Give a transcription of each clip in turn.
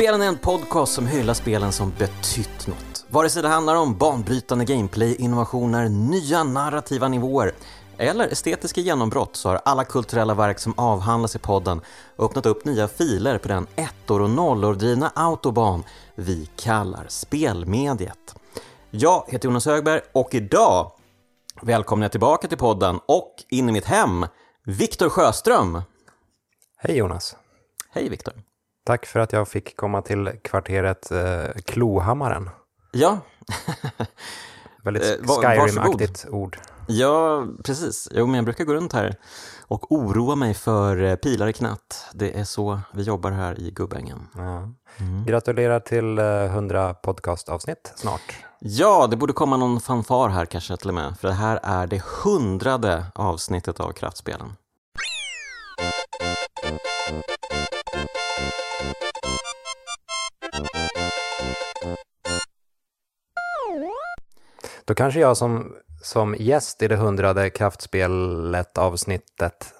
Kraftspelen är en podcast som hyllar spelen som betytt något. Vare sig det handlar om banbrytande gameplay, innovationer, nya narrativa nivåer eller estetiska genombrott så har alla kulturella verk som avhandlas i podden öppnat upp nya filer på den ettor och nollor drivna autobahn vi kallar spelmediet. Jag heter Jonas Högberg och idag välkomnar jag tillbaka till podden och in i mitt hem, Viktor Sjöström. Hej Jonas. Hej Viktor. Tack för att jag fick komma till kvarteret eh, Klohammaren. Ja. Väldigt Eh, Skyrim-aktigt ord. Ja, precis. Jo, men jag brukar gå runt här och oroa mig för eh, pilar i knät. Det är så vi jobbar här i Gubbängen. Ja. Gratulerar till eh, 100 podcastavsnitt snart. Ja, det borde komma någon fanfar här kanske till och med, för det här är det hundrade avsnittet av Kraftspelen. Då kanske jag som, som gäst i det hundrade kraftspelet avsnittet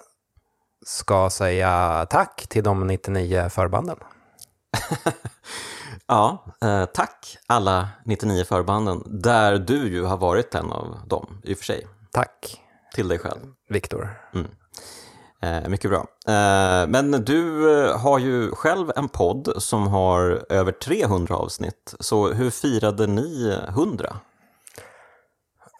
ska säga tack till de 99 förbanden. Ja, eh, tack alla 99 förbanden, där du ju har varit en av dem, i och för sig, Tack, till dig själv. Viktor. Eh, mycket bra. Eh, men du eh, har ju själv en podd som har över 300 avsnitt, så hur firade ni 100?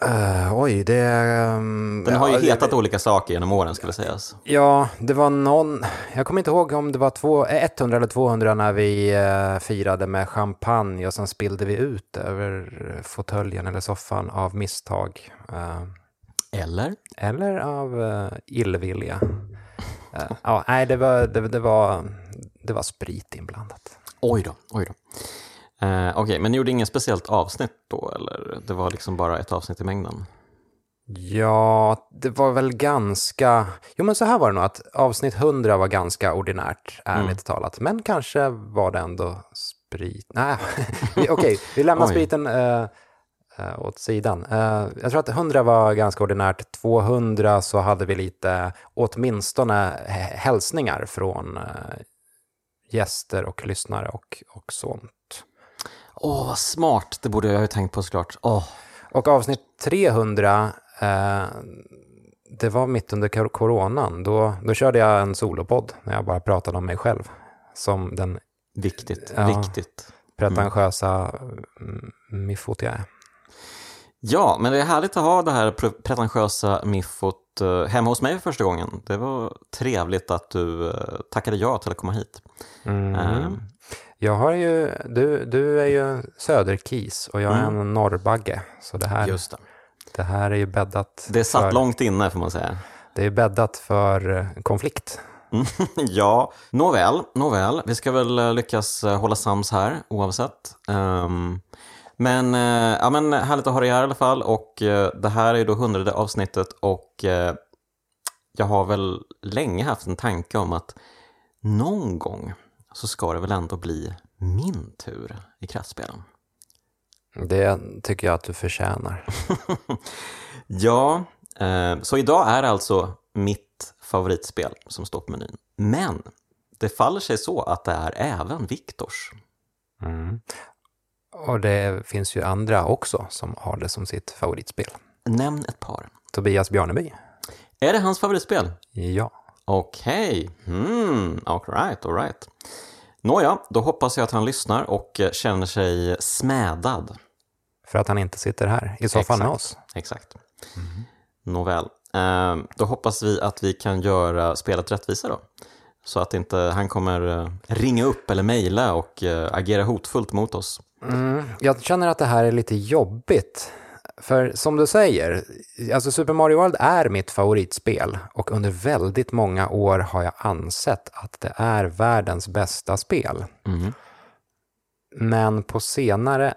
Eh, oj, det... ehm, Den har ju ja, det- hetat olika saker genom åren vi sägas. Ja, det var någon, jag kommer inte ihåg om det var två, 100 eller 200 när vi eh, firade med champagne och sen spillde vi ut över fåtöljen eller soffan av misstag. Eh, Eller? eller av eh, illvilja. Eh, ja, nej, det var, det, det, var, det var sprit inblandat. Oj då, oj då. Eh, Okej, men ni gjorde inget speciellt avsnitt då, eller det var liksom bara ett avsnitt i mängden? Ja, det var väl ganska... Jo, men så här var det nog att avsnitt 100 var ganska ordinärt, ärligt talat. Men kanske var det ändå sprit... Nej, okej, vi lämnar spriten eh, åt sidan. Eh, jag tror att 100 var ganska ordinärt. 200 så hade vi lite, åtminstone hä- hälsningar från eh, gäster och lyssnare och, och sånt. Åh, vad smart! Det borde jag ju tänkt på såklart. Åh, Och avsnitt 300, eh, det var mitt under coronan. Då, då körde jag en solopodd när jag bara pratade om mig själv. Som den viktigt, Ja. viktigt. pretentiösa mm. miffot jag är. Ja, men det är härligt att ha det här pre- pretentiösa miffot eh, hemma hos mig för första gången. Det var trevligt att du eh, tackade ja till att komma hit. Mm. Ehm, Jag har ju, du, du är ju söderkis och jag är en norrbagge. Så det här, just det. det här är ju bäddat Det satt för, långt inne får man säga. det är bäddat för eh, konflikt. ja, nåväl, nåväl. Vi ska väl lyckas hålla sams här oavsett. Ehm, men, eh, ja, men härligt att ha dig här i alla fall och eh, det här är ju då hundrade avsnittet och eh, jag har väl länge haft en tanke om att någon gång så ska det väl ändå bli min tur i kraftspelen. Det tycker jag att du förtjänar. Ja, så idag är alltså mitt favoritspel som står på menyn. Men det faller sig så att det är även Viktors. Mm. Och det finns ju andra också som har det som sitt favoritspel. Nämn ett par. Tobias Bjarneby. Är det hans favoritspel? Ja. Okej, hmm, all right, all right. Nåja, då hoppas jag att han lyssnar och eh, känner sig smädad. För att han inte sitter här i soffan med oss. Exakt. Nåväl, eh, då hoppas vi att vi kan göra spelet rättvisa då. Så att inte han kommer eh, ringa upp eller mejla och agera hotfullt mot oss. Mm. Jag känner att det här är lite jobbigt. För som du säger, alltså Super Mario World är mitt favoritspel och under väldigt många år har jag ansett att det är världens bästa spel. Mm. Men på senare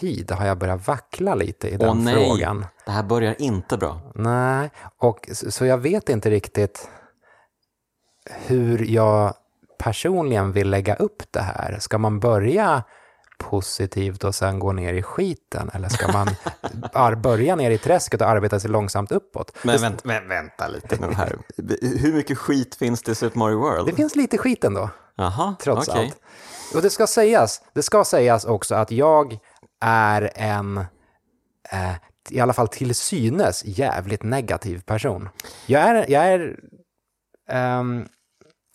tid har jag börjat vackla lite i den Åh nej, frågan. det här börjar inte bra. Nej, och så så jag vet inte riktigt hur jag personligen vill lägga upp det här. Ska man börja positivt och sen gå ner i skiten? Eller ska man börja ner i träsket och arbeta sig långsamt uppåt? Men vänta, vänta lite nu här. Hur mycket skit finns det i Super Mario World? Det finns lite skit ändå. Jaha, trots okej. allt. Och det ska sägas, det ska sägas också att jag är en, eh, i alla fall till synes, jävligt negativ person. Jag är, jag är ehm,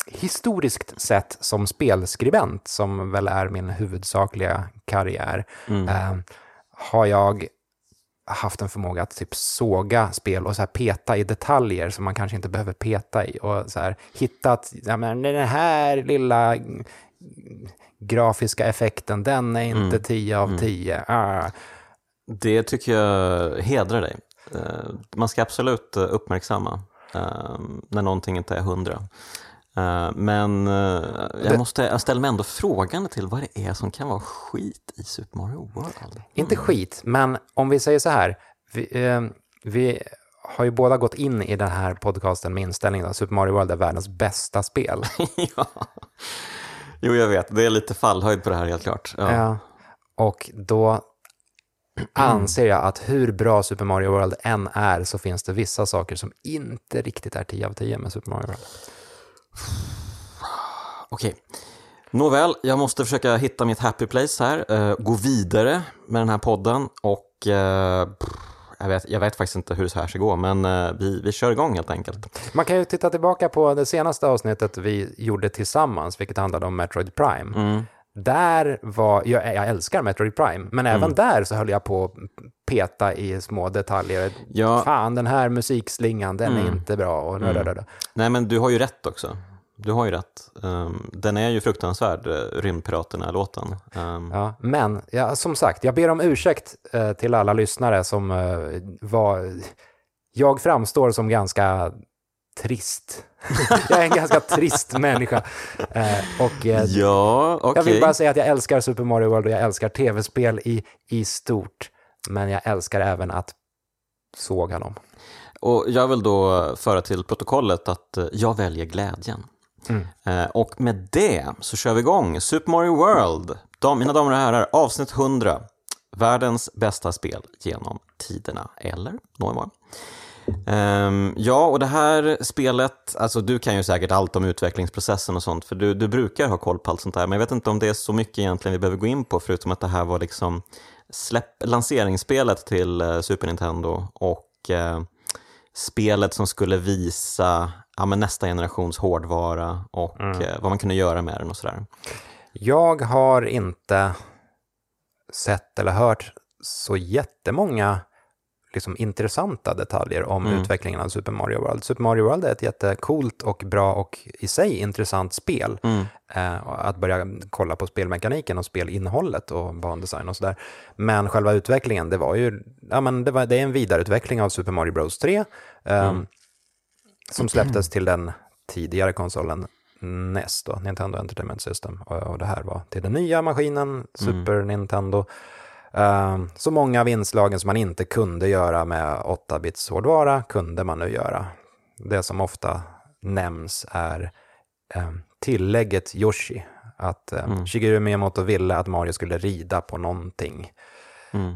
historiskt sett som spelskribent, som väl är min huvudsakliga karriär, mm. eh, har jag haft en förmåga att typ såga spel och så peta i detaljer som man kanske inte behöver peta i. Och så här, hittat, ja, men den här lilla grafiska effekten, den är inte mm. 10 av 10. Mm. Ah. Det tycker jag hedrar dig. Eh, man ska absolut uppmärksamma eh, när någonting inte är 100. Men eh, jag, måste, jag ställer mig ändå frågande till vad det är som kan vara skit i Super Mario World. Inte skit, men om vi säger så här, vi, eh, vi har ju båda gått in i den här podcasten med inställningen att Super Mario World är världens bästa spel. ja. Jo, jag vet. Det är lite fallhöjd på det här helt klart. Ja. Ja. Och då anser jag att hur bra Super Mario World än är så finns det vissa saker som inte riktigt är 10 av 10 med Super Mario World. Okej. Nåväl, jag måste försöka hitta mitt happy place här, eh, gå vidare med den här podden och pff, jag, vet, jag vet faktiskt inte hur det här ska gå, men eh, vi, vi kör igång helt enkelt. Man kan ju titta tillbaka på det senaste avsnittet vi gjorde tillsammans, vilket handlade om Metroid Prime. Mm. Där var, jag, jag älskar Metroid Prime, men även Mm. där så höll jag på att peta i små detaljer. Ja. Fan, den här musikslingan, den är inte bra. Och Mm. Nej, men du har ju rätt också. Du har ju rätt. Um, den är ju fruktansvärd, uh, Rymdpiraterna-låten. Um, Ja, men ja, som sagt, jag ber om ursäkt eh, till alla lyssnare som eh, var... Jag framstår som ganska trist. jag är en ganska trist människa. Eh, och eh, Ja, okej. jag vill bara säga att jag älskar Super Mario World och jag älskar tv-spel i, i stort. Men jag älskar även att såga dem. Och jag vill då föra till protokollet att eh, jag väljer glädjen. Mm. Eh, och med det så kör vi igång Super Mario World. Dam, mina damer och herrar, avsnitt 100. Världens bästa spel genom tiderna, eller? Några Ehm, ja, och det här spelet, alltså du kan ju säkert allt om utvecklingsprocessen och sånt, för du, du brukar ha koll på allt sånt där, men jag vet inte om det är så mycket egentligen vi behöver gå in på, förutom att det här var liksom släpp, lanseringsspelet till eh, Super Nintendo och eh, spelet som skulle visa ja, men nästa generations hårdvara och eh, vad man kunde göra med den och sådär. Jag har inte sett eller hört så jättemånga liksom, intressanta detaljer om utvecklingen av Super Mario World. Super Mario World är ett jättecoolt och bra och i sig intressant spel. Eh, och att börja kolla på spelmekaniken och spelinnehållet och bandesign och sådär. Men själva utvecklingen, det var ju ja, men det, var, det är en vidareutveckling av Super Mario Bros 3. eh, som släpptes till den tidigare konsolen NES, då, Nintendo Entertainment System. Och, och det här var till den nya maskinen, Super Nintendo. Uh, så många av inslagen som man inte kunde göra med 8-bits hårdvara kunde man nu göra. Det som ofta nämns är eh, tillägget Yoshi. Att eh, Shigeru Miyamoto ville att Mario skulle rida på någonting.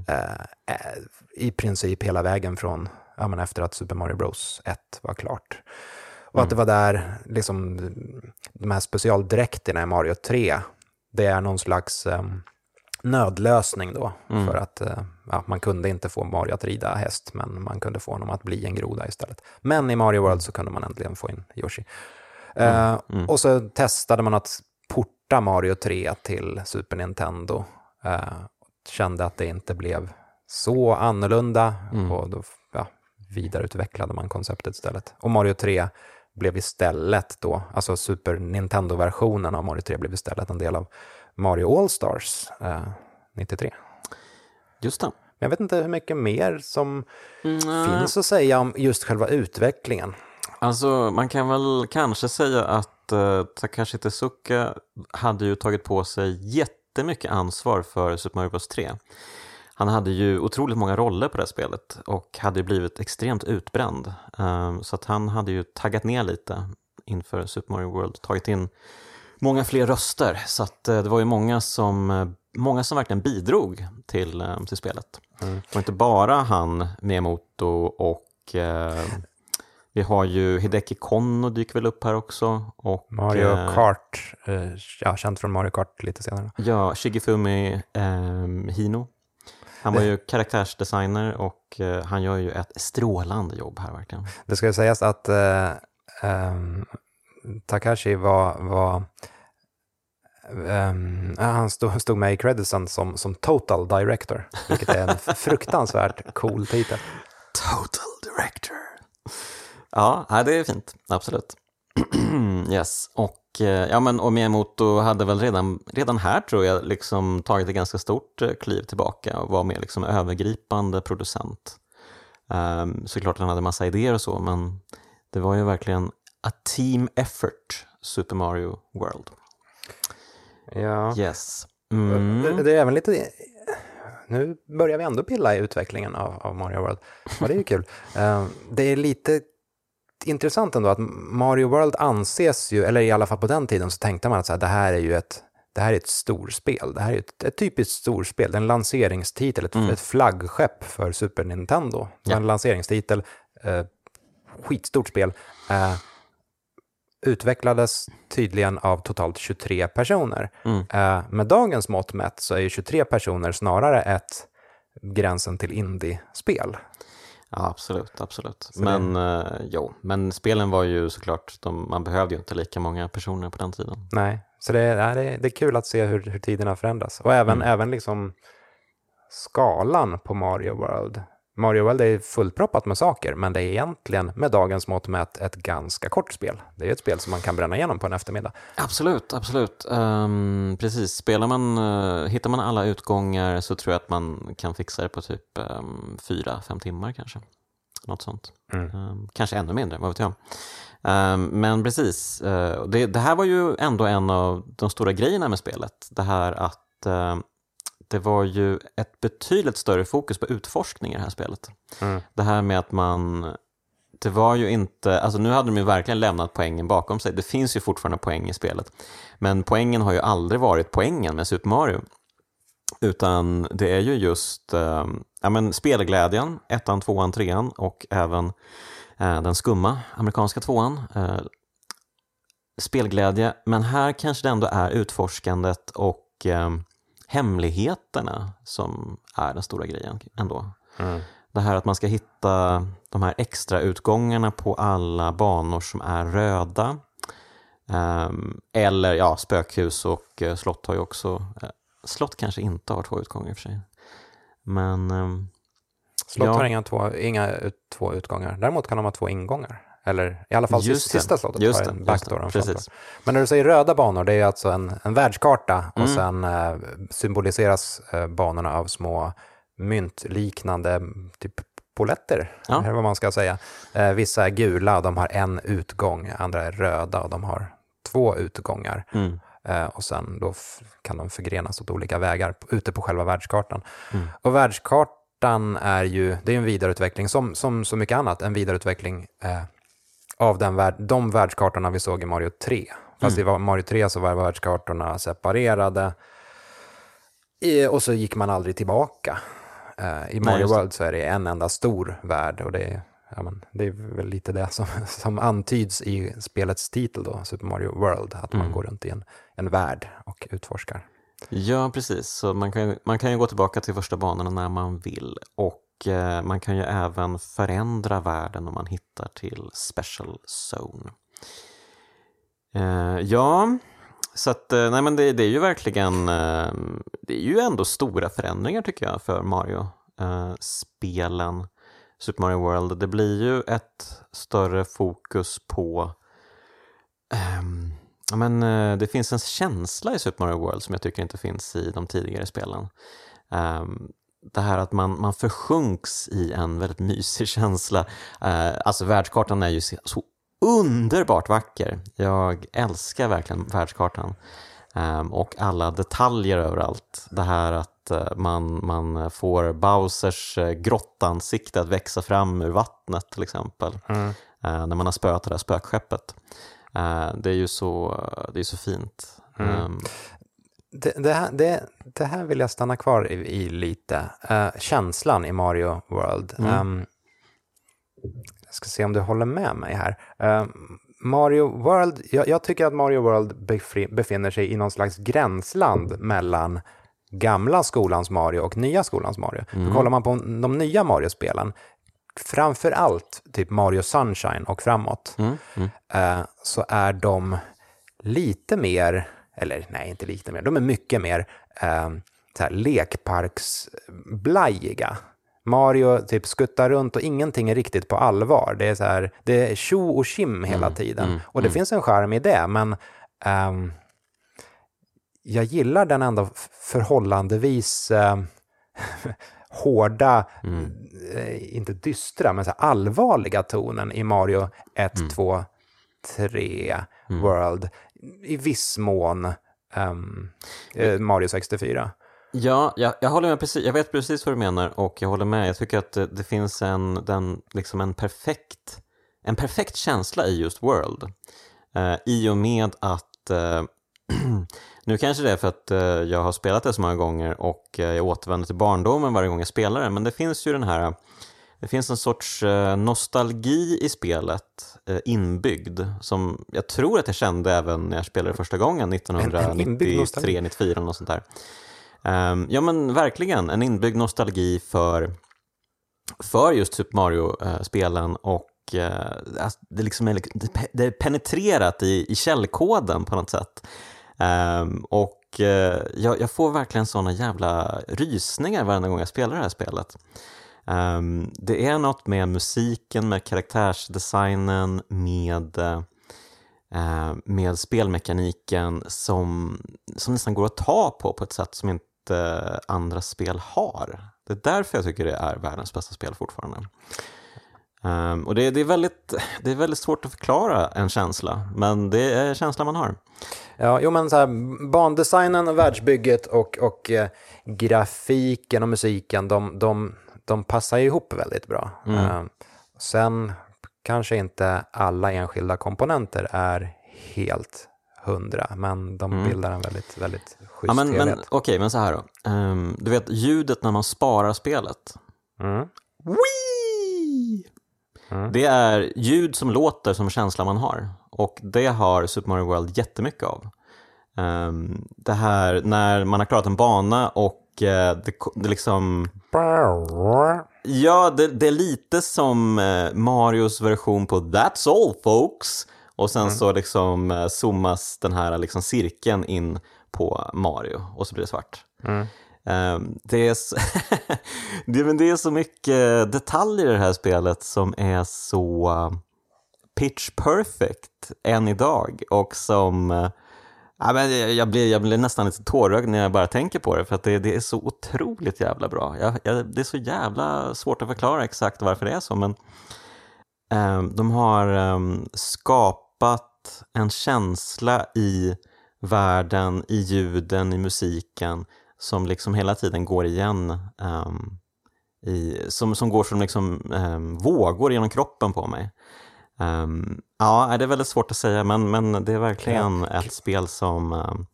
Eh, eh, I princip hela vägen från ja, men efter att Super Mario Bros 1 var klart. Och att det var där liksom, de här specialdräkterna i Mario 3, det är någon slags eh, nödlösning då. För att eh, ja, man kunde inte få Mario att rida häst, men man kunde få honom att bli en groda istället. Men i Mario World så kunde man äntligen få in Yoshi. Eh, Och så testade man att porta Mario 3 till Super Nintendo. Eh, kände att det inte blev så annorlunda och då ja, vidareutvecklade man konceptet istället. Och Mario 3 blev istället då, alltså Super Nintendo-versionen av Mario 3 blev istället en del av Mario All-Stars eh, 93. Just det. Men jag vet inte hur mycket mer som finns att säga om just själva utvecklingen. Alltså, man kan väl kanske säga att uh, Takashi Tezuka hade ju tagit på sig jättemycket ansvar för Super Mario Bros 3. Han hade ju otroligt många roller på det här spelet och hade blivit extremt utbränd. Um, så att han hade ju taggat ner lite inför Super Mario World, tagit in många fler röster. Så att uh, det var ju många som, uh, många som verkligen bidrog till, uh, till spelet. Det var inte bara han, Miyamoto och uh, Vi har ju Hideki Konno dyker väl upp här också. Och, Mario eh, Kart, eh, ja, känt från Mario Kart lite senare. Ja, Shigefumi eh, Hino. Han var ju karaktärsdesigner och eh, han gör ju ett strålande jobb här verkligen. Det ska ju sägas att eh, ehm, Takashi var, var ja, han stod, stod med i creditsen som, som total director, vilket är en fruktansvärt cool titel. Total director. Ja, det är fint. Absolut. yes. Och, eh, ja, men, och Miyamoto hade väl redan, redan här tror jag liksom tagit ett ganska stort eh, kliv tillbaka och var mer liksom övergripande producent. Um, såklart han hade massa idéer och så, men det var ju verkligen a team effort, Super Mario World. Ja. Yes. Mm. Det, det är även lite... Nu börjar vi ändå pilla i utvecklingen av, av Mario World. Och det är ju kul. Eh, det är lite intressant ändå att Mario World anses ju, eller i alla fall på den tiden så tänkte man att så här, det här är ju ett det här är ett storspel. Det här är ett, ett typiskt storspel. Det är en lanseringstitel, ett, ett flaggskepp för Super Nintendo. Det var Ja. En lanseringstitel, eh, skitstort spel. Eh, utvecklades tydligen av totalt 23 personer. Mm. Eh, med dagens mått mätt så är ju 23 personer snarare ett gränsen till indie-spel. Ja, absolut, absolut. Men, eh, jo, men spelen var ju såklart, de, man behövde ju inte lika många personer på den tiden. Nej, så det, är- det, är- det är kul att se hur, hur tiderna förändras. Och även, även liksom skalan på Mario World. Mario World är fullproppat med saker, men det är egentligen med dagens mått mätt ett ganska kort spel. Det är ett spel som man kan bränna igenom på en eftermiddag. Absolut, absolut. Ehm, precis, spelar man, eh, hittar man alla utgångar så tror jag att man kan fixa det på typ um, fyra, fem timmar kanske. Något sånt. Ehm, kanske ännu mindre, vad vet jag. Men precis, och det, det här var ju ändå en av de stora grejerna med spelet. Det här att eh, det var ju ett betydligt större fokus på utforskning i det här spelet. Mm. Det här med att man det var ju inte, alltså nu hade de ju verkligen lämnat poängen bakom sig. Det finns ju fortfarande poäng i spelet. Men poängen har ju aldrig varit poängen med Super Mario. Utan det är ju just eh, ja, men spelglädjen, ettan, tvåan, trean och även eh, den skumma amerikanska tvåan. Eh, spelglädje, men här kanske det ändå är utforskandet och eh, hemligheterna som är den stora grejen ändå. Mm. Det här att man ska hitta de här extra utgångarna på alla banor som är röda. Ehm, eller ja, spökhus och eh, slott har ju också, eh, slott kanske inte har två utgångar i och för sig. Men ehm, Slott Ja. har inga, två, inga ut, två utgångar. Däremot kan de ha två ingångar. Eller i alla fall Just det. sista slottet Just har det, en just backdoor. det, en precis. Men när du säger röda banor, det är alltså en, en världskarta och Mm. sen eh, symboliseras eh, banorna av små myntliknande typ poletter, Ja. eller vad man ska säga. Eh, vissa är gula och de har en utgång, andra är röda och de har två utgångar. mm, Eh, och sen då kan de förgrenas åt olika vägar ute på själva världskartan. Mm. Och världskartan är ju, det är en vidareutveckling, som, som så mycket annat, en vidareutveckling eh, av den värld, de världskartorna vi såg i Mario 3. Fast i var- Mario 3 så var världskartorna separerade I, och så gick man aldrig tillbaka. Eh, I Mario det. World så är det en enda stor värld och det är, ja, men, det är väl lite det som, som antyds i spelets titel då, Super Mario World, att man Mm. går runt i en, en värld och utforskar. Ja, precis. Så man kan, man kan ju gå tillbaka till första banorna när man vill. Och Eh, man kan ju även förändra världen om man hittar till Special Zone. Eh, ja, så att, eh, nej men det, det är ju verkligen, det är ju ändå stora förändringar tycker jag för Mario-spelen. Super Mario World, det blir ju ett större fokus på um, men, det finns en känsla i Super Mario World som jag tycker inte finns i de tidigare spelen. Um, det här att man, man försjunks i en väldigt mysig känsla. Eh, alltså världskartan är ju så, underbart vacker. Jag älskar verkligen världskartan. Ehm, och alla detaljer överallt. Det här att eh, man, man får Bowsers eh, grottansikte att växa fram ur vattnet till exempel. Mm. Eh, när man har spöat det där spökskeppet. Eh, det är ju så, det är så fint. Mm. Ehm, Det, det, här, det, det här vill jag stanna kvar i, i lite. Eh, känslan i Mario World. Mm. Ehm, jag ska se om du håller med mig här. Eh, Mario World, jag, jag, tycker att Mario World befinner sig i någon slags gränsland mellan gamla skolans Mario och nya skolans Mario. Mm. För kollar man på de nya Mario-spelen, framför allt typ Mario Sunshine och framåt, mm. Mm. Eh, så är de lite mer, eller nej, inte lite mer, de är mycket mer eh, lekparksblajiga. Mario typ skuttar runt och ingenting är riktigt på allvar. Det är så här, det är tjo och kim hela mm, tiden. Mm, och det mm. finns en charm i det, men um, jag gillar den ändå förhållandevis uh, hårda, uh, inte dystra, men så allvarliga tonen i Mario 1, 2, 3 World. I viss mån um, Mario 64. Ja, jag, jag, håller med precis, jag vet precis vad du menar och jag håller med. Jag tycker att det, det finns en, den, liksom en, perfekt, en perfekt känsla i just World. Eh, I och med att, eh, nu kanske det är för att eh, jag har spelat det så många gånger och eh, jag återvänder till barndomen varje gång jag spelar det, men det finns ju den här det finns en sorts eh, nostalgi i spelet eh, inbyggd som jag tror att jag kände även när jag spelade första gången 1993, 94 eller något sånt där. Um, ja men verkligen, en inbyggd nostalgi för, för just Super Mario-spelen och uh, det, liksom är, det är penetrerat i, i källkoden på något sätt. Um, och jag, jag, får verkligen såna jävla rysningar varje gång jag spelar det här spelet. Um, det är något med musiken, med karaktärsdesignen, med uh, med spelmekaniken som, som nästan går att ta på på ett sätt som inte andra spel har. Det är därför jag tycker det är världens bästa spel fortfarande. Um, och det, det, är väldigt, det är väldigt svårt att förklara en känsla, men det är känslan man har. Ja, jo men så här, bandesignen, världsbygget och, och eh, grafiken och musiken, de, de, de passar ihop väldigt bra. Mm. Um, sen kanske inte alla enskilda komponenter är helt hundra, men de mm. bildar en väldigt, väldigt schysst ja, men, men, Okej, okay, men så här då. Um, du vet ljudet när man sparar spelet. Mm. Mm. Det är ljud som låter som känsla man har. Och det har Super Mario World jättemycket av. Um, det här när man har klarat en bana och det, det liksom... Ja, det, det, är lite som uh, Marios version på That's all folks. Och sen mm. så liksom uh, zoomas den här liksom cirkeln in på Mario och så blir det svart. Mm. Um, det, är så det, men det är så mycket detaljer i det här spelet som är så pitch perfect än idag och som ja, men jag, blir, jag blir nästan lite tårögd när jag bara tänker på det för att det, det är så otroligt jävla bra. Jag, jag, det är så jävla svårt att förklara exakt varför det är så men eh, de har eh, skapat en känsla i världen, i ljuden, i musiken som liksom hela tiden går igen. Eh, i, som, som går som liksom, eh, vågor genom kroppen på mig. Um, ja, det är väldigt svårt att säga, men, men det är verkligen ja. ett spel som um,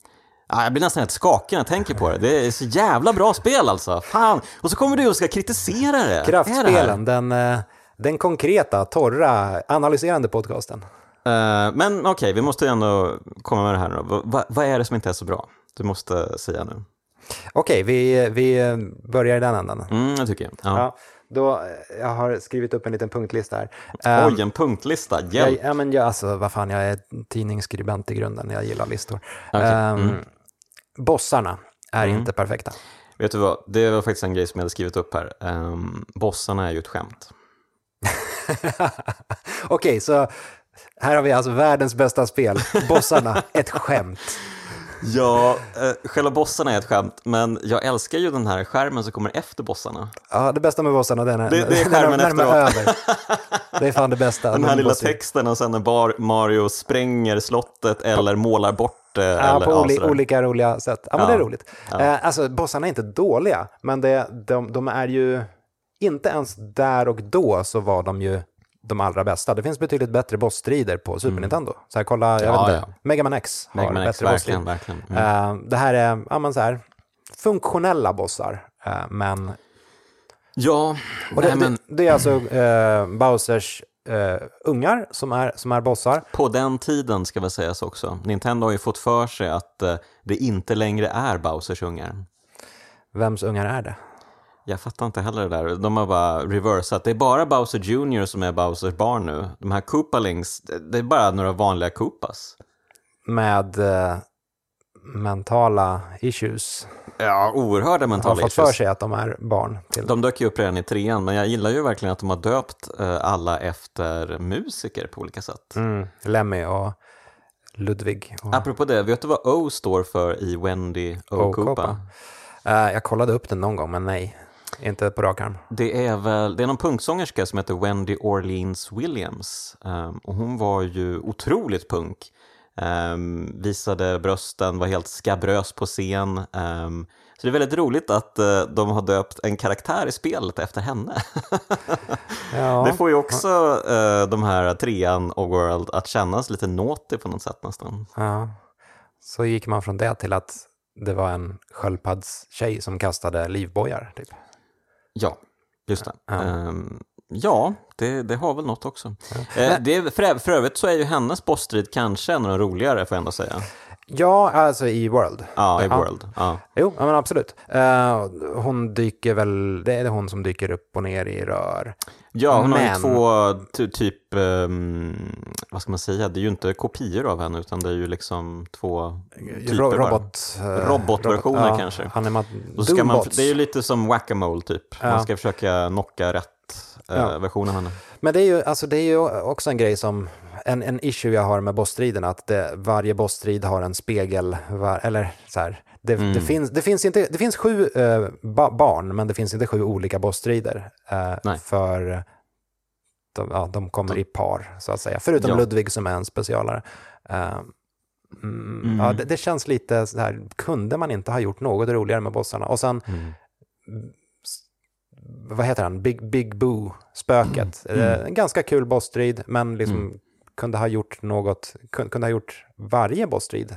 Ja, jag blir nästan helt skakig när jag tänker på det. Det är så jävla bra spel alltså. Fan! Och så kommer du och ska kritisera det. Kraftspelen, den, eh, den konkreta, torra, analyserande podcasten. Uh, men okej, okay, vi måste ändå komma med det här nu då. Va, vad är det som inte är så bra? Du måste säga nu. Okej, okay, vi, vi börjar i den änden. Mm, det tycker jag. Ja. ja. Då, jag har skrivit upp en liten punktlista här. Um, Oj, en punktlista, hjälp! Jag, ja, men jag, alltså, vad fan, jag är tidningsskribent i grunden, jag gillar listor. Okay. Um, mm. Bossarna är mm. inte perfekta. Vet du vad, det var faktiskt en grej som jag hade skrivit upp här. Um, bossarna är ju ett skämt. Okej, okay, så här har vi alltså världens bästa spel, bossarna, ett skämt. Ja, eh, själva bossarna är ett skämt, men jag älskar ju den här skärmen som kommer efter bossarna. Ja, det bästa med bossarna det är det, det är skärmen när, när över. Det är fan det bästa. Den här lilla texten och sen när Mario spränger slottet eller målar bort eh, Ja, eller, på oli olika roliga sätt. Ja, men det är roligt. Ja. Eh, alltså, bossarna är inte dåliga, men det, de, de är ju... Inte ens där och då så var de ju de allra bästa. Det finns betydligt bättre bossstrider på Super mm. Nintendo. Så här, kolla, jag ja, vet inte, ja. Mega Man X har Mega Man bättre verkligen, verkligen. Mm. Uh, det här är, ja men så här, funktionella bossar, uh, men... Ja, och det, nej, men... det, det är alltså uh, Bowsers eh, ungar som är, som är bossar. På den tiden ska väl sägas också. Nintendo har ju fått för sig att eh, det inte längre är Bowsers ungar. Vems ungar är det? Jag fattar inte heller det där. De har bara reversat. Det är bara Bowser Jr som är Bowsers barn nu. De här Koopalings, det är bara några vanliga Koopas. Med eh, mentala issues. Ja, oerhörda Har mentala fått för issues. sig att de är barn till. De dök ju upp redan i trean, men jag gillar ju verkligen att de har döpt eh, alla efter musiker på olika sätt. Mm, Lemmy och Ludvig. Och Apropå det, vet du vad O står för i Wendy O. Koopa? Eh, jag kollade upp den någon gång, men nej. Inte på rak arm. Det är väl, det är någon punksångerska som heter Wendy Orleans Williams. Ehm, och hon var ju otroligt punk. Ehm, visade brösten, var helt skabrös på scen. Ehm, så det är väldigt roligt att eh, de har döpt en karaktär i spelet efter henne. Ja. Det får ju också eh, de här trean och World att kännas lite naughty på något sätt nästan. Ja. Så gick man från det till att det var en sköldpaddstjej som kastade livbojar. Typ. Ja, just det. Ja. Ehm, ja, det, det har väl något också. Eh, det, för, för övrigt så är ju hennes bossstrid kanske en av de roligare, får jag ändå säga. Ja, alltså i World. Ja, i Ja. World. Ja. Jo, ja, men absolut. Eh, hon dyker väl, det är hon som dyker upp och ner i rör. Ja, hon har ju Men- två ty- typ, ehm, vad ska man säga, det är ju inte kopior av henne utan det är ju liksom två typer Ro- bara. robot, eh, Robotversioner robot- kanske. Animat, Då ska man, det är ju lite som whack-a-mole typ, Ja. man ska försöka knocka rätt eh, Ja. version av henne. Men det är, ju, alltså det är ju också en grej som, en, en issue jag har med bossstriden, att det, varje bossstrid har en spegel, var, eller så här, det, Mm. det, finns, det, finns inte, det finns sju eh, ba, barn, men det finns inte sju olika bossstrider. Eh, för de, ja, de kommer i par, så att säga. Förutom Ja. Ludvig som är en specialare. Eh, mm, Ja, det, det känns lite så här, kunde man inte ha gjort något roligare med bossarna? Och sen, Mm. vad heter han, Big, Big Boo-spöket. Mm. Eh, En ganska kul bossstrid, men liksom kunde ha gjort något, kun- kunde ha gjort varje bossstrid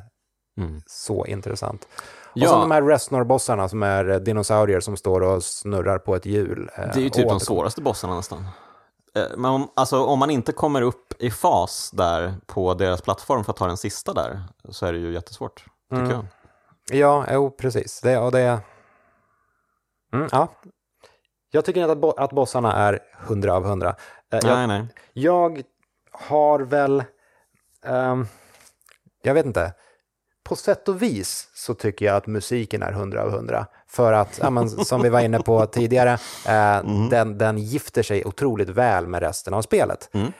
Mm. så intressant. Och Ja. så de här Resnor-bossarna som är eh, dinosaurier som står och snurrar på ett hjul. eh, Det är ju typ de svåraste bossarna nästan. Eh, Men om, alltså, om man inte kommer upp i fas där på deras plattform för att ta den sista där så är det ju jättesvårt, tycker Mm. jag. Ja, jo, precis. Det, och det... Mm, ja. Jag tycker inte att, bo- att bossarna är 100 av 100. Eh, jag, Nej, nej. Jag har väl, ehm, jag vet inte, på sätt och vis så tycker jag att musiken är 100 av 100. För att, ja, men, som vi var inne på tidigare, eh, den, den gifter sig otroligt väl med resten av spelet. Mm.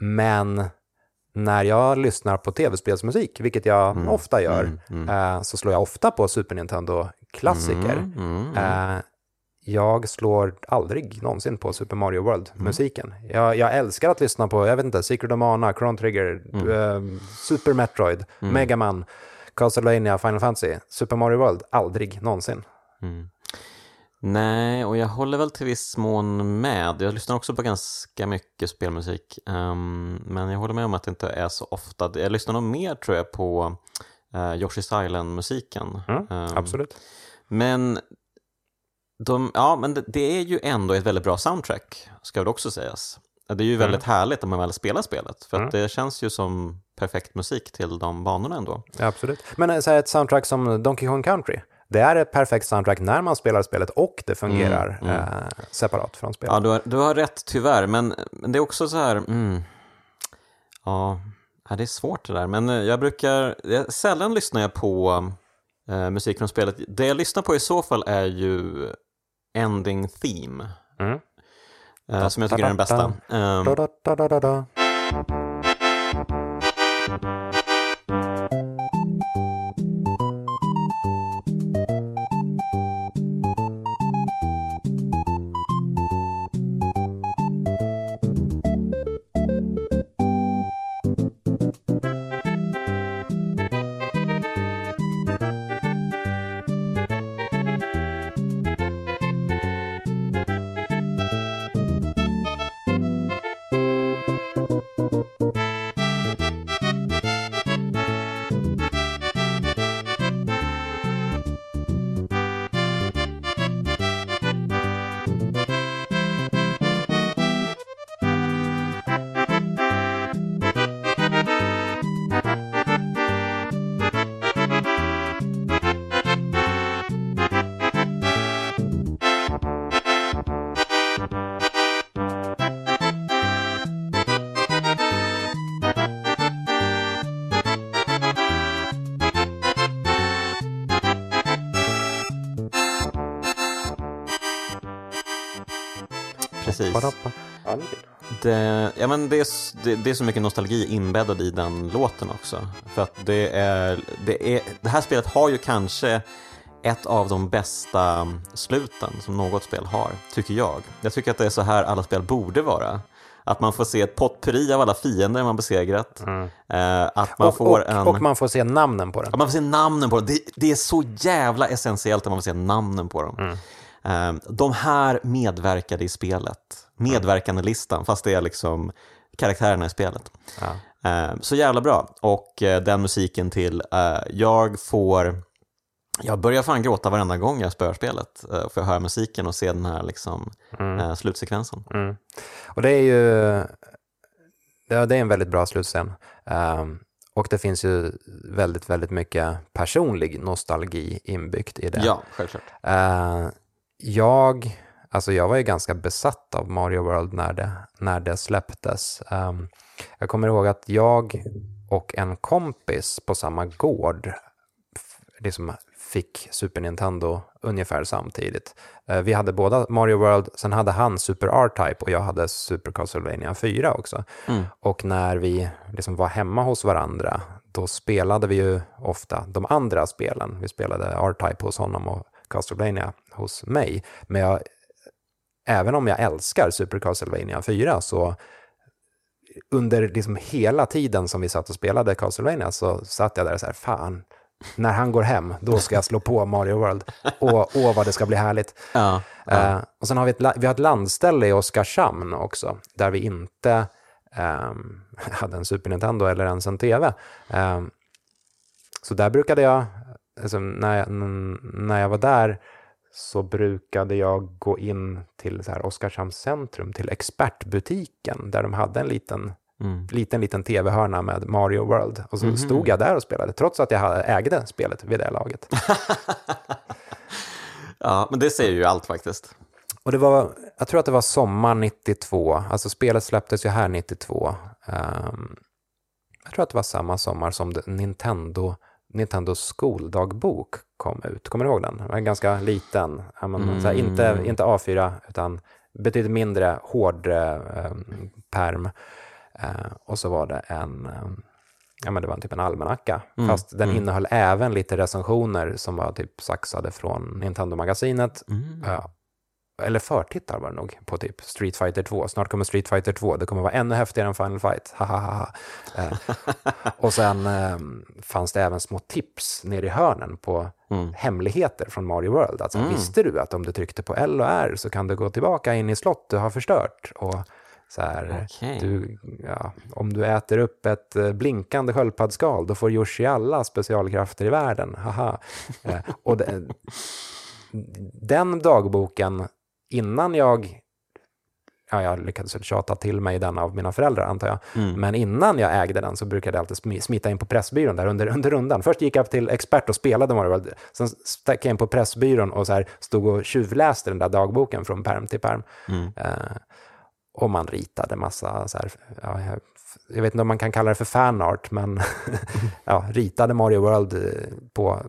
Men när jag lyssnar på tv-spelsmusik, vilket jag ofta gör, Eh, så slår jag ofta på Super Nintendo-klassiker. Mm. Eh, jag slår aldrig någonsin på Super Mario World-musiken. Jag, jag älskar att lyssna på, jag vet inte, Secret of Mana, Chrono Trigger, eh, Super Metroid, Mega Man, Castlevania, Final Fantasy. Super Mario World, aldrig någonsin. Nej, och jag håller väl till viss mån med. Jag lyssnar också på ganska mycket spelmusik. ehm, men jag håller med om att det inte är så ofta. Jag lyssnar nog mer tror jag på uh, Yoshi's Island-musiken. Mm, Ehm, Absolut. Men, de, ja, men det, det är ju ändå ett väldigt bra soundtrack, ska det också sägas. Det är ju väldigt härligt när man väl spelar spelet, för att det känns ju som perfekt musik till de banorna ändå. Ja, absolut. Men eh, så här, ett soundtrack som Donkey Kong Country, det är ett perfekt soundtrack när man spelar spelet och det fungerar Eh, separat från spelet. Ja, du har, du har rätt tyvärr, men, men det är också så här... Mm, ja, ja, det är svårt det där. Men eh, jag brukar... Jag, sällan lyssnar jag på eh, musik från spelet. Det jag lyssnar på i så fall är ju Ending Theme. Mm. eh, som jag tycker är den bästa. Men det, är, det, det är så mycket nostalgi inbäddad i den låten också. För att det är, det är, det här spelet har ju kanske ett av de bästa sluten som något spel har, tycker jag. Jag tycker att det är så här alla spel borde vara. Att man får se ett potpurri av alla fiender man besegrat. Eh, att man Och, får och, en... och man får se namnen på den. Ja, man får se namnen på dem. Det, det är så jävla essentiellt att man får se namnen på dem. Eh, de här medverkade i spelet. Medverkande listan fast det är liksom karaktärerna i spelet. Ja. Eh, så jävla bra. Och eh, den musiken till, eh, jag får... Jag börjar fan gråta varenda gång jag spöar spelet. Eh, för jag hör musiken och ser den här liksom, eh, slutsekvensen. Mm. Och det är ju det är en väldigt bra slutscen. Ehm, och det finns ju väldigt, väldigt mycket personlig nostalgi inbyggt i det. Ja, självklart. Eh, jag, alltså jag var ju ganska besatt av Mario World när det, när det släpptes. Ehm, jag kommer ihåg att jag och en kompis på samma gård liksom fick Super Nintendo ungefär samtidigt. Eh, vi hade båda Mario World, sen hade han Super R-Type och jag hade Super Castlevania 4 också. Och när vi liksom var hemma hos varandra, då spelade vi ju ofta de andra spelen. Vi spelade R-Type hos honom och Castlevania hos mig. Men jag, även om jag älskar Super Castlevania 4 så under liksom hela tiden som vi satt och spelade Castlevania så satt jag där och så här, fan, när han går hem, då ska jag slå på Mario World. Och åh, vad det ska bli härligt. Ja, Eh, och sen har vi ett, vi har ett landställe i Oskarshamn också, där vi inte ehm, hade en Super Nintendo eller ens en tv. Ehm, så där brukade jag, alltså, när, jag, när jag var där, så brukade jag gå in till så här Oskarshamns centrum, till expertbutiken, där de hade en liten Mm. liten, liten tv-hörna med Mario World. Och så stod jag där och spelade, trots att jag ägde spelet vid det laget. ja, men det säger ju allt faktiskt. Och det var, jag tror att det var sommar 92, alltså spelet släpptes ju här 92. Ehm, jag tror att det var samma sommar som Nintendo, Nintendos skoldagbok kom ut. Kommer du ihåg den? Den var ganska liten, men, så här, inte, inte A4 utan betydligt mindre hård eh, perm. Eh, och så var det en, eh, ja men det var typ en almanacka, fast den innehöll även lite recensioner som var typ saxade från Nintendo-magasinet. Eller förtittar var det nog på typ Street Fighter 2. Snart kommer Street Fighter 2, det kommer vara ännu häftigare än Final Fight. Eh, och sen eh, fanns det även små tips nere i hörnen på hemligheter från Mario World. Alltså, Visste du att om du tryckte på L och R så kan du gå tillbaka in i slott du har förstört? Och så här, Okej. du, ja, om du äter upp ett eh, blinkande sköldpaddsskal, då får Yoshi alla specialkrafter i världen. Haha. Eh, och det, den dagboken, innan jag Ja, jag lyckades väl tjata till mig den av mina föräldrar antar jag. Men innan jag ägde den så brukade jag alltid smi- smita in på Pressbyrån där under, under rundan. Först gick jag till expert och spelade Mario World. Sen stack jag in på Pressbyrån och så här stod och tjuvläste den där dagboken från perm till perm. Eh, och man ritade massa, så här, ja, jag, jag vet inte om man kan kalla det för fanart, men ja, ritade Mario World eh, på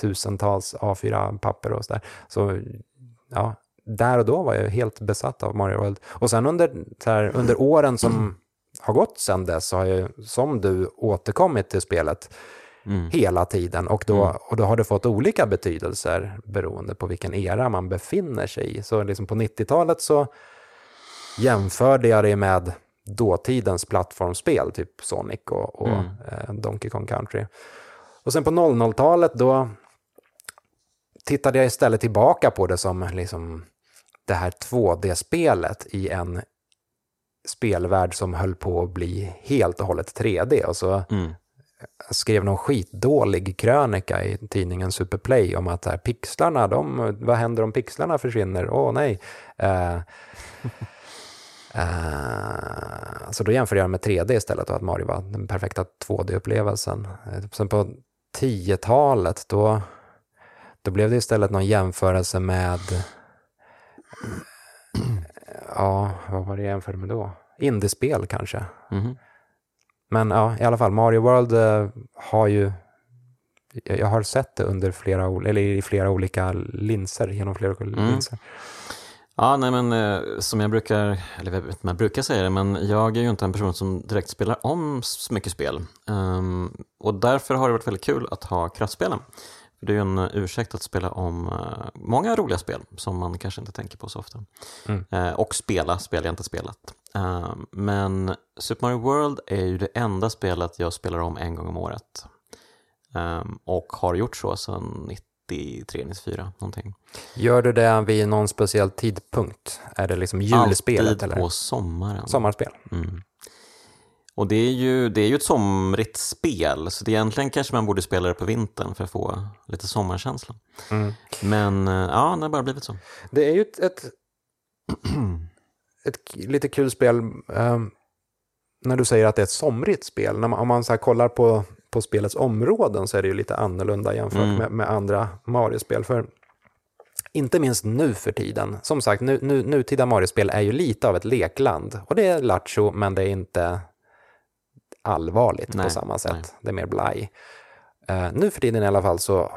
tusentals A4-papper och sådär. Så ja, där och då var jag helt besatt av Mario World. Och sen under, här, under åren som har gått sedan dess så har jag, som du, återkommit till spelet hela tiden. Och då, och då har det fått olika betydelser beroende på vilken era man befinner sig i. Så liksom på 90-talet så jämförde jag det med dåtidens plattformsspel, typ Sonic och, och eh, Donkey Kong Country. Och sen på 00-talet då tittade jag istället tillbaka på det som liksom det här 2D-spelet i en spelvärld som höll på att bli helt och hållet 3D. Och så jag skrev någon skitdålig krönika i tidningen Superplay om att här, pixlarna, de, vad händer om pixlarna försvinner? Åh nej. Eh, eh, så då jämförde jag med 3D istället och att Mario var den perfekta 2D-upplevelsen. Eh, Sen på 10-talet då, då blev det istället någon jämförelse med Ja, vad var det jag jämförde med då? Indiespel kanske. Men ja, i alla fall, Mario World eh, har ju... Jag har sett det under flera, eller i flera olika linser, genom flera olika linser. Ja, nej men eh, som jag brukar, eller jag vet jag brukar säga det, men jag är ju inte en person som direkt spelar om så mycket spel. Um, och därför har det varit väldigt kul att ha kraftspelen. För det är ju en uh, ursäkt att spela om uh, många roliga spel som man kanske inte tänker på så ofta. Mm. Uh, och spela spel jag inte spelat. Ehm, men Super Mario World är ju det enda spelet jag spelar om en gång om året. Um, och har gjort så sedan 93, 94 någonting. Gör du det vid någon speciell tidpunkt? Är det liksom julspelet? Alltid eller? på sommaren. Sommarspel? Mm. Och det är, ju, det är ju ett somrigt spel, så det egentligen kanske man borde spela det på vintern för att få lite sommarkänsla. Mm. Men eh, ja, det har bara blivit så. Det är ju ett, ett, ett lite kul spel um, när du säger att det är ett somrigt spel. När man, om man så kollar på, på spelets områden så är det ju lite annorlunda jämfört Mm. med, med andra Mario-spel. För inte minst nu för tiden. Som sagt, nu, nu, nutida Mario-spel är ju lite av ett lekland. Och det är lattjo, men det är inte allvarligt Nej, på samma sätt. nej. Det är mer blaj. Eh, nu för tiden i alla fall så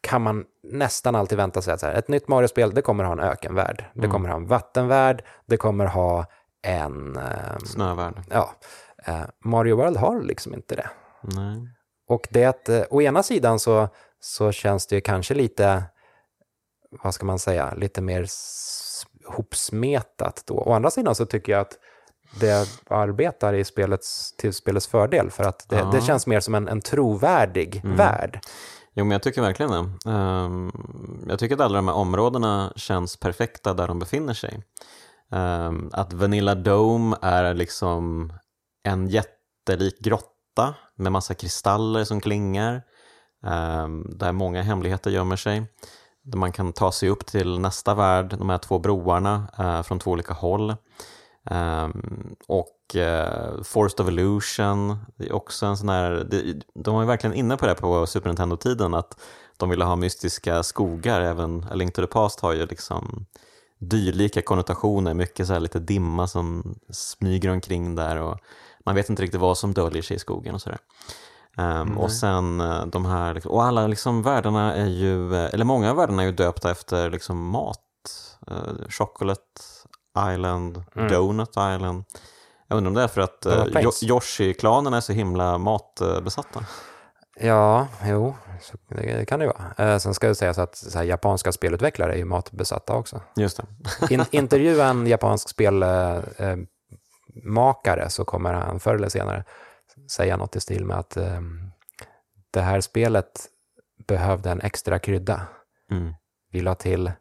kan man nästan alltid vänta sig att så här, ett nytt Mario-spel, det kommer ha en ökenvärld. Det Mm. kommer ha en vattenvärld, det kommer ha en... ehm, Snövärld. ja, eh, Mario World har liksom inte det. Nej. Och det att, eh, å ena sidan så, så känns det ju kanske lite, vad ska man säga, lite mer hopsmetat då. Å andra sidan så tycker jag att det arbetar i spelets, till spelets fördel för att det, Ja. det känns mer som en, en trovärdig Mm. värld. Jo, men jag tycker verkligen det. Ehm, jag tycker att alla de här områdena känns perfekta där de befinner sig. Ehm, att Vanilla Dome är liksom en jättelik grotta med massa kristaller som klingar, ehm, där många hemligheter gömmer sig. Där man kan ta sig upp till nästa värld, de här två broarna eh, från två olika håll. Ehm, och uh, Forest of Illusion, det är också en sån här, det, de var ju verkligen inne på det på Super Nintendo-tiden att de ville ha mystiska skogar, även A Link to the Past har ju liksom dyrlika konnotationer, mycket så här lite dimma som smyger omkring där och man vet inte riktigt vad som döljer sig i skogen och sådär. Um, och sen eh, de här, och alla liksom världarna är ju, eh, eller många av världarna är ju döpta efter liksom mat. Uh, Chocolate Island, Mm. Donut Island. Jag undrar om det är för att Plains. Yoshi-klanerna är så himla matbesatta. Ja, jo, så det kan det ju vara. Eh, sen ska det sägas att så här, japanska spelutvecklare är ju matbesatta också. Just det. In, intervjua en japansk spelmakare eh, makare så kommer han förr eller senare säga något i stil med att eh, det här spelet behövde en extra krydda. Mm. Vi la till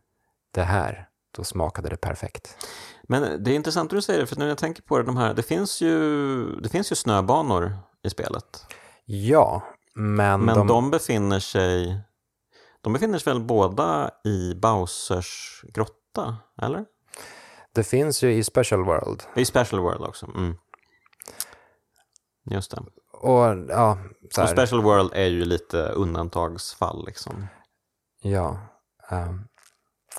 det här, då smakade det perfekt. Men det är intressant att du säger det, för när jag tänker på det, de här, det finns ju, det finns ju snöbanor i spelet. Ja, men, Men de, de, befinner sig de befinner sig väl båda i Bowsers grotta, eller? det finns ju i Special World. I Special World också. Mm. Just det. Och ja, så Och här, Special World är ju lite undantagsfall liksom. ja. ehm.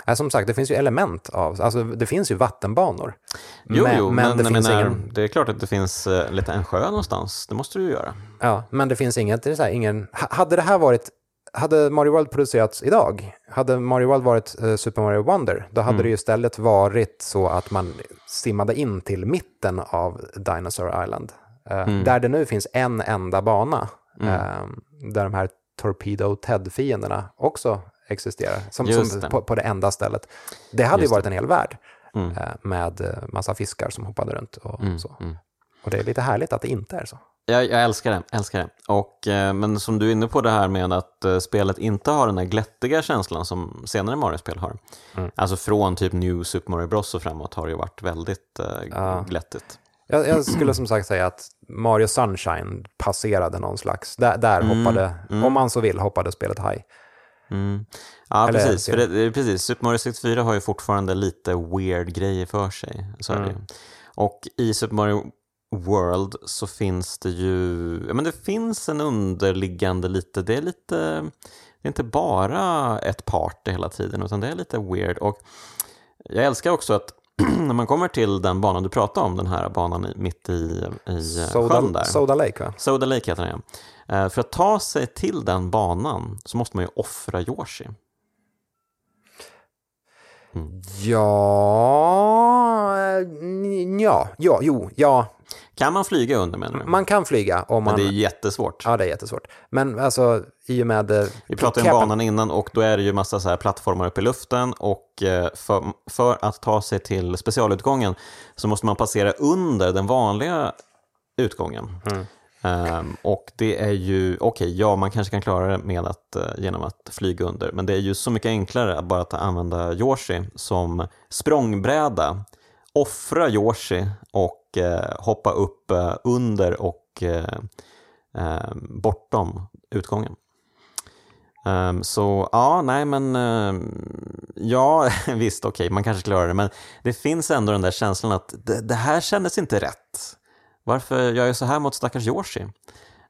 Ja, som sagt, det finns ju element av, alltså det finns ju vattenbanor. Jo, men, jo, men, det jag finns menar, ingen, det är klart att det finns eh, lite en sjö någonstans. Det måste du ju göra. Ja, men det finns inget, det är så här, ingen, ha- hade det här varit, hade Mario World producerats idag, hade Mario World varit eh, Super Mario Wonder, då hade Mm. det ju istället varit så att man simmade in till mitten av Dinosaur Island. Eh, Mm. Där det nu finns en enda bana, Mm. eh, där de här Torpedo Ted-fienderna också existerar, som, som det. på, på det enda stället. Det hade Just ju varit en hel värld Mm. eh, med eh, massa fiskar som hoppade runt och Mm. så. Mm. Och det är lite härligt att det inte är så. Jag, jag älskar det, älskar det. Och, eh, men som du är inne på det här med att spelet inte har den här glättiga känslan som senare Mario-spel har. Mm. Alltså från typ New Super Mario Bros och framåt har det ju varit väldigt Ja. glättigt. Jag, jag skulle som sagt säga att Mario Sunshine passerade någon slags, där, där Mm, hoppade, mm. om man så vill, hoppade spelet high. Mm. Ja, Eller- precis. För det, precis. Super Mario 64 har ju fortfarande lite weird grejer för sig. Så. Mm. Och i Super Mario World så finns det ju, ja men det finns en underliggande lite, det är lite, det är inte bara ett party hela tiden utan det är lite weird. Och jag älskar också att när man kommer till den banan du pratade om, den här banan mitt i, i eh, sjön Soda, där. Soda Lake va? Soda Lake heter den ja. Eh, För att ta sig till den banan så måste man ju offra Yoshi. Mm. Ja, eh, ja, ja, jo, ja. Kan man flyga under menar du? Man kan flyga om man... Men det är jättesvårt. Ja, det är jättesvårt. Men alltså, i och med... Eh, Vi pratade om banan innan och då är det ju massa så här plattformar uppe i luften och eh, för, för att ta sig till specialutgången så måste man passera under den vanliga utgången. Mm. Um, och det är ju, okej, okay, ja man kanske kan klara det med att, uh, genom att flyga under, men det är ju så mycket enklare att bara att använda Yoshi som språngbräda, offra Yoshi och Eh, hoppa upp eh, under och eh, bortom utgången. Ehm, så ja, nej men ja, visst okej, okay, man kanske klarar det, men det finns ändå den där känslan att det, det här kändes inte rätt. Varför gör jag så här mot stackars Yoshi?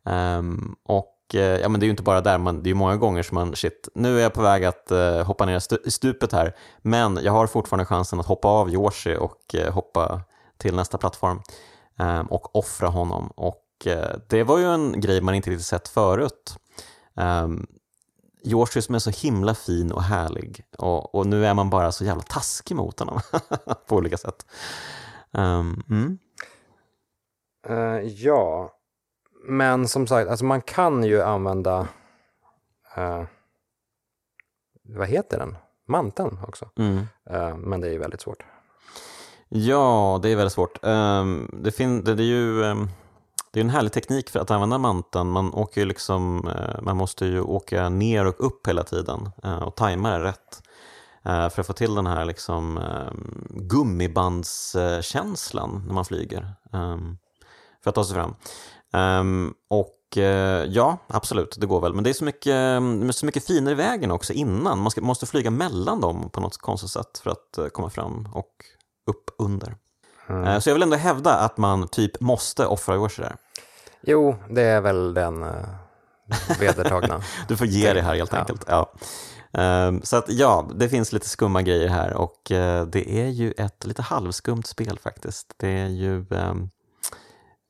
Um, och ja, men det är ju inte bara där, man, det är ju många gånger som man, shit, nu är jag på väg att uh, hoppa ner i stupet här, men jag har fortfarande chansen att hoppa av Yoshi och uh, hoppa till nästa plattform um, och offra honom. Och det var ju en grej man inte riktigt sett förut. Um, Yoshi som är så himla fin och härlig och, och nu är man bara så jävla taskig mot honom på olika sätt. Um, mm. Uh, ja, men som sagt, alltså man kan ju använda, uh, vad heter den? Manteln också. Mm. Uh, men det är ju väldigt svårt. Ja, det är väldigt svårt. Um, det, fin- det, det, är ju um, det är en härlig teknik för att använda manteln. Man, åker ju liksom, eh, man måste ju åka ner och upp hela tiden eh, och tajma det rätt eh, för att få till den här liksom, um, gummibandskänslan när man flyger för att ta sig fram. Och ja, absolut, det går väl. Men det är så mycket, så mycket finare i vägen också innan. Man ska, måste flyga mellan dem på något konstigt sätt för att komma fram och upp under. Mm. Uh, så jag vill ändå hävda att man typ måste offra Yoshi där. Jo, det är väl den uh, vedertagna. du får ge det här helt enkelt. Ja. Um, så att ja, det finns lite skumma grejer här och det är ju ett lite halvskumt spel faktiskt. Det är ju um,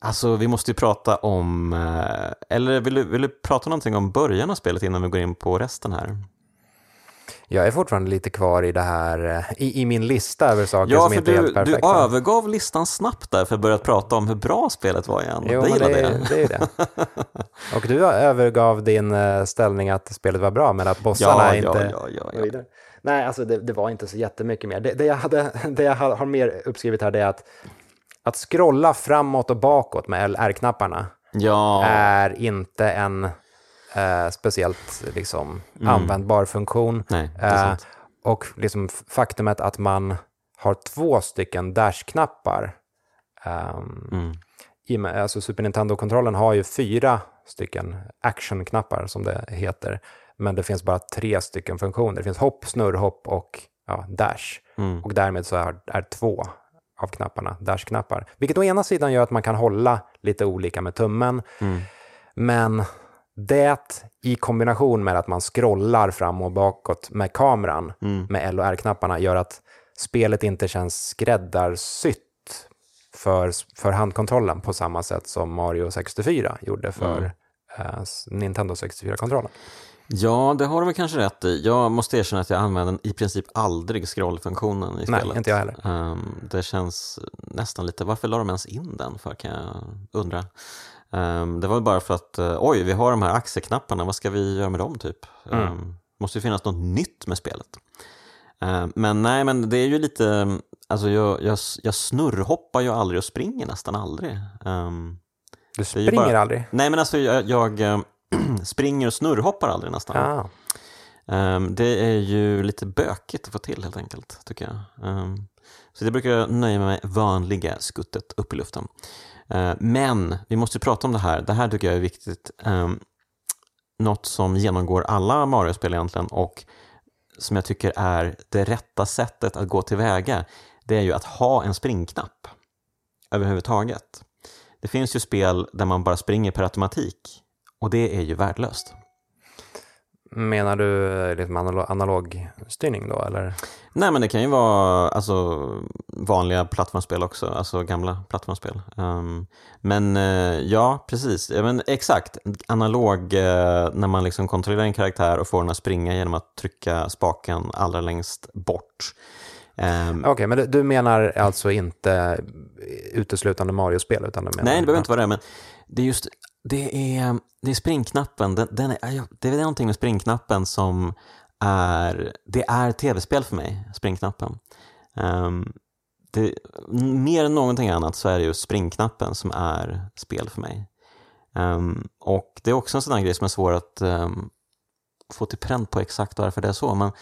Alltså vi måste ju prata om, eh, eller vill du, vill du prata någonting om början av spelet innan vi går in på resten här? Jag är fortfarande lite kvar i det här, eh, i, i min lista över saker ja, som inte du, är helt perfekta. Ja, du övergav listan snabbt där för att börja prata om hur bra spelet var igen. Jo, det gillade det, jag. det är det. Och du övergav din eh, ställning att spelet var bra, men att bossarna ja, inte... Ja, ja, ja. Nej, alltså det, det, var inte så jättemycket mer. Det, det, jag, hade, det jag har mer uppskrivit här det är att att scrolla framåt och bakåt med LR-knapparna ja. är inte en eh, speciellt liksom, mm. användbar funktion. Nej, eh, och liksom faktumet att man har två stycken dash-knappar. Um, mm. alltså Super Nintendo-kontrollen har ju fyra stycken action-knappar som det heter. Men det finns bara tre stycken funktioner. Det finns hopp, snurrhopp och ja, dash. Mm. Och därmed så är, är två av knapparna, dash-knappar. Vilket å ena sidan gör att man kan hålla lite olika med tummen, mm. men det i kombination med att man scrollar fram och bakåt med kameran mm. med L och R-knapparna gör att spelet inte känns skräddarsytt för, för handkontrollen på samma sätt som Mario 64 gjorde för mm. eh, Nintendo 64-kontrollen. Ja, det har du väl kanske rätt i. Jag måste erkänna att jag använder i princip aldrig scrollfunktionen i spelet. Nej, inte jag heller. Um, det känns nästan lite, varför la de ens in den för kan jag undra. Um, det var bara för att, uh, oj, vi har de här axelknapparna, vad ska vi göra med dem typ? Mm. Um, måste ju finnas något nytt med spelet. men nej, men det är ju lite, alltså jag, jag, jag snurrhoppar ju aldrig och springer nästan aldrig. du springer bara, aldrig? Nej, men alltså jag, jag springer och snurrhoppar aldrig nästan. Ah. Det är ju lite bökigt att få till helt enkelt, tycker jag. Så det brukar jag nöja mig med vanliga skuttet upp i luften. Eh, men vi måste prata om det här. Det här tycker jag är viktigt. Ehm, något som genomgår alla Mario-spel egentligen och som jag tycker är det rätta sättet att gå tillväga. Det är ju att ha en springknapp överhuvudtaget. Det finns ju spel där man bara springer per automatik och det är ju värdelöst. Menar du eh, liksom analog, analogstyrning då eller? Nej men det kan ju vara alltså, vanliga plattformsspel också, alltså gamla plattformsspel. Um, men uh, ja, precis. Ja, men exakt, analog uh, när man liksom kontrollerar en karaktär och får den att springa genom att trycka spaken allra längst bort. Um, Okej, okay, men du, du, menar alltså inte uteslutande Mario-spel? Utan du menar, nej, det behöver inte vara det, men det är just det är, det är springknappen, den, den är, det är någonting med springknappen som är, det är tv-spel för mig, springknappen. Um, det, mer än någonting annat så är det just springknappen som är spel för mig. Um, och det är också en sån här grej som är svår att um, få till pränt på exakt varför det är så. Men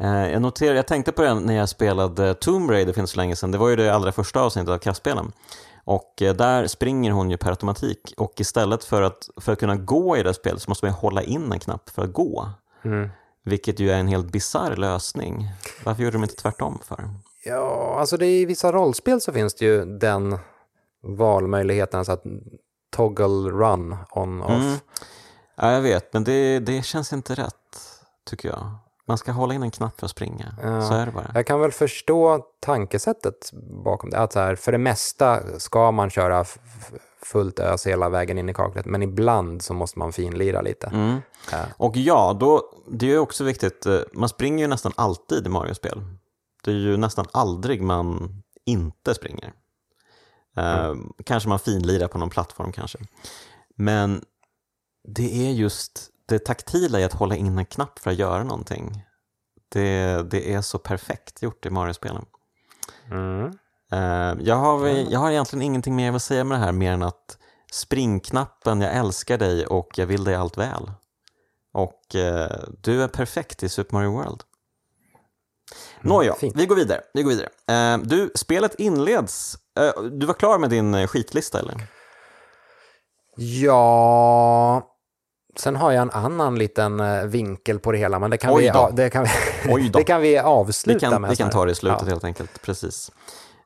uh, jag, noterade, jag tänkte på det när jag spelade Tomb Raider för inte så länge sedan. Det var ju det allra första avsnittet av kraftspelen. Och eh, där springer hon ju per automatik och istället för att, för att kunna gå i det spelet så måste man hålla in en knapp för att gå. Mm. Vilket ju är en helt bizarr lösning. Varför gjorde de inte tvärtom för? Ja, alltså det är, i vissa rollspel så finns det ju den valmöjligheten, alltså att toggle run on off. Mm. Ja, jag vet, men det, det känns inte rätt, tycker jag. Man ska hålla in en knapp för att springa. Ja, så är det bara. Jag kan väl förstå tankesättet bakom det. Att så här, för det mesta ska man köra fullt ös hela vägen in i kaklet, men ibland så måste man finlira lite. Mm. Ja. Och ja, då, det är också viktigt, eh, man springer ju nästan alltid i Mario-spel. Det är ju nästan aldrig man inte springer. Eh, mm. Uh, kanske man finlirar på någon plattform kanske. Men det är just det taktila i att hålla in en knapp för att göra någonting. Det, det är så perfekt gjort i Mario-spelen. Mm. Uh, jag, har, jag har egentligen ingenting mer att säga med det här mer än att springknappen, jag älskar dig och jag vill dig allt väl. Och uh, du är perfekt i Super Mario World. Mm, Nåja, vi går vidare. Vi går vidare. Uh, du, spelet inleds. du var klar med din skitlista eller? Ja, Sen har jag en annan liten eh, vinkel på det hela, men det kan, vi, det kan, vi, det kan vi avsluta vi kan, med. Vi kan ta det i slutet ja. helt enkelt, precis.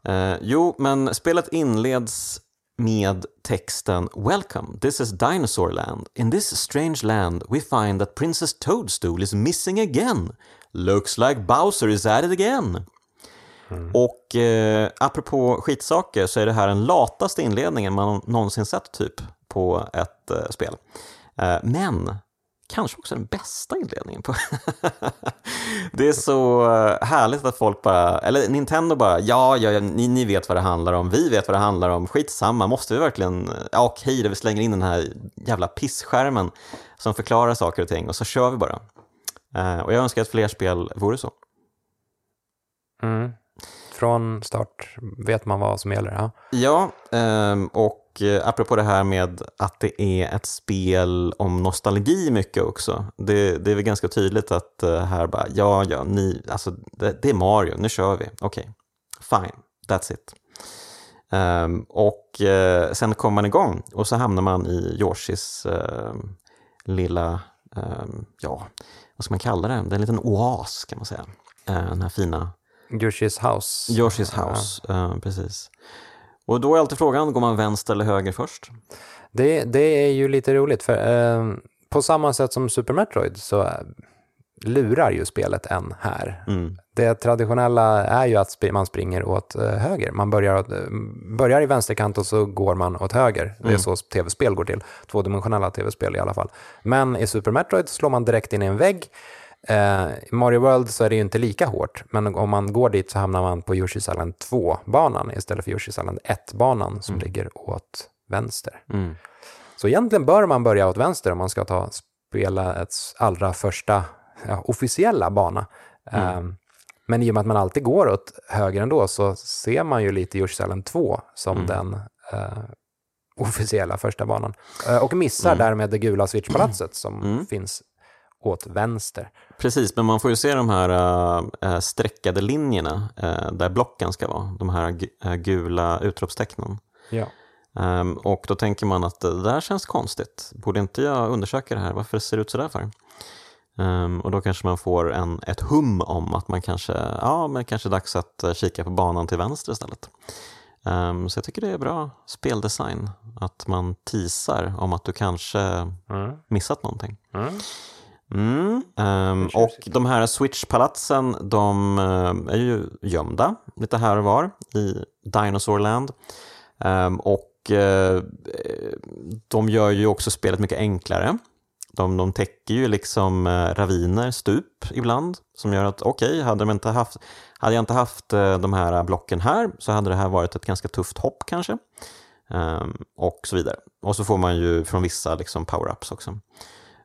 Uh, jo, men spelet inleds med texten “Welcome, this is Dinosaur Land. In this strange land we find that Princess Toadstool is missing again. Looks like Bowser is at it again.” mm. Och eh, apropå skitsaker så är det här den lataste inledningen man någonsin sett typ på ett eh, spel. Eh, men kanske också den bästa inledningen på. det är så eh, härligt att folk bara, eller Nintendo bara, ja, ja, ja ni, ni vet vad det handlar om, vi vet vad det handlar om, skitsamma, måste vi verkligen, ja okej då, vi slänger in den här jävla pissskärmen som förklarar saker och ting och så kör vi bara. Uh, och jag önskar att fler spel vore så. Mm. Från start vet man vad som gäller. Ja, ja um, och och eh, apropå det här med att det är ett spel om nostalgi mycket också. Det, det är väl ganska tydligt att eh, här bara, ja, ja, ni, alltså det, det är Mario, nu kör vi. Okej, okay. fine, that's it. Um, och uh, sen kommer man igång och så hamnar man i Yoshis uh, lilla, um, ja, vad ska man kalla det? Det är en liten oas kan man säga. Uh, den här fina... Yoshis house. Yoshis house, uh, precis. Och då är alltid frågan, går man vänster eller höger först? Det, det är ju lite roligt, för eh, på samma sätt som Super Metroid så lurar ju spelet en här. Mm. Det traditionella är ju att man springer åt eh, höger. Man börjar, åt, börjar i vänsterkant och så går man åt höger. Mm. Det är mm. så tv-spel går till. Tvådimensionella tv-spel i alla fall. Men i Super Metroid slår man direkt in i en vägg Eh, I Mario World så är det ju inte lika hårt, men om man går dit så hamnar man på Yoshi's Island 2-banan istället för Yoshi's Island 1-banan som mm. ligger åt vänster. Mm. Så egentligen bör man börja åt vänster om man ska ta spela ett allra första ja, officiella bana. Mm. Eh, men i och med att man alltid går åt höger ändå så ser man ju lite Yoshi's Island 2 som mm. den eh, officiella första banan. Eh, och missar mm. därmed det gula switchpalatset som mm. finns åt vänster. Precis, men man får ju se de här äh, streckade linjerna äh, där blocken ska vara, de här gula utropstecknen. Ja. Um, och då tänker man att det där känns konstigt, borde inte jag undersöka det här, varför ser det ut sådär för? Um, och då kanske man får en, ett hum om att man kanske, ja men kanske är dags att kika på banan till vänster istället. Um, så jag tycker det är bra speldesign, att man teasar om att du kanske mm. missat någonting. Mm. Mm. Um, och de här Switch-palatsen, de uh, är ju gömda lite här och var i Dinosaurland. Um, och uh, de gör ju också spelet mycket enklare. De, de täcker ju liksom uh, raviner, stup ibland, som gör att okej, okay, hade, hade jag inte haft de här blocken här så hade det här varit ett ganska tufft hopp kanske. Um, och så vidare. Och så får man ju från vissa liksom power-ups också.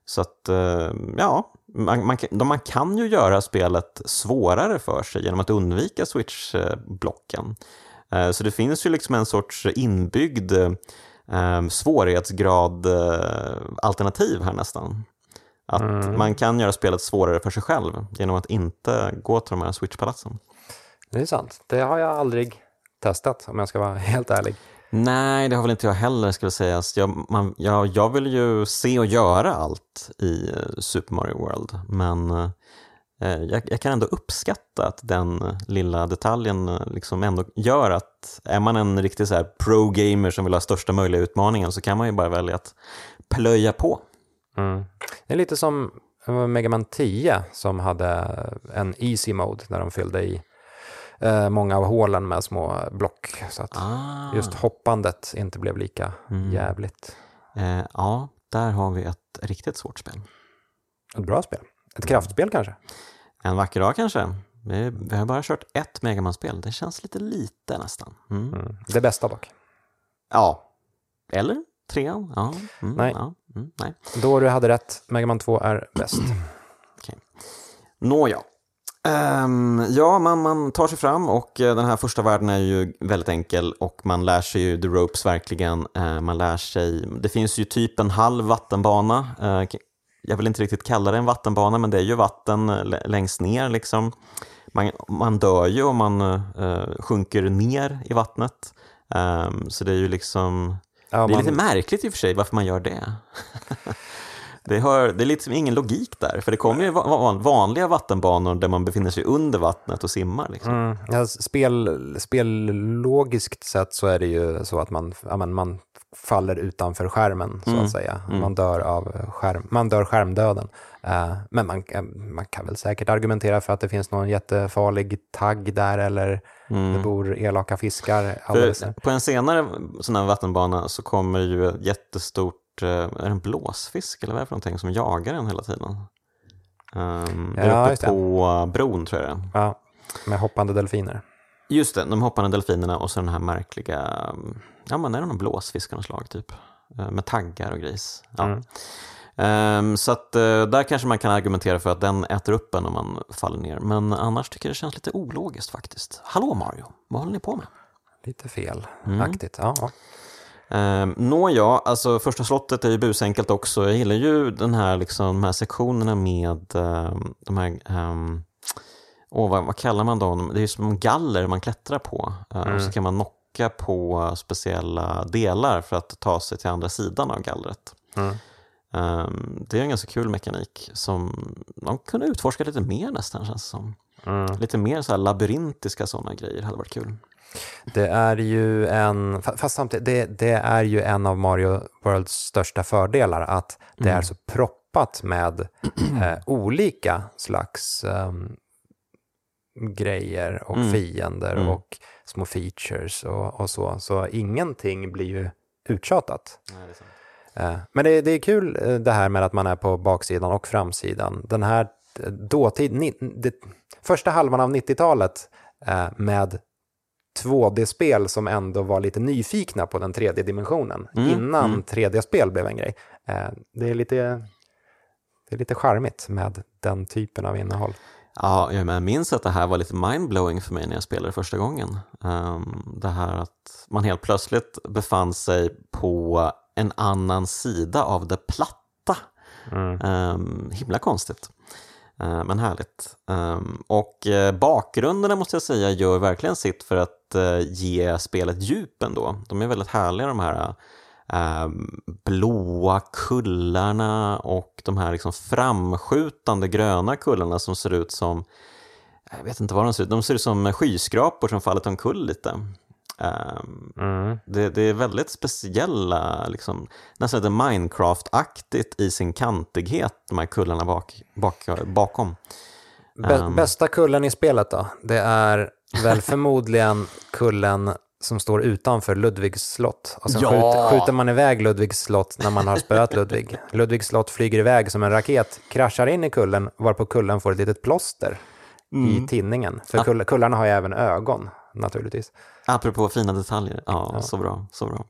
Så att, uh, ja, man, man, man, kan ju göra spelet svårare för sig genom att undvika switch-blocken. Uh, så det finns ju liksom en sorts inbyggd uh, svårighetsgrad-alternativ här nästan. Att mm. man kan göra spelet svårare för sig själv genom att inte gå till de här switch-palatsen. Det är sant. Det har jag aldrig testat om jag ska vara helt ärlig. Nej, det har väl inte jag heller skulle sägas. Alltså, jag, man, jag, jag vill ju se och göra allt i eh, Super Mario World, men eh, eh, jag, jag, kan ändå uppskatta att den eh, lilla detaljen liksom ändå gör att är man en riktig så pro-gamer som vill ha största möjliga utmaningen så kan man ju bara välja att plöja på. Mm. Det är lite som Megaman 10 som hade en easy mode när de fyllde i eh, många av hålen med små block. Så att ah. just hoppandet inte blev lika mm. jävligt. Eh, ja, där har vi ett riktigt svårt spel. Ett bra spel. Ett kraftspel kanske? En vacker dag kanske. Vi, vi har bara kört ett Megaman-spel. Det känns lite lite nästan. Mm. Mm. Det bästa dock. Ja. Eller trean? Ja. Mm, nej. Ja. Mm, nej. Då du hade rätt. Megaman 2 är bäst. okay. Nåja. Um, ja, man, man tar sig fram och uh, den här första världen är ju väldigt enkel och man lär sig ju the ropes verkligen. Uh, man lär sig, det finns ju typ en halv vattenbana. Uh, jag vill inte riktigt kalla det en vattenbana, men det är ju vatten längst ner liksom. Man, man dör ju om man sjunker ner i vattnet. Um, så det är ju liksom, ja, det är man... lite märkligt i och för sig varför man gör det. Det, har, det är liksom ingen logik där, för det kommer ju vanliga vattenbanor där man befinner sig under vattnet och simmar. Liksom. Mm. Ja, spel, spellogiskt sett så är det ju så att man, ja, man faller utanför skärmen, så mm. att säga. Mm. Man, dör av skärm, man dör skärmdöden. Uh, men man, man kan väl säkert argumentera för att det finns någon jättefarlig tagg där eller mm. det bor elaka fiskar. på en senare sån här vattenbana så kommer ju ett jättestort Eh, är det en blåsfisk eller vad är det för någonting som jagar en hela tiden? Um, ja, uppe på bron tror jag det Ja, med hoppande delfiner. Just det, de hoppande delfinerna och så den här märkliga, ja men är det någon blåsfisk av något slag typ? Eh, med taggar och gris. Ja. Mm. Um, så att uh, där kanske man kan argumentera för att den äter upp en om man faller ner. Men annars tycker jag det känns lite ologiskt faktiskt. Hallå Mario, vad håller ni på med? Lite felaktigt, mm. ja. Eh, Nåja, alltså första slottet är ju busenkelt också. Jag gillar ju den här, liksom, de här sektionerna med eh, de här um, oh, vad, vad, kallar man dem? Det är ju som galler man klättrar på. Uh, mm. Och så kan man knocka på speciella delar för att ta sig till andra sidan av gallret. Mm. Um, det är en ganska kul mekanik som de kunde utforska lite mer nästan känns det som. Mm. Lite mer så labyrintiska sådana grejer hade varit kul. Det är ju en, fast samtidigt, det, det, är ju en av Mario Worlds största fördelar att det mm. är så proppat med eh, olika slags um, grejer och mm. fiender mm. och små features och, och, så. Så ingenting blir ju uttjatat. Nej, det eh, men det, det, är kul eh, det här med att man är på baksidan och framsidan. Den här eh, dåtid, ni, det, första halvan av 90-talet eh, med 2D-spel som ändå var lite nyfikna på den tredje dimensionen mm, innan mm. 3D-spel blev en grej. Eh, det, är lite, det är lite charmigt med den typen av innehåll. Ja, jag minns att det här var lite mindblowing för mig när jag spelade första gången. Um, det här att man helt plötsligt befann sig på en annan sida av det platta. Mm. Um, himla konstigt. Eh, men härligt. Ehm, och eh, bakgrunderna måste jag säga gör verkligen sitt för att eh, ge spelet djup ändå. De är väldigt härliga de här ehm, blåa kullarna och de här liksom framskjutande gröna kullarna som ser ut som jag vet inte vad de ser ut, de ser ut som skyskrapor som fallit omkull lite. Um, Mm. det, det är väldigt speciella, liksom, nästan lite Minecraft-aktigt i sin kantighet, de här kullarna bak, bak, bakom. Ehm. Bästa kullen i spelet då? Det är väl förmodligen kullen som står utanför Ludvigs slott. Och sen Ja! skjuter, skjuter man iväg Ludvigs slott när man har spöat Ludvig. Ludvigs slott flyger iväg som en raket, kraschar in i kullen, varpå kullen får ett litet plåster i tinningen. För kull, kullarna har ju även ögon, naturligtvis. Apropå fina detaljer, ja, så bra, så bra.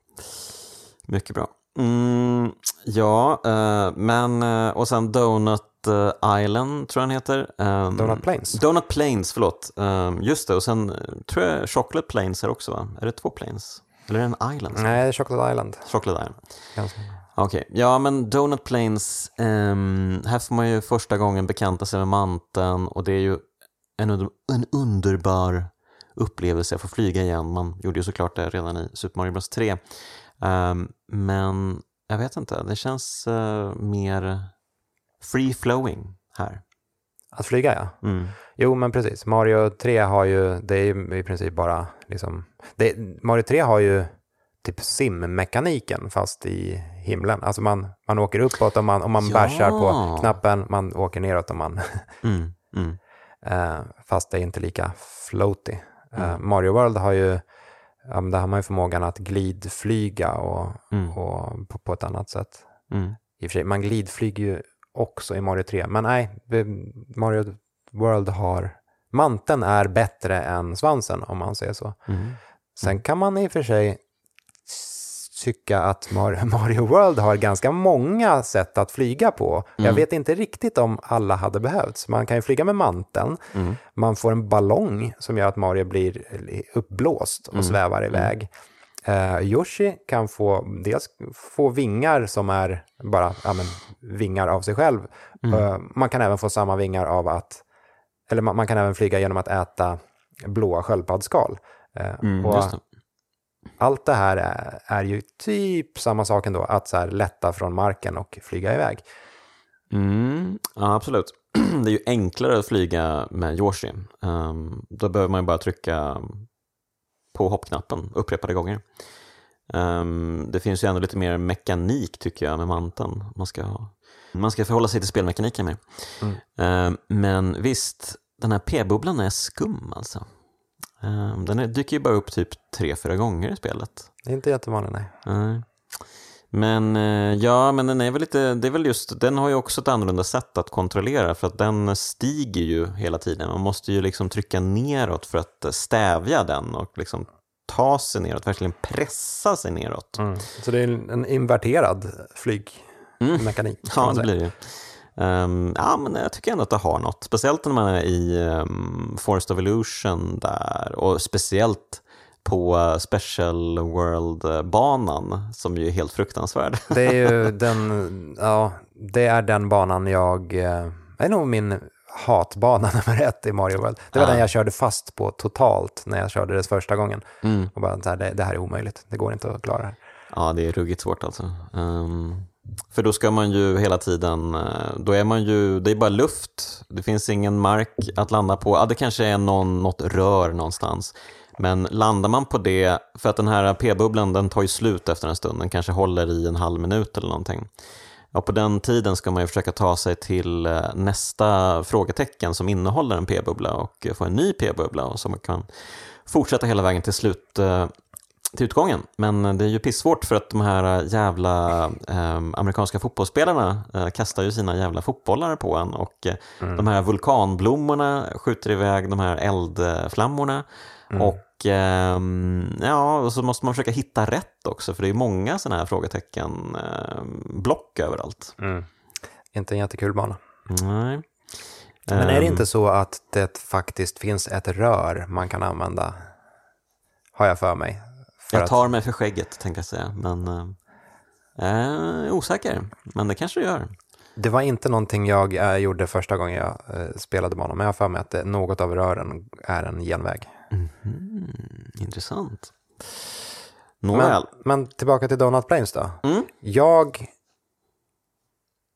Mycket bra. Mm, ja, eh, men eh, och sen Donut eh, Island tror jag den heter. Ehm, Donut Plains. Donut Plains, förlåt. Ehm, just det, och sen tror jag Chocolate Plains är också va? Är det två plains? Eller är det en island? Nej, Chocolate Island. Chocolate Island. Ganska. Okej, ja men Donut Plains, ehm, här får man ju första gången bekanta sig med manteln och det är ju en, en underbar upplevelse att få flyga igen. Man gjorde ju såklart det redan i Super Mario Bros 3. Ehm, men jag vet inte, det känns eh, mer free flowing här. Att flyga, ja. Mm. Jo, men precis. Mario 3 har ju, det är ju i princip bara liksom, det, Mario 3 har ju typ sim-mekaniken fast i himlen. Alltså man, man åker uppåt om man, om man Ja. bashar på knappen, man åker neråt om man, Mm. Mm. eh, fast det är inte lika floaty. Eh, Mario World har ju, ja, men där har man ju förmågan att glidflyga och, Mm. och på, på ett annat sätt. Mm. I och för sig, man glidflyger ju också i Mario 3, men nej, Mario World har, manteln är bättre än svansen om man säger så. Mm. Sen kan man i och för sig tycka att Mar- Mario World har ganska många sätt att flyga på. Jag vet inte riktigt om alla hade behövts. Man kan ju flyga med manteln, Mm. man får en ballong som gör att Mario blir uppblåst och svävar iväg. Eh, Yoshi kan få, dels få vingar som är bara ja, men, vingar av sig själv. Eh, man kan även få samma vingar av att, eller man, man kan även flyga genom att äta blåa sköldpaddsskal. Mm, och. Allt det här är, är ju typ samma sak ändå, att så här lätta från marken och flyga iväg. Mm, ja, absolut. Det är ju enklare att flyga med Yoshi. Um, då behöver man ju bara trycka på hoppknappen upprepade gånger. Um, det finns ju ändå lite mer mekanik tycker jag med manteln. Man ska, man ska förhålla sig till spelmekaniken mer. Um, men visst, den här p-bubblan är skum alltså. Um, den dyker ju bara upp typ tre, fyra gånger i spelet. Det är inte jättevanligt, nej. Nej. Men eh, ja, men den är väl lite, det är väl just, den har ju också ett annorlunda sätt att kontrollera för att den stiger ju hela tiden. Man måste ju liksom trycka neråt för att stävja den och liksom ta sig neråt, verkligen pressa sig neråt. Så det är en inverterad flygmekanik. kan Ja, det blir det. Ehm, ja, men jag tycker ändå att det har något. Speciellt när man är i um, Forest of Illusion där och speciellt på eh, Special World-banan som ju är helt fruktansvärd. Det är ju den, ja, det är den banan jag, eh, det är nog min hatbana nummer ett i Mario World. Det var Ja. den jag körde fast på totalt när jag körde det första gången. Mm. Och bara så här, det, det här är omöjligt, det går inte att klara det här. Ja, det är ruggigt svårt alltså. Ehm, för då ska man ju hela tiden, eh, då är man ju, det är bara luft. Det finns ingen mark att landa på. Ja, det kanske är någon, något rör någonstans. Men landar man på det, för att den här p-bubblan den tar ju slut efter en stund, den kanske håller i en halv minut eller någonting. Ja, på den tiden ska man ju försöka ta sig till eh, nästa frågetecken som innehåller en p-bubbla och få en ny p-bubbla och så man kan fortsätta hela vägen till slut eh, till utgången. Men det är ju pissvårt för att de här jävla eh, amerikanska fotbollsspelarna eh, kastar ju sina jävla fotbollar på en och eh, de här vulkanblommorna skjuter iväg de här eldflammorna och ehm, ja, och så måste man försöka hitta rätt också för det är många sådana här frågetecken, eh, block överallt. Inte en jättekul bana. Nej. Men är det Ehm, inte så att det faktiskt finns ett rör man kan använda? Har jag för mig. Jag tar mig för skägget tänkte jag säga, men eh, jag är osäker. Men det kanske det gör. Det var inte någonting jag eh, gjorde första gången jag eh, spelade banan, men jag har för mig att det, något av rören är en genväg. Intressant. Men, Nåväl. men tillbaka till Donut Plains då. Mm. Jag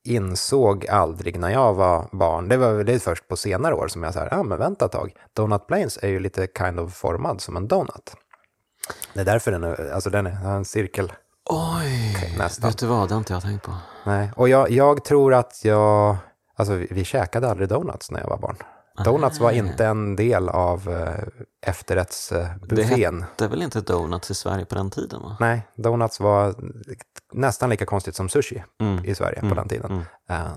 insåg aldrig när jag var barn, det var det först på senare år som jag sa, ja ah, men vänta ett tag, Donut Plains är ju lite kind of formad som en donut. Det är därför den är, alltså den är en cirkel. Oj, nästan. vet du vad, det har inte jag tänkt på. Nej, och jag, jag tror att jag, alltså vi, vi käkade aldrig donuts när jag var barn. Donuts var inte en del av eh, Det efterrättsbuffén. hette väl inte donuts i Sverige på den tiden? Va? Nej, donuts var nästan lika konstigt som sushi Mm. i Sverige på den tiden. mm. Eh,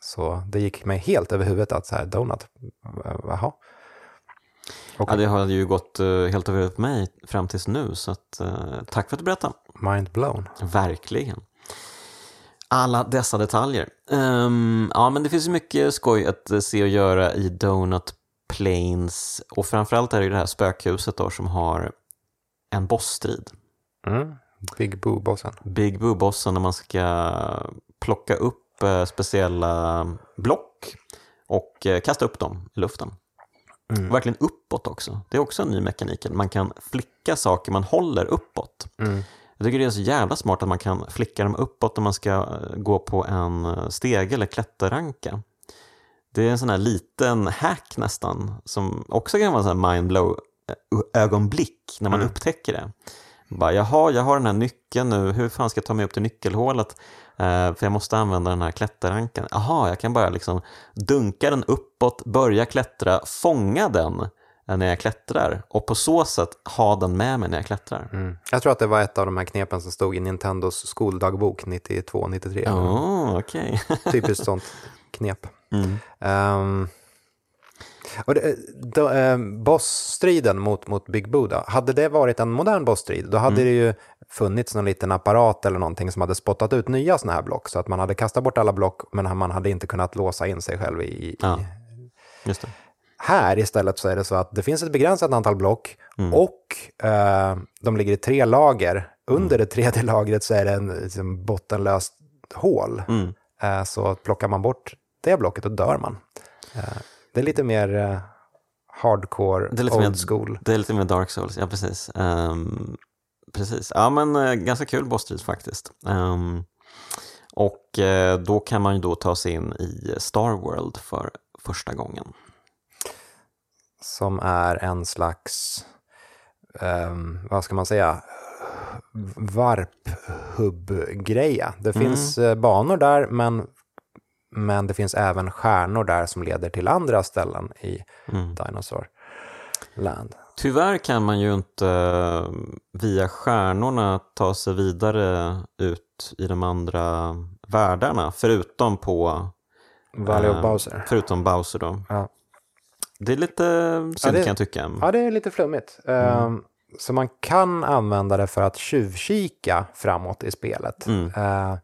så det gick mig helt över huvudet att så här, donut, eh, jaha. Och Ja, det har ju gått eh, helt över huvudet mig fram tills nu, så att, eh, tack för att du berättade. mind blown. Verkligen. Alla dessa detaljer. Ehm, ja, men det finns mycket skoj att eh, se och göra i Donut Plains och framförallt är det det här spökhuset då som har en bossstrid. Mm. Big Boo-bossen. Big Boo-bossen när man ska plocka upp speciella block och kasta upp dem i luften. Mm. Verkligen uppåt också. Det är också en ny mekanik. Man kan flicka saker man håller uppåt. Mm. Jag tycker det är så jävla smart att man kan flicka dem uppåt när man ska eh, gå på en eh, stege eller klätterranka. Det är en sån här liten hack nästan som också kan vara en sån här mindblow eh, ögonblick när man Mm. upptäcker det. Bara, Jaha, jag har den här nyckeln nu, hur fan ska jag ta mig upp till nyckelhålet? Eh, för jag måste använda den här klätterrankan. Jaha, jag kan bara liksom dunka den uppåt, börja klättra, fånga den eh, när jag klättrar och på så sätt ha den med mig när jag klättrar. Mm. Jag tror att det var ett av de här knepen som stod i Nintendos skoldagbok 92-93. Oh, okej. Typiskt sånt knep. Mm. Um, och det, då, eh, bossstriden mot, mot Big Buddha, hade det varit en modern bossstrid, då hade det ju funnits någon liten apparat eller någonting som hade spottat ut nya sådana här block, så att man hade kastat bort alla block, men man hade inte kunnat låsa in sig själv i... i Ja. Just det. Här istället så är det så att det finns ett begränsat antal block och eh, de ligger i tre lager. Under det tredje lagret så är det en liksom, bottenlöst hål. Mm. Eh, så plockar man bort det blocket då dör man. Eh, det är lite mer eh, hardcore, Det är lite old mer- school. Det är lite mer Dark Souls, ja precis. Ehm, precis. Ja men eh, ganska kul bossstrid faktiskt. Ehm, och eh, då kan man ju då ta sig in i Star World för första gången. Som är en slags, ehm, vad ska man säga, varp-hubb-greja. Det finns eh, banor där, men, men det finns även stjärnor där som leder till andra ställen i Mm. Dinosaur Land. Tyvärr kan man ju inte eh, via stjärnorna ta sig vidare ut i de andra världarna, förutom på Valley of eh, Bowser. Förutom Bowser då. Ja. Det är lite synd det- kan jag tycka. Ja, det är lite flummigt. Ehm, så man kan använda det för att tjuvkika framåt i spelet. Mm. Mm,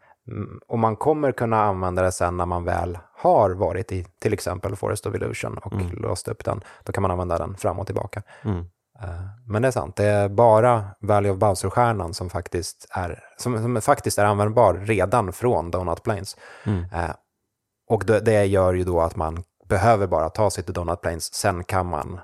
och man kommer kunna använda det sen när man väl har varit i till exempel Forest of Illusion och låst upp den. Då kan man använda den fram och tillbaka. Mm. Eh, Men det är sant, det är bara Valley of Bowser-stjärnan som faktiskt är, som, som faktiskt är användbar redan från Donut Plains. Mm. Eh, och det, det gör ju då att man behöver bara ta sig till Donut Plains, sen kan man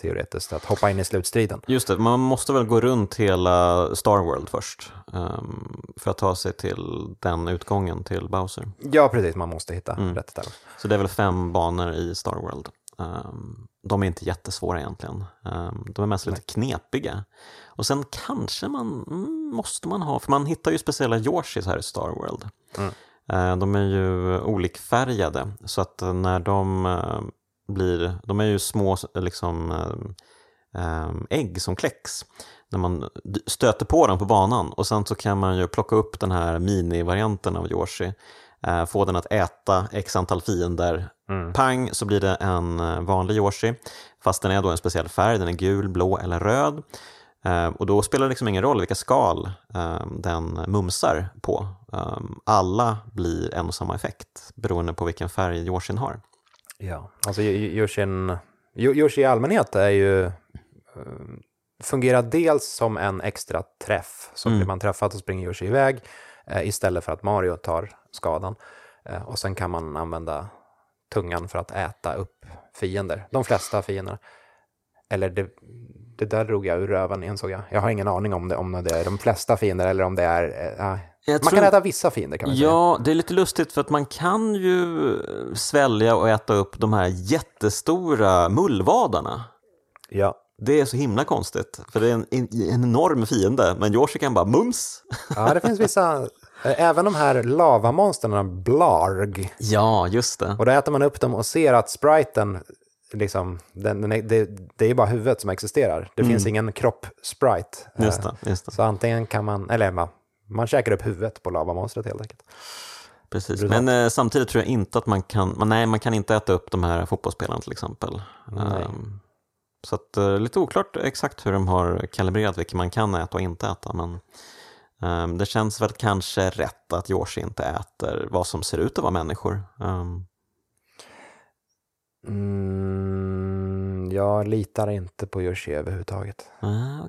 teoretiskt att hoppa in i slutstriden. Just det, man måste väl gå runt hela Star World först ehm, för att ta sig till den utgången till Bowser. Ja, precis, man måste hitta Mm. rätt ställe. Så det är väl fem banor i Star World. Ehm, de är inte jättesvåra egentligen. Ehm, de är mest lite knepiga. Och sen kanske man, mm, måste man ha, för man hittar ju speciella Yoshis här i Star World. Mm. De är ju olikfärgade, så att när de blir, de är ju små liksom eh, eh, ägg som kläcks när man stöter på dem på banan och sen så kan man ju plocka upp den här mini-varianten av Yoshi eh, få den att äta x antal fiender. Mm. Pang så blir det en vanlig Yoshi, fast den är då en speciell färg, den är gul, blå eller röd. Och då spelar det liksom ingen roll vilka skal den mumsar på. Alla blir en och samma effekt beroende på vilken färg Yoshin har. Ja, alltså Yo- Yo- Yoshin, Yo- Yoshi i allmänhet är ju, eh, fungerar dels som en extra träff. Så Mm. blir man träffad så springer Yoshi iväg eh, istället för att Mario tar skadan. Eh, och sen kan man använda tungan för att äta upp fiender, de flesta fienderna. Eller det, det där drog jag ur röven insåg jag. Jag har ingen aning om det, om det är de flesta fiender eller om det är... Eh, man tror kan äta vissa fiender kan man säga. Ja, det är lite lustigt för att man kan ju svälja och äta upp de här jättestora mullvadarna. Ja, Det är så himla konstigt, för det är en, en, en enorm fiende, men Yoshi kan bara mums. Ja, det finns vissa, eh, även de här lavamonstren, Blarg, Ja, just det. och då äter man upp dem och ser att spriten, liksom, den, den är, det, det är bara huvudet som existerar. Det finns ingen kropp-sprite. Mm. Just Eh, det, just det. Så antingen kan man, eller man, man käkar upp huvudet på lavamonstret helt enkelt. Precis. Brutalt. Men eh, samtidigt tror jag inte att man kan, man, nej, man kan inte äta upp de här fotbollsspelarna till exempel. Ehm, så att, eh, lite oklart exakt hur de har kalibrerat vilka man kan äta och inte äta. Men ehm, det känns väl kanske rätt att Yoshi inte äter vad som ser ut att vara människor. Ehm, Mm, jag litar inte på Yoshi överhuvudtaget. ah,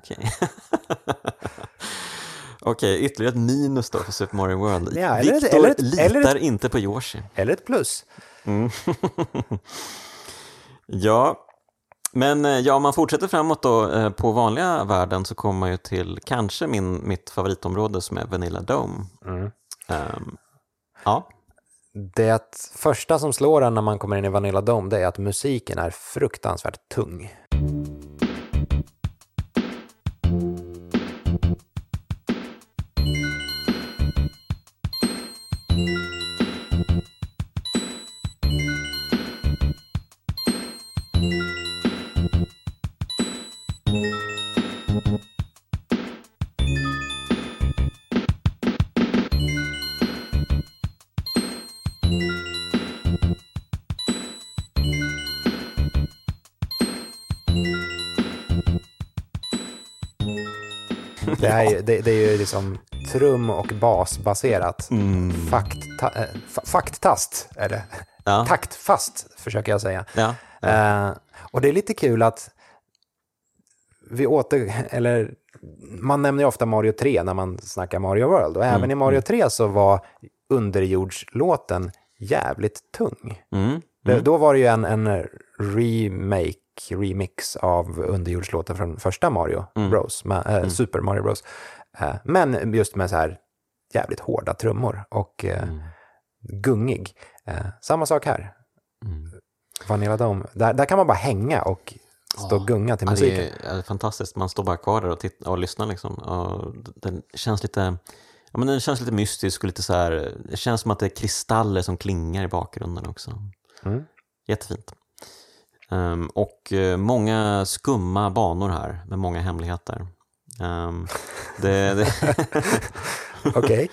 Okej, Okej, ytterligare ett minus då för Super Mario World. Ja, eller Victor eller litar eller inte på Yoshi. Eller ett plus. Ja, men eh, ja, om man fortsätter framåt då eh, på vanliga världen så kommer man ju till kanske min, mitt favoritområde som är Vanilla Dome. Mm. Ehm, ja, Det första som slår en när man kommer in i Vanilla Dome det är att musiken är fruktansvärt tung. Är ju- det, det är ju liksom trum och basbaserat. Fakta, äh, fa- fakttast, eller Ja. taktfast försöker jag säga. ja, Eh, och det är lite kul att vi åter, eller man nämner ju ofta Mario 3 när man snackar Mario World. Och även i Mario 3 så var underjordslåten jävligt tung. mm, Det, då var det ju en, en remake, remix av underjordslåten från första Mario Bros, med, eh, Super Mario Bros. Eh, men just med så här jävligt hårda trummor och eh, gungig. Eh, samma sak här. Vanilla Dome, där, där kan man bara hänga och stå och gunga till Ja, musiken. det är, är fantastiskt, man står bara kvar där och, titt- och lyssnar liksom. Och den känns lite, ja, men den känns lite mystisk och lite så här, det känns som att det är kristaller som klingar i bakgrunden också. Mm. Jättefint. Ehm, och eh, många skumma banor här med många hemligheter. Ehm, det, det, Okej.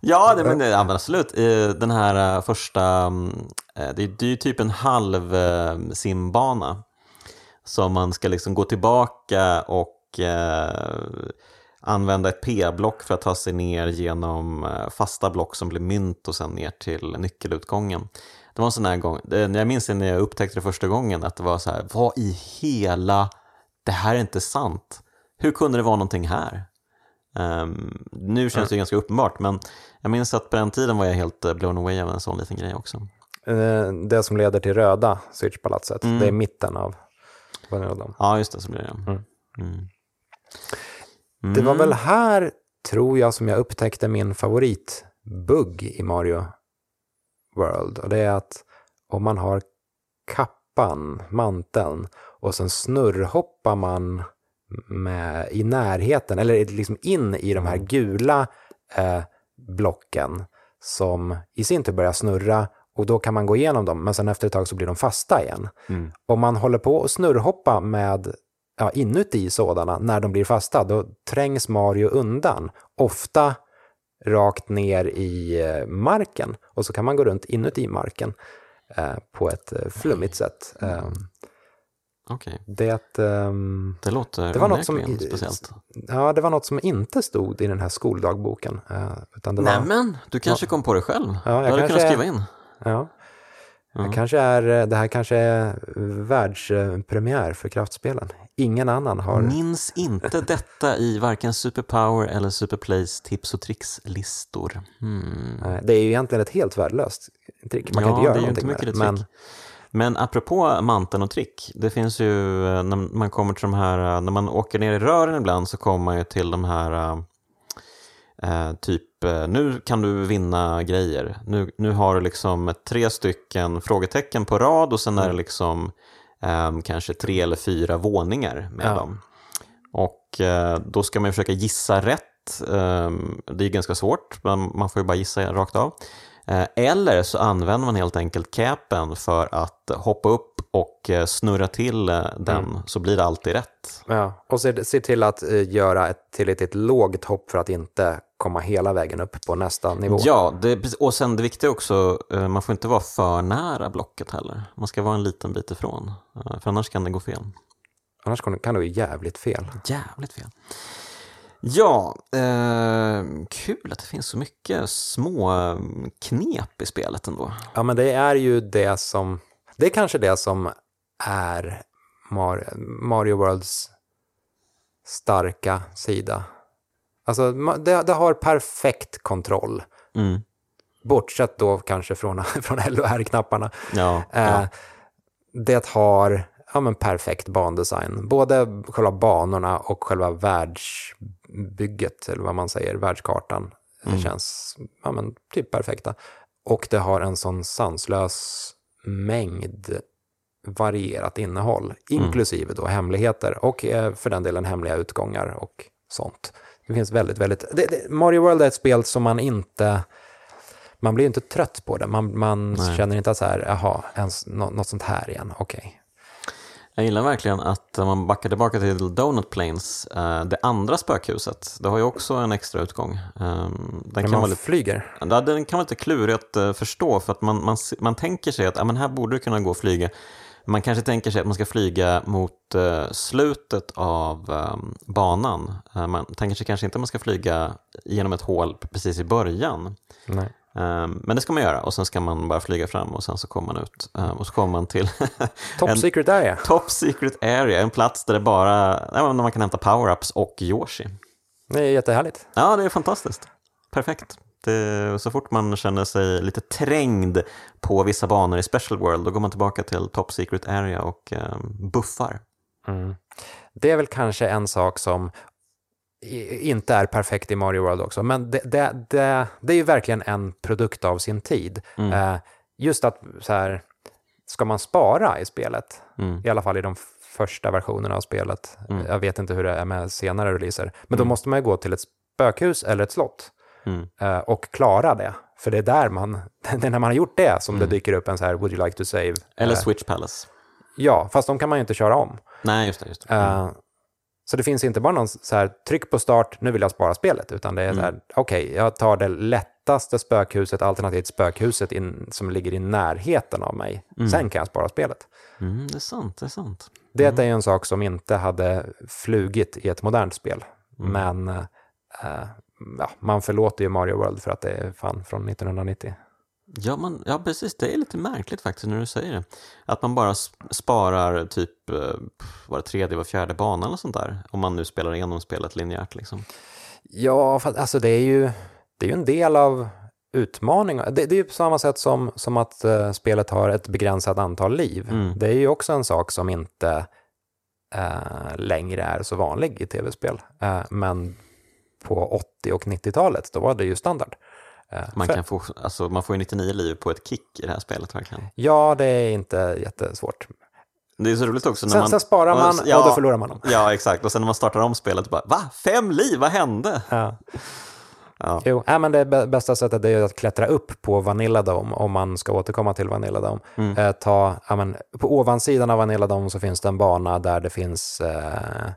ja, det, men det, ja, men absolut. Eh, Den här eh, första, mm, eh, det, är- ju typ en halv eh, simbana som man ska liksom gå tillbaka och eh, använda ett P-block för att ta sig ner genom eh, fasta block som blir mynt och sen ner till nyckelutgången. Det var en sån här gång, jag minns när jag upptäckte det första gången, att det var så här, vad i hela, det här är inte sant. Hur kunde det vara någonting här? Ehm, nu känns det ju ganska uppenbart, men jag minns att på den tiden var jag helt eh, blown away av en sån liten grej också. Eh, Det som leder till röda Switchpalatset, det är mitten av Vanilla Dome. Ja, just det, så blir det. Mm. Mm. Det var väl här, tror jag, som jag upptäckte min favoritbugg i Mario World. Och det är att om man har kappan, manteln, och sen snurrhoppar man med, i närheten, eller liksom in i de här gula eh, blocken som i sin tur börjar snurra och då kan man gå igenom dem, men sen efter ett tag så blir de fasta igen. Mm. Om man håller på och snurrhoppa med ja, inuti sådana när de blir fasta, då trängs Mario undan. Ofta rakt ner i eh, marken och så kan man gå runt inuti marken eh, på ett eh, flummigt sätt. Eh, det, ehm, det låter det var något som, speciellt. ja, det var något som inte stod i den här skoldagboken. Eh, utan det var, Nämen, du kanske kom på det själv? Ja, jag du hade kanske- kunnat skriva in. Ja. Det, kanske är, eh, det här kanske är världspremiär för kraftspelen. Ingen annan har... Minns inte detta i varken Superpower eller Superplays tips och tricks-listor. Hmm. Det är ju egentligen ett helt värdelöst trick. Man kan ja, inte göra det är ju inte mycket med det trick. Men Men apropå manteln och trick, det finns ju eh, när man kommer till de här, eh, när man åker ner i rören ibland så kommer man ju till de här eh, eh, typ, eh, nu kan du vinna grejer. Nu, nu har du liksom tre stycken frågetecken på rad och sen är det liksom um, kanske tre eller fyra våningar med Ja. dem. Och eh, då ska man ju försöka gissa rätt. Um, det är ganska svårt, men man får ju bara gissa rakt av. Eh, Eller så använder man helt enkelt capen för att hoppa upp och eh, snurra till eh, den, så blir det alltid rätt. Ja, och se, se till att göra ett tillräckligt lågt hopp för att inte komma hela vägen upp på nästa nivå. Ja, det, och sen det viktiga också, man får inte vara för nära blocket heller. Man ska vara en liten bit ifrån, för annars kan det gå fel. Annars kan det- kan det gå jävligt fel. Jävligt fel. Ja, eh, kul att det finns så mycket små eh, knep i spelet ändå. Ja, men det är ju det som... Det är kanske det som är Mar- Mario Worlds starka sida. Alltså, det, det har perfekt kontroll. Mm. Bortsett då kanske från, från L och R-knapparna. Ja, Eh, ja. Det har ja, men perfekt bandesign. Både själva banorna och själva världsbygget, eller vad man säger, världskartan. Det känns ja, men, typ perfekta. Och det har en sån sanslös mängd varierat innehåll, inklusive då hemligheter och eh, för den delen hemliga utgångar och sånt. Det finns väldigt, väldigt... Det, det, Mario World är ett spel som man inte... Man blir inte trött på det. Man, man känner inte att så här, jaha, ens, nå, något sånt här igen, okej. Jag gillar verkligen att man backar tillbaka till Donut Plains, eh, det andra spökhuset, det har ju också en extra utgång. Eh, Den Men kan man lite flyger. Ja, den kan vara lite klurig att eh, förstå för att man, man, man tänker sig att ja, men här borde det kunna gå att flyga. Man kanske tänker sig att man ska flyga mot eh, slutet av eh, banan. Man tänker sig kanske inte att man ska flyga genom ett hål precis i början. Nej. Eh, men det ska man göra och sen ska man bara flyga fram och sen så kommer man ut. Eh, och så kommer man till Top en secret area. top secret area, en plats där det bara där man kan hämta power-ups och Yoshi. Det är jättehärligt. Ja, det är fantastiskt. Perfekt. Det, så fort man känner sig lite trängd på vissa banor i Special World, då går man tillbaka till Top Secret Area och eh, buffar. Mm. Det är väl kanske en sak som inte är perfekt i Mario World också, men det, det, det, det är ju verkligen en produkt av sin tid. Eh, just att så här, ska man spara i spelet, Mm. i alla fall i de första versionerna av spelet, jag vet inte hur det är med senare releaser, men då måste man ju gå till ett spökhus eller ett slott Mm. eh, och klara det. För det är där man, det är när man har gjort det som det dyker upp en så här, would you like to save? Eller Eh, Switch Palace. ja, fast de kan man ju inte köra om. Nej, just det. Just det. Så det finns inte bara någon så här, tryck på start, nu vill jag spara spelet, utan det är så här, okej, jag tar det lättaste spökhuset, alternativt spökhuset in, som ligger i närheten av mig. Sen kan jag spara spelet. Mm, det är sant, det är sant. Det är ju en sak som inte hade flugit i ett modernt spel. Men eh, ja, man förlåter ju Mario World för att det är fan från 1990. Ja, man, ja, precis. Det är lite märkligt faktiskt när du säger det. Att man bara sp- sparar typ eh, var tredje, var fjärde bana eller sånt där. Om man nu spelar igenom spelet linjärt liksom. Ja, för, alltså det är ju, det är ju en del av utmaningen. Det, det är ju på samma sätt som, som att eh, spelet har ett begränsat antal liv. Mm. Det är ju också en sak som inte eh, längre är så vanlig i tv-spel. Eh, men på 80 och 90-talet, då var det ju standard. Eh, Man, för- kan få, alltså, man får ju 99 liv på ett kick i det här spelet verkligen. Ja, det är inte jättesvårt. Det är så roligt också när Sen, man... sen sparar man ja, och då förlorar man dem. Ja, exakt. Och sen när man startar om spelet, bara va? Fem liv? Vad hände? Ja. Ja. Jo, äh, men det bä- bästa sättet är att klättra upp på Vanilla Dome om man ska återkomma till Vanilla Dome. Mm. Eh, ta, ja, men, på ovansidan av Vanilla Dome så finns det en bana där det finns eh,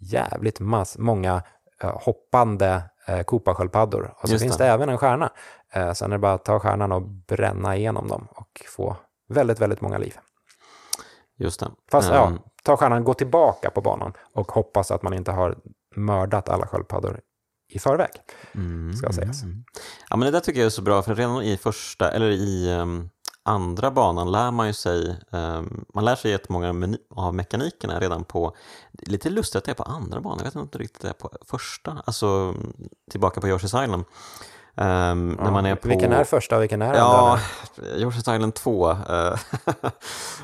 jävligt mass, många eh, hoppande eh, Koopa-sköldpaddor. Och så Just finns det. det även en stjärna. Eh, sen är det bara att ta stjärnan och bränna igenom dem och få väldigt, väldigt många liv. Just det. Fast Ehm, ja, ta stjärnan, gå tillbaka på banan och hoppas att man inte har mördat alla sköldpaddor i förväg. mm, ska sägas. mm. Ja, men det där tycker jag är så bra, för redan i första, eller i ehm, andra banan lär man ju sig, ehm, man lär sig jättemånga av mekanikerna redan på, lite lustigt att det är på andra banan, jag vet inte riktigt det är på första, alltså tillbaka på Yoshi's Island. Um, när man är på... Vilken är första och vilken är Ja, andra? Yoshi's Island 2. eh,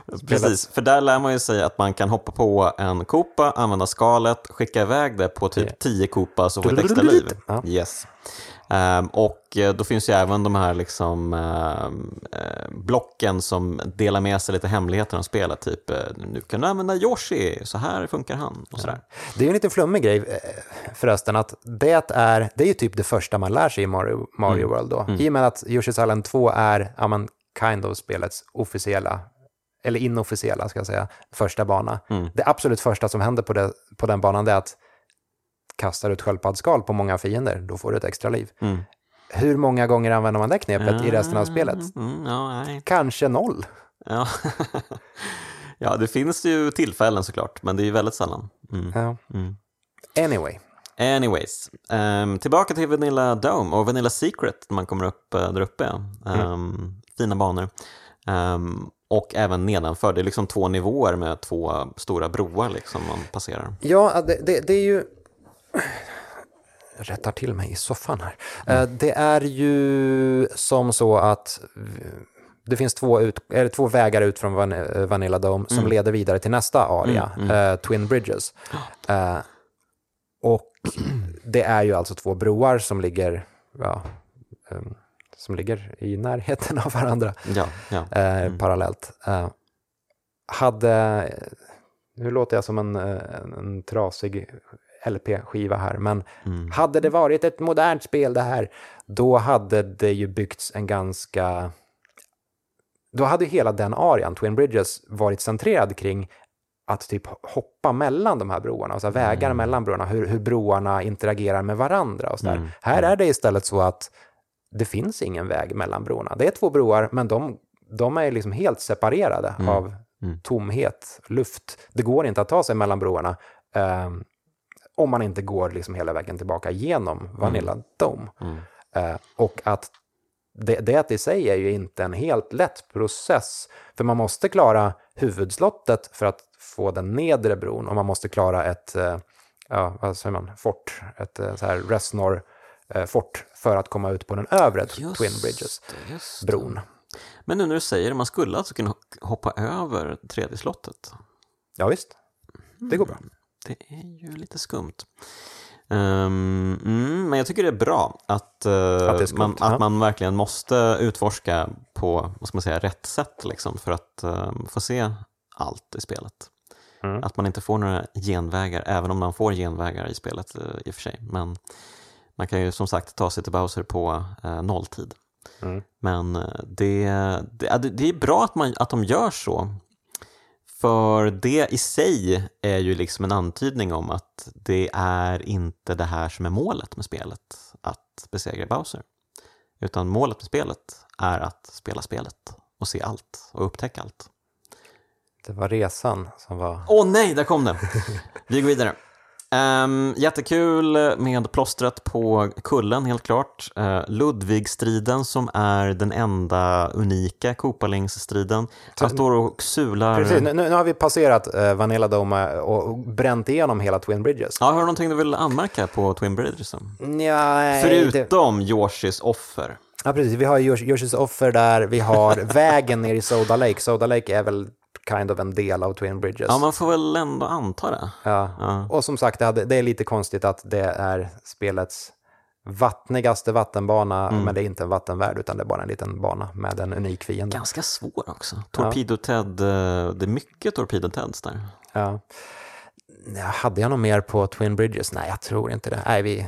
Precis, för där lär man ju sig att man kan hoppa på en Koopa, använda skalet, skicka iväg det på typ 10 Koopas och få ett extra liv. Ja. Yes. Ehm, och eh, då finns ju även de här liksom, ehm, eh, blocken som delar med sig lite hemligheter om spelet. Typ, eh, nu kan du använda Yoshi, så här funkar han. Och sådär. Det är ju en lite flummig grej förresten, att det är, det är ju typ det första man lär sig i Mario, Mario World då. I och med att Yoshi's Island 2 är, ja men, kind of spelets officiella, eller inofficiella ska jag säga, första bana. Det absolut första som händer på, det, på den banan är att kastar ut sköldpaddsskal på många fiender, då får du ett extra liv. Hur många gånger använder man det knepet i resten av spelet? Mm, nej. Kanske noll. Ja. ja, det finns ju tillfällen såklart, men det är ju väldigt sällan. Mm. Ja. Anyway. Anyways, ehm, tillbaka till Vanilla Dome och Vanilla Secret när man kommer upp eh, där uppe. Ehm, Fina banor. Ehm, och även nedanför, det är liksom två nivåer med två stora broar liksom man passerar. Ja, det, det, det är ju... Rättar till mig i soffan här. Eh, Det är ju som så att det finns två, ut, eller två vägar ut från Van, eh, Vanilla Dome som leder vidare till nästa aria, eh, Twin Bridges. Eh, och det är ju alltså två broar som ligger, ja, eh, som ligger i närheten av varandra Ja, ja. eh, parallellt. Hade, nu låter jag som en, en, en trasig LP-skiva här, men hade det varit ett modernt spel det här, då hade det ju byggts en ganska... Då hade hela den arian, Twin Bridges, varit centrerad kring att typ hoppa mellan de här broarna, alltså vägar mellan broarna, hur, hur broarna interagerar med varandra och sådär. Här är det istället så att det finns ingen väg mellan broarna. Det är två broar, men de, de är liksom helt separerade av tomhet, luft. Det går inte att ta sig mellan broarna. Eh, om man inte går liksom hela vägen tillbaka genom Vanilla Dome. Eh, och att det, det i sig är ju inte en helt lätt process, för man måste klara huvudslottet för att få den nedre bron och man måste klara ett, eh, ja, vad säger man, fort, ett eh, så här Resnor eh, fort för att komma ut på den övre Just Twin Bridges det, just det. bron. Men nu när du säger det, man skulle alltså kunna hoppa över tredje slottet. Ja, visst. Det går bra. Det är ju lite skumt. Ehm, mm, men jag tycker det är bra att, eh, Att skumt, man, ja. att man verkligen måste utforska på vad ska man säga, rätt sätt liksom, för att eh, få se allt i spelet. Mm. Att man inte får några genvägar, även om man får genvägar i spelet eh, i och för sig. Men man kan ju som sagt ta sig till Bowser på eh, nolltid. Mm. Men det, det, det är bra att, man, att de gör så. För det i sig är ju liksom en antydning om att det är inte det här som är målet med spelet, att besegra Bowser. Utan målet med spelet är att spela spelet och se allt och upptäcka allt. Det var resan som var... Åh nej, där kom det! Vi går vidare. Um, jättekul med plåstret på kullen, helt klart. Uh, Ludvigstriden som är den enda unika Kopalingsstriden. Han står och sular. Precis, nu, nu har vi passerat eh, Vanilla Dome och, bränt igenom hela Twin Bridges. Ja, har du någonting du vill anmärka på Twin Bridges? Det, Förutom Yoshis offer. ja, precis. Vi har Yosh- Yoshis offer där, vi har vägen ner i Soda Lake. Soda Lake är väl kind of en del av Twin Bridges. Ja, man får väl ändå anta det. Ja. Ja. Och som sagt, det, hade, det är lite konstigt att det är spelets vattnigaste vattenbana, Mm. men det är inte en vattenvärld utan det är bara en liten bana med en unik fiende. Ganska svår också. Torpedo Ted, eh, det är mycket Torpedo Teds där. Ja. Ja, Hade jag något mer på Twin Bridges? Nej, jag tror inte det. Nej, vi...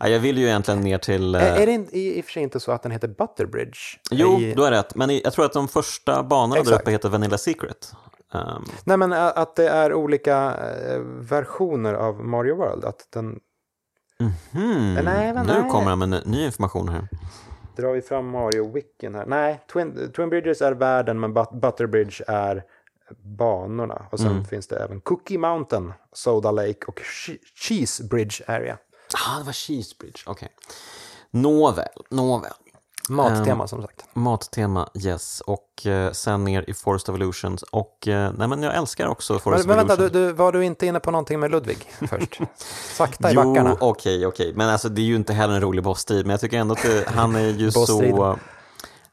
Ja, jag vill ju egentligen ner till... eh, Är, är det inte, i, i och för sig inte så att den heter Butterbridge? Jo, I, du har rätt. Men jag tror att de första banorna där uppe heter Vanilla Secret. Ehm, Nej, men att det är olika eh, versioner av Mario World. Att den... hmm, Nej, men nu nej. kommer de med ny- information här. Drar vi fram Mario-wicken här? Nej, Twin, Twin Bridges är världen, men But, Butterbridge är banorna. Och sen finns det även Cookie Mountain, Soda Lake och Che- Cheese Bridge Area. Ah, det var Cheese Bridge. Okej. Nåväl, nåväl. Mattema som sagt. Mattema, yes. Och eh, sen ner i Forest of Illusions. Och eh, nej, men jag älskar också Forest Men, men of vänta, du, du, var du inte inne på någonting med Ludvig först? Sakta i Jo, backarna. okej, okej. Men alltså det är ju inte heller en rolig bossstrid. Men jag tycker ändå att det, han är ju så...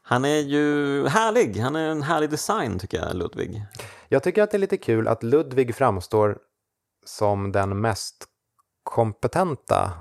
Han är ju härlig. Han är en härlig design tycker jag, Ludvig. Jag tycker att det är lite kul att Ludvig framstår som den mest kompetenta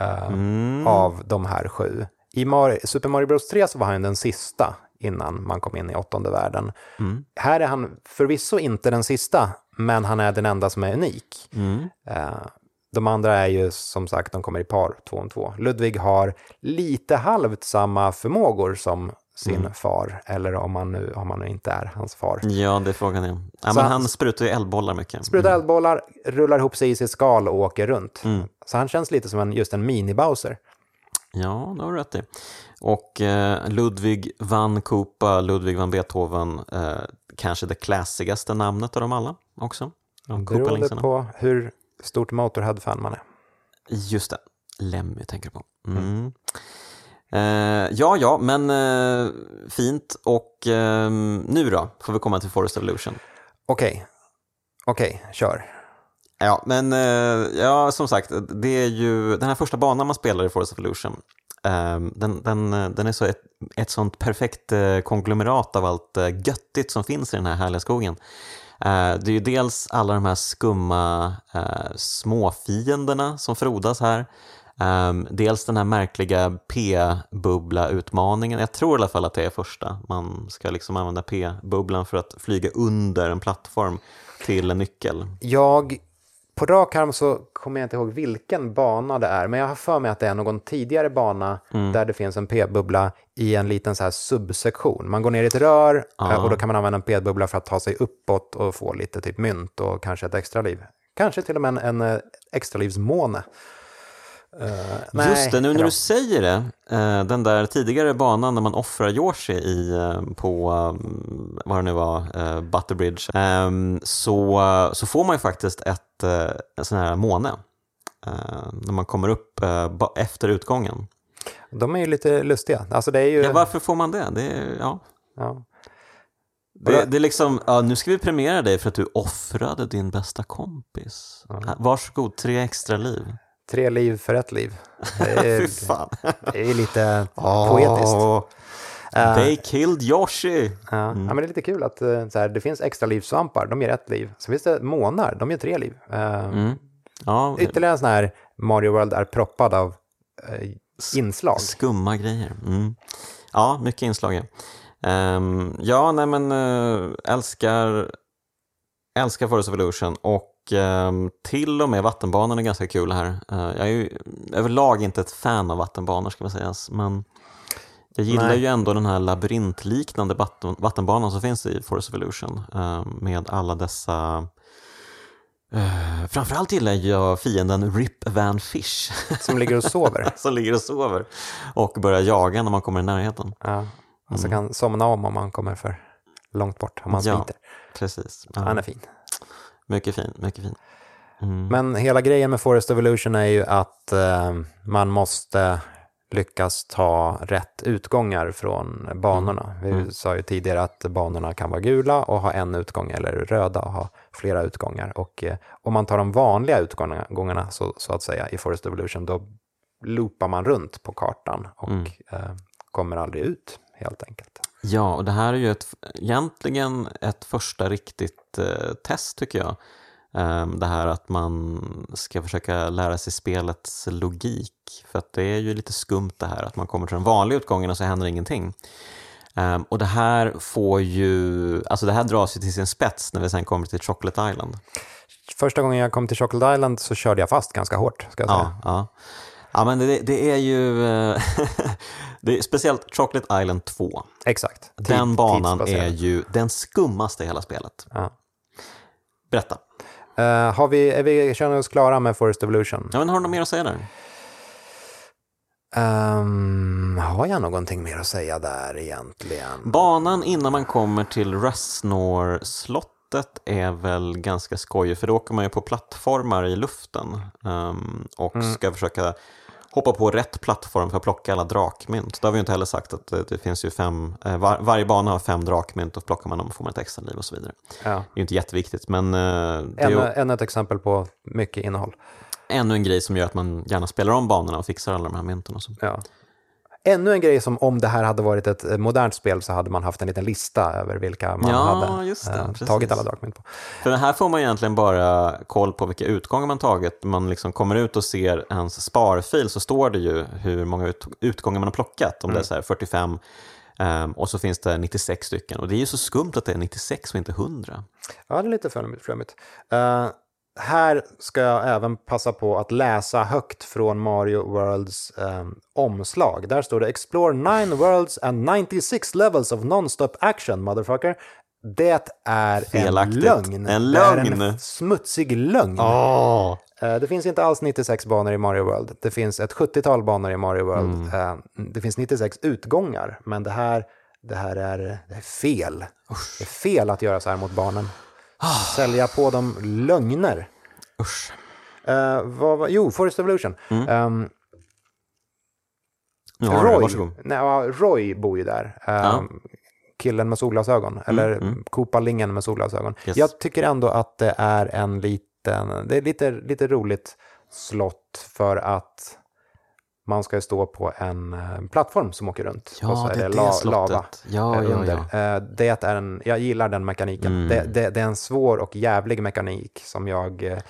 eh, Mm. av de här sju. I Mar- Super Mario Bros 3 så var han den sista innan man kom in i åttonde världen. Mm. Här är han förvisso inte den sista, men han är den enda som är unik. Mm. Eh, de andra är ju som sagt, de kommer i par, två om två. Ludvig har lite halvt samma förmågor som sin Mm. far, eller om man, nu, om man nu inte är hans far. Ja, det är frågan. Ja. Men han- han sprutar ju eldbollar mycket. Sprutar eldbollar, rullar ihop sig i sitt skal och åker runt. Mm. Så han känns lite som en, just en mini-Bowser. Ja, det har du rätt i. Och eh, Ludwig van Koopa, Ludwig van Beethoven, eh, kanske det klassigaste namnet av dem alla också. De Beroende på hur stort Motorhead-fan man är. Just det, Lemmy tänker du på. Mm. Eh, ja, ja, men eh, fint. Och eh, nu då, får vi komma till Forest Evolution. Okej, okej, kör. Ja, men eh, ja, som sagt, det är ju den här första banan man spelar i Forest Evolution. Eh, den, den, den är så ett, ett sånt perfekt konglomerat av allt göttigt som finns i den här härliga skogen. Det är ju dels alla de här skumma småfienderna som frodas här. Um, dels den här märkliga P-bubbla-utmaningen. Jag tror i alla fall att det är första. Man ska liksom använda P-bubblan för att flyga under en plattform till en nyckel. Jag, på rak arm så kommer jag inte ihåg vilken bana det är, men jag har för mig att det är någon tidigare bana Mm. där det finns en p-bubbla i en liten så här subsektion. Man går ner i ett rör eh, och då kan man använda en p-bubbla för att ta sig uppåt och få lite typ mynt och kanske ett extra liv. Kanske till och med en, en eh, extralivsmåne. Nej, Just det, nu när du säger det, eh, den där tidigare banan när man offrar Yoshi i, eh, på, um, vad det nu var, Butterbridge, ehm, så, så får man ju faktiskt ett, en sån här måne. när man kommer upp efter utgången. De är ju lite lustiga. Alltså det är ju... Ja, varför får man det? Det är, ja. ja. Det, det är liksom, ja, nu ska vi premiera dig för att du offrade din bästa kompis. Här, Varsågod, tre extra liv. Tre liv för ett liv. Det är, det är lite poetiskt. Eh, They killed Yoshi. Ja. ja, men det är lite kul att eh, så här, det finns extra livsvampar, de ger ett liv. Så finns det månar, de ger tre liv. Eh, Mm. Ja, Ytterligare en sån här Mario World är proppad av eh, inslag. skumma grejer. Mm. Ja, mycket inslag. Ja, Ehm, ja nej men äh, älskar, älskar Forest Evolution och till och med vattenbanan är ganska kul här. Eh, jag är ju överlag inte ett fan av vattenbanor ska man säga, men jag gillar Nej. ju ändå den här labyrintliknande vatten, vattenbanan som finns i Forest Evolution eh, med alla dessa Uh, framförallt gillar jag fienden Rip Van Fish Som ligger och sover. som ligger och sover och börjar jaga när man kommer i närheten. Ja. Alltså kan somna om om man kommer för långt bort, om man Ja. smiter. Precis. Han är fin. Mycket fin, mycket fin. Mm. Men hela grejen med Forest Evolution är ju att eh, man måste lyckas ta rätt utgångar från banorna. Vi sa ju tidigare att banorna kan vara gula och ha en utgång eller röda och ha flera utgångar. Och eh, om man tar de vanliga utgångarna så, så att säga i Forest Evolution då loopar man runt på kartan och eh, kommer aldrig ut helt enkelt. Ja, och det här är ju ett, egentligen ett första riktigt test tycker jag. Ehm, det här att man ska försöka lära sig spelets logik. För att det är ju lite skumt det här att man kommer till den vanliga utgången och så händer ingenting. Ehm, och det här får ju, alltså det här dras ju till sin spets när vi sen kommer till Chocolate Island. Första gången jag kom till Chocolate Island så körde jag fast ganska hårt, ska jag säga. Ja, ja. ja men det, det är ju, det är speciellt Chocolate Island 2. Exakt. Tid- Den banan är ju den skummaste i hela spelet. Ja. Berätta. Eh, har vi, är vi, känner oss klara med Forest Evolution? Ja, men har du något mer att säga där? Ehm, har jag någonting mer att säga där egentligen? Banan innan man kommer till Rasnor-slottet är väl ganska skojig för då åker man ju på plattformar i luften ehm, och ska försöka hoppa på rätt plattform för att plocka alla drakmynt. Det har vi ju inte heller sagt att det, det finns ju fem, eh, var, varje bana har fem drakmynt och plockar man dem får man ett extra liv och så vidare. Ja. Det är ju inte jätteviktigt, men eh, Ännu, ju ännu ett exempel på mycket innehåll. ännu en grej som gör att man gärna spelar om banorna och fixar alla de här mynten och så. Ja. Ännu en grej som om det här hade varit ett eh, modernt spel så hade man haft en liten lista över vilka man Ja, hade det, eh, tagit alla drakmynt på. För här får man egentligen bara koll på vilka utgångar man tagit. Man liksom kommer ut och ser hans sparfil så står det ju hur många ut, utgångar man har plockat. Om det är så här 45 ehm, och så finns det 96 stycken. Och det är ju så skumt att det är 96 och inte 100. Ja, det är lite flummigt. flummigt. Här ska jag även passa på att läsa högt från Mario Worlds eh, omslag. Där står det “Explore 9 worlds and 96 levels of non-stop action, motherfucker”. Det är Felaktigt. en lögn. En Det är lögn. en smutsig lögn. Oh. Det finns inte alls 96 banor i Mario World. Det finns ett 70-tal banor i Mario World. Eh, Det finns 96 utgångar, men det här, det här är, det är fel. Det är fel att göra så här mot barnen. Sälja på dem lögner. Usch. Eh, vad, var- jo, Forest Evolution. Har du det, Roy, nej, ja, Roy bor ju där. Ehm, Ja. Mm, Killen med solglasögon, eller Koopalingen med solglasögon. Yes. Jag tycker ändå att det är en liten, det är lite, lite roligt slott för att man ska stå på en eh, plattform som åker runt. och så Ja, det är det la- lava Ja, eh, ja, under. ja. Eh, Det är en, jag gillar den mekaniken. Mm. Det, det, det är en svår och jävlig mekanik som jag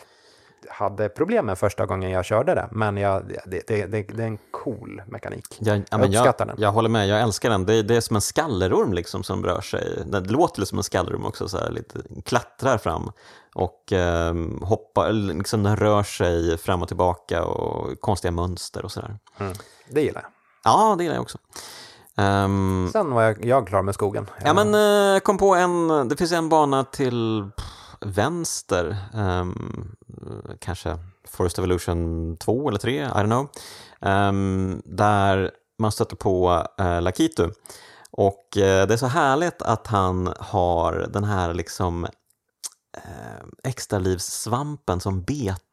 hade problem med första gången jag körde det. Men jag, det, det, det, det är en cool mekanik. Jag, ja, Jag jag, uppskattar den. jag håller med, jag älskar den. Det är, det är som en skallerorm liksom som rör sig. Det låter som en skallerorm också, så här, lite, klättrar fram och eh, hoppar, liksom den rör sig fram och tillbaka och konstiga mönster och sådär. Mm. Det gillar jag. Ja, det gillar jag också. Ehm, Sen var jag, jag klar med skogen. Ja, men eh, kom på en, det finns en bana till vänster, um, kanske Forest Evolution 2 eller 3, I don't know, um, där man stöter på uh, Lakitu. Och uh, det är så härligt att han har den här liksom eh, uh, extralivssvampen som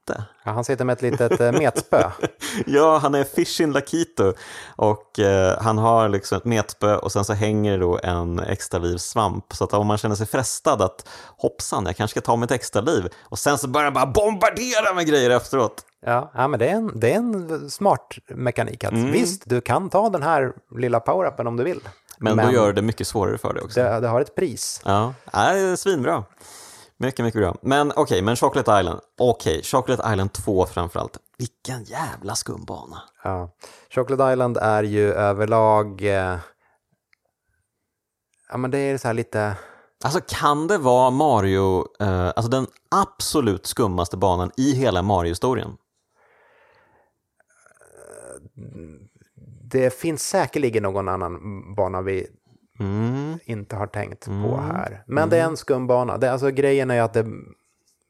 bete. Ja, han sitter med ett litet eh, metspö. Ja, han är Fishin Lakito och eh, han har liksom ett metspö och sen så hänger då en extra livssvamp. Så att om man känner sig frestad att hoppsan, jag kanske ska ta mitt extra liv och sen så börjar han bara bombardera med grejer efteråt. Ja, ja men det är, en, det är en smart mekanik. Att Mm. Visst, du kan ta den här lilla power-upen om du vill. Men, då gör det mycket svårare för dig också. det, det har ett pris. Ja, ja, det är svinbra. Mycket, mycket bra. Men okej, men Chocolate Island. Okej, Chocolate Island 2 framförallt. Vilken jävla skumbana. Ja. Chocolate Island är ju överlag... Eh, ja, men det är så här lite... Alltså kan det vara Mario, eh, alltså den absolut skummaste banan i hela Mario-historien? Det finns säkerligen någon annan bana vi Mm. inte har tänkt på här. Men det är en skum bana. Det, alltså, grejen är att det,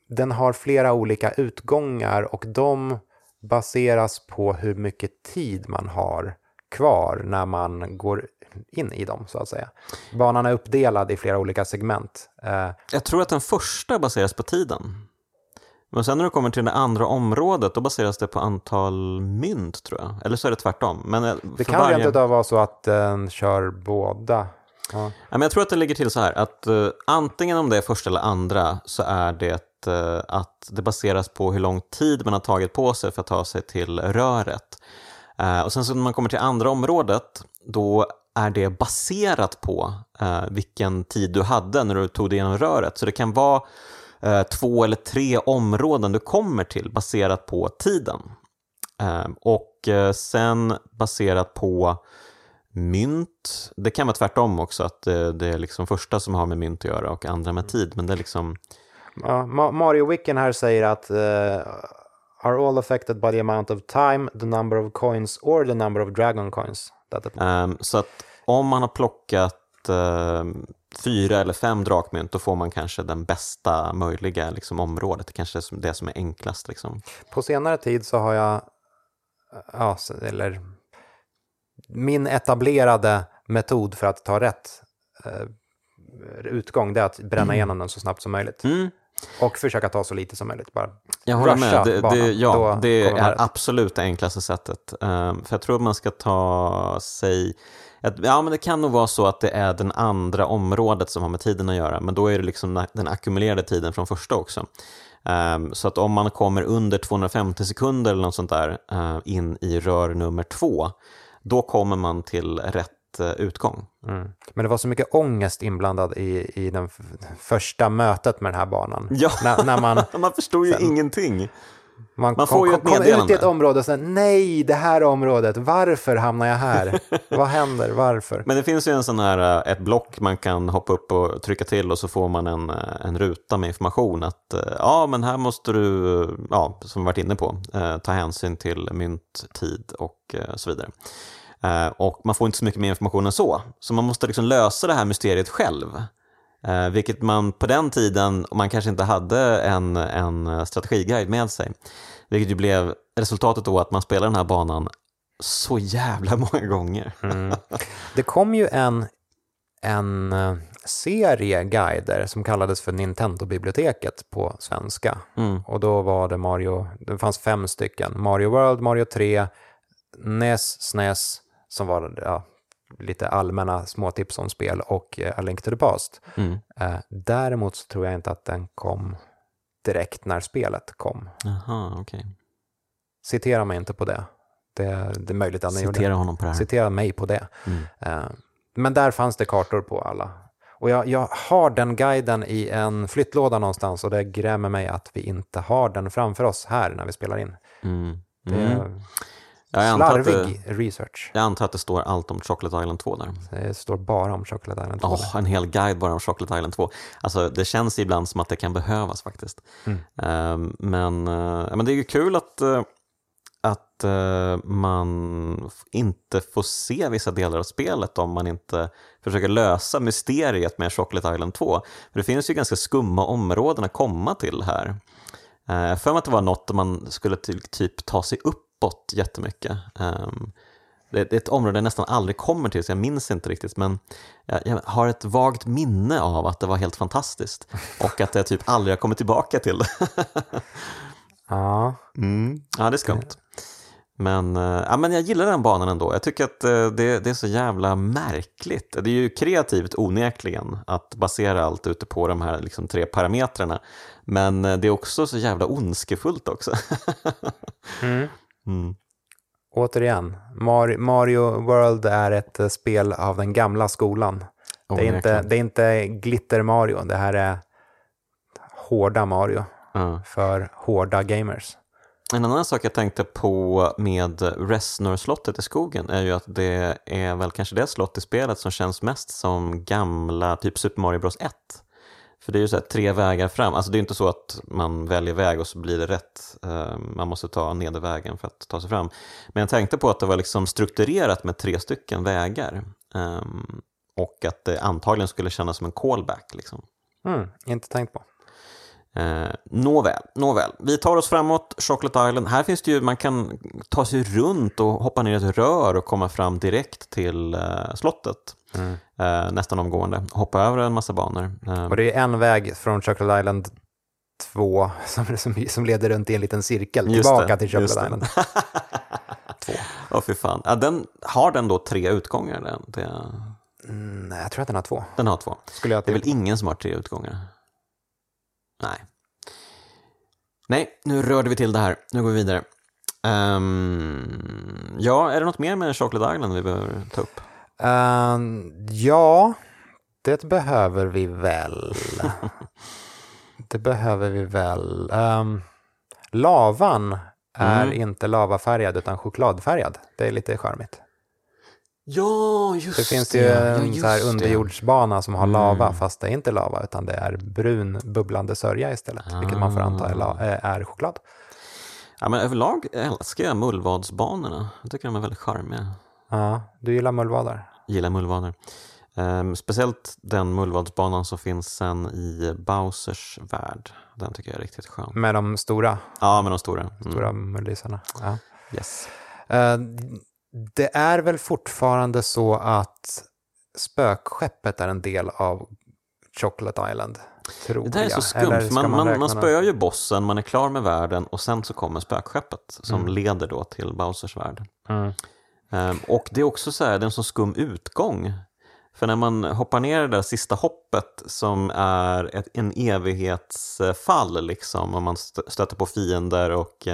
den har flera olika utgångar och de baseras på hur mycket tid man har kvar när man går in i dem, så att säga. Banan är uppdelad i flera olika segment. Eh, Jag tror att den första baseras på tiden. Men sen när du kommer till det andra området, då baseras det på antal mynt tror jag. Eller så är det tvärtom. Men eh, det kan varje... rent vara så att den kör båda. Ja. Men jag tror att det ligger till så här att eh, antingen om det är första eller andra så är det eh, att det baseras på hur lång tid man har tagit på sig för att ta sig till röret. Och sen så när man kommer till andra området då är det baserat på vilken tid du hade när du tog dig igenom röret. Så det kan vara eh, två eller tre områden du kommer till baserat på tiden. Eh, och eh, sen baserat på mynt. Det kan vara tvärtom också, att det, det är liksom första som har med mynt att göra och andra med tid. Men det är liksom, Ja, Ma- Mario Wicken här säger att eh, are all affected by the amount of time, the number of coins or the number of dragon coins. Ehm, så att om man har plockat ehm, fyra eller fem drakmynt, då får man kanske den bästa möjliga liksom, området. Det kanske är det som är enklast. Liksom. På senare tid så har jag, ja, eller min etablerade metod för att ta rätt eh, utgång det är att bränna igenom den så snabbt som möjligt. Mm. Och försöka ta så lite som möjligt. Bara Jag håller med. Det, det, ja, Då det är absolut det enklaste sättet. Ehm, för jag tror man ska ta sig... att- Ja, men det kan nog vara så att det är den andra området som har med tiden att göra, men då är det liksom den ackumulerade tiden från första också. Ehm, så att om man kommer under 250 sekunder eller något sånt där eh, in i rör nummer två, då kommer man till rätt eh, utgång. Mm. Men det var så mycket ångest inblandad i, i den första mötet med den här banan. Ja. När, när man, Man förstår ju Sen- ingenting. Man, Man kom, får ju ett kom ut i ett område och sen nej, det här området, varför hamnar jag här? Vad händer, varför? Men det finns ju en sån här, eh, ett block man kan hoppa upp och trycka till och så får man en, eh, en ruta med information att eh, ja, men här måste du, ja, som vi varit inne på, eh, ta hänsyn till mynt, tid och eh, så vidare. Eh, Och man får inte så mycket mer information än så, så man måste liksom lösa det här mysteriet själv. Eh, vilket man på den tiden, man kanske inte hade en, en strategiguide med sig, vilket ju blev resultatet då att man spelar den här banan så jävla många gånger. Mm. Det kom ju en, en eh, serie guider som kallades för Nintendo-biblioteket på svenska. Mm. Och då var det Mario, det fanns fem stycken. Mario World, Mario 3, NES, SNES, som var ja, lite allmänna småtips om spel och eh, A Link to the Past. Mm. Eh, däremot så tror jag inte att den kom direkt när spelet kom. Jaha, okej. Citera mig inte på det. Det, det är möjligt att gjorde. Citera honom på det här. Citera mig på det. Mm. Eh, Men där fanns det kartor på alla. Och jag, jag har den guiden i en flyttlåda någonstans och det grämer mig att vi inte har den framför oss här när vi spelar in. Mm. Det Mm. Jag, antar att slarvig det, research. jag antar att det står allt om Chocolate Island 2 där. Det står bara om Chocolate Island 2. Åh, en hel guide bara om Chocolate Island 2. Alltså, det känns ibland som att det kan behövas faktiskt. Mm. Ehm, men, ja, men det är ju kul att, eh, att eh, man inte får se vissa delar av spelet om man inte försöker lösa mysteriet med Chocolate Island 2. För det finns ju ganska skumma områden att komma till här. Jag för mig att det var något man skulle typ ta sig uppåt jättemycket. Ehm, det, det är ett område jag nästan aldrig kommer till, så jag minns inte riktigt. Men jag, har ett vagt minne av att det var helt fantastiskt. Och att jag typ aldrig har kommit tillbaka till det. Ja, Mm. Ja, det är skumt. Men, eh, ja, men jag gillar den banan ändå. Jag tycker att eh, det, det är så jävla märkligt. Det är ju kreativt onekligen att basera allt ute på de här liksom, tre parametrarna. Men eh, det är också så jävla ondskefullt också. mm. Mm. återigen. Mar- Mario World är ett eh, spel av den gamla skolan. Det är, inte, det är inte glitter Mario, det här är hårda Mario Ja. för hårda gamers. En annan sak jag tänkte på med Resnor-slottet i skogen är ju att det är väl kanske det slott i spelet som känns mest som gamla, typ Super Mario Bros 1. För det är ju så här tre vägar fram, alltså det är ju inte så att man väljer väg och så blir det rätt. Eh, man måste ta nedervägen för att ta sig fram. Men jag tänkte på att det var liksom strukturerat med tre stycken vägar. Ehm, och att det antagligen skulle kännas som en callback. Liksom. Mm, inte tänkt på. Eh, nåväl, nåväl, vi tar oss framåt, Chocolate Island. Här finns det ju, man kan ta sig runt och hoppa ner i ett rör och komma fram direkt till eh, slottet. Mm. Eh, nästan omgående. Hoppa över en massa banor. Eh, Och det är en väg från Chocolate Island 2 som, som, som leder runt i en liten cirkel Just tillbaka det, till Chocolate. Island. Två. Åh fy fan. Ja, den, har den då tre utgångar? Den, det, Mm, nej, jag tror att den har två. den har två. Skulle jag Det är väl ingen som har tre utgångar? Nej. Nej, nu rörde vi till det här. Nu går vi vidare. Ehm, ja, är det något mer med Chocolate Island vi behöver ta upp? Ehm, ja, det behöver vi väl. det behöver vi väl. Ehm, lavan är Mm. inte lavafärgad utan chokladfärgad. Det är lite charmigt. Ja, just Det finns ju Ja, en just så här det. underjordsbana som har Mm. lava fast det är inte lava utan det är brun bubblande sörja istället. Vilket man får anta är, Ah. är är choklad. Ja, men överlag älskar jag mullvadsbanorna. Jag tycker de är väldigt charmiga. Ja, du gillar mullvadar. Gillar mullvader. Ehm, speciellt den mullvadsbanan som finns sen i Bowsers värld. Den tycker jag är riktigt skön. Med de stora, Ja, med de stora. Mm. stora mullisarna. Ja. Yes. Eh, Det är väl fortfarande så att spökskeppet är en del av Chocolate Island. tror Det där är så skumt, man, man, man spöar ju bossen, man är klar med världen och sen så kommer spökskeppet som Mm. leder då till Bowsers värld. Mm. Ehm, och det är också så här, det är en sån skum utgång. För när man hoppar ner det där sista hoppet som är ett, en evighetsfall liksom, och man st- stöter på fiender och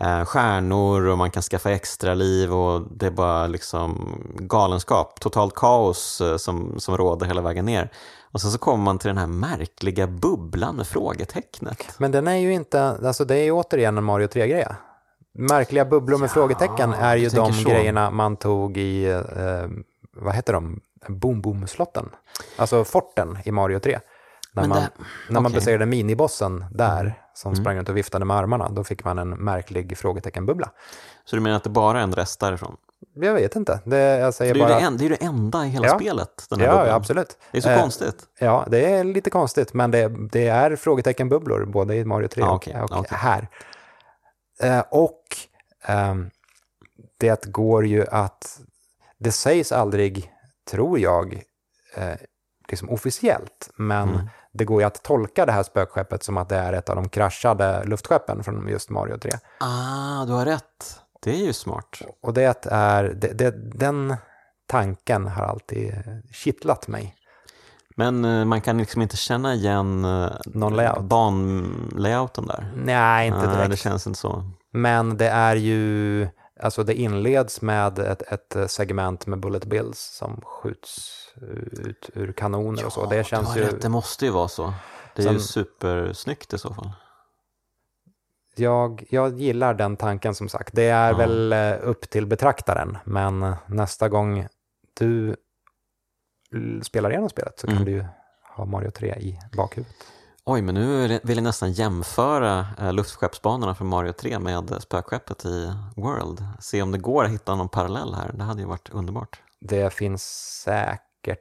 eh, stjärnor och man kan skaffa extra liv och det är bara liksom galenskap, totalt kaos eh, som, som råder hela vägen ner. Och sen så kommer man till den här märkliga bubblan med frågetecknet. Men den är ju inte, alltså det är ju återigen en Mario 3-grej. Märkliga bubblor med Ja, frågetecken är ju de så. grejerna man tog i, eh, vad heter de, Boom Boom-slotten. Alltså forten i Mario 3. När Men man, det- när man besegrade minibossen där, Mm. som sprang runt och viftade med armarna, då fick man en märklig frågeteckenbubbla. Så du menar att det bara är en rest därifrån? Jag vet inte, det, jag Det säger är, ju bara... det, en, det är det enda i hela Ja. spelet, den här ja, ja, absolut. Det är så Eh, konstigt. Ja, det är lite konstigt, men det, det är frågeteckenbubblor både i Mario 3 Ja, och, okej, och okej. här. Eh, och ehm, det går ju att, det sägs aldrig, tror jag, eh, liksom officiellt, men Mm. Det går ju att tolka det här spökskeppet som att det är ett av de kraschade luftskeppen från just Mario 3. Ah, du har rätt. Det är ju smart. Och det är, det, det, den tanken har alltid kittlat mig. Men eh, man kan liksom inte känna igen eh, Någon layout. banlayouten där. Nej, inte Ah, direkt. det känns inte så. Men det är ju, alltså det inleds med ett, ett segment med bullet bills som skjuts ut ur kanoner och så. Det känns ju, rätt, det måste ju vara så. Det är ju Sen- supersnyggt i så fall. jag, jag gillar den tanken som sagt. Det är Ja. väl eh, upp till betraktaren, men nästa gång du spelar igenom spelet så kan Mm. du ju ha Mario 3 i bakhuvudet. Oj, men nu vill jag nästan jämföra eh, luftskeppsbanorna från Mario 3 med spökskeppet i World. Se om det går att hitta någon parallell här. Det hade ju varit underbart. Det finns säkert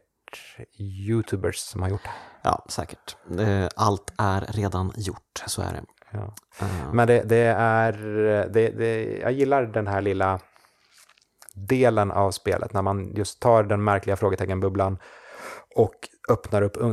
YouTubers som har gjort det. Ja, säkert. Eh, Allt är redan gjort, så är det. Ja. Eh, Men det, det är, det, det, jag gillar den här lilla delen av spelet när man just tar den märkliga frågeteckenbubblan och öppnar upp äh,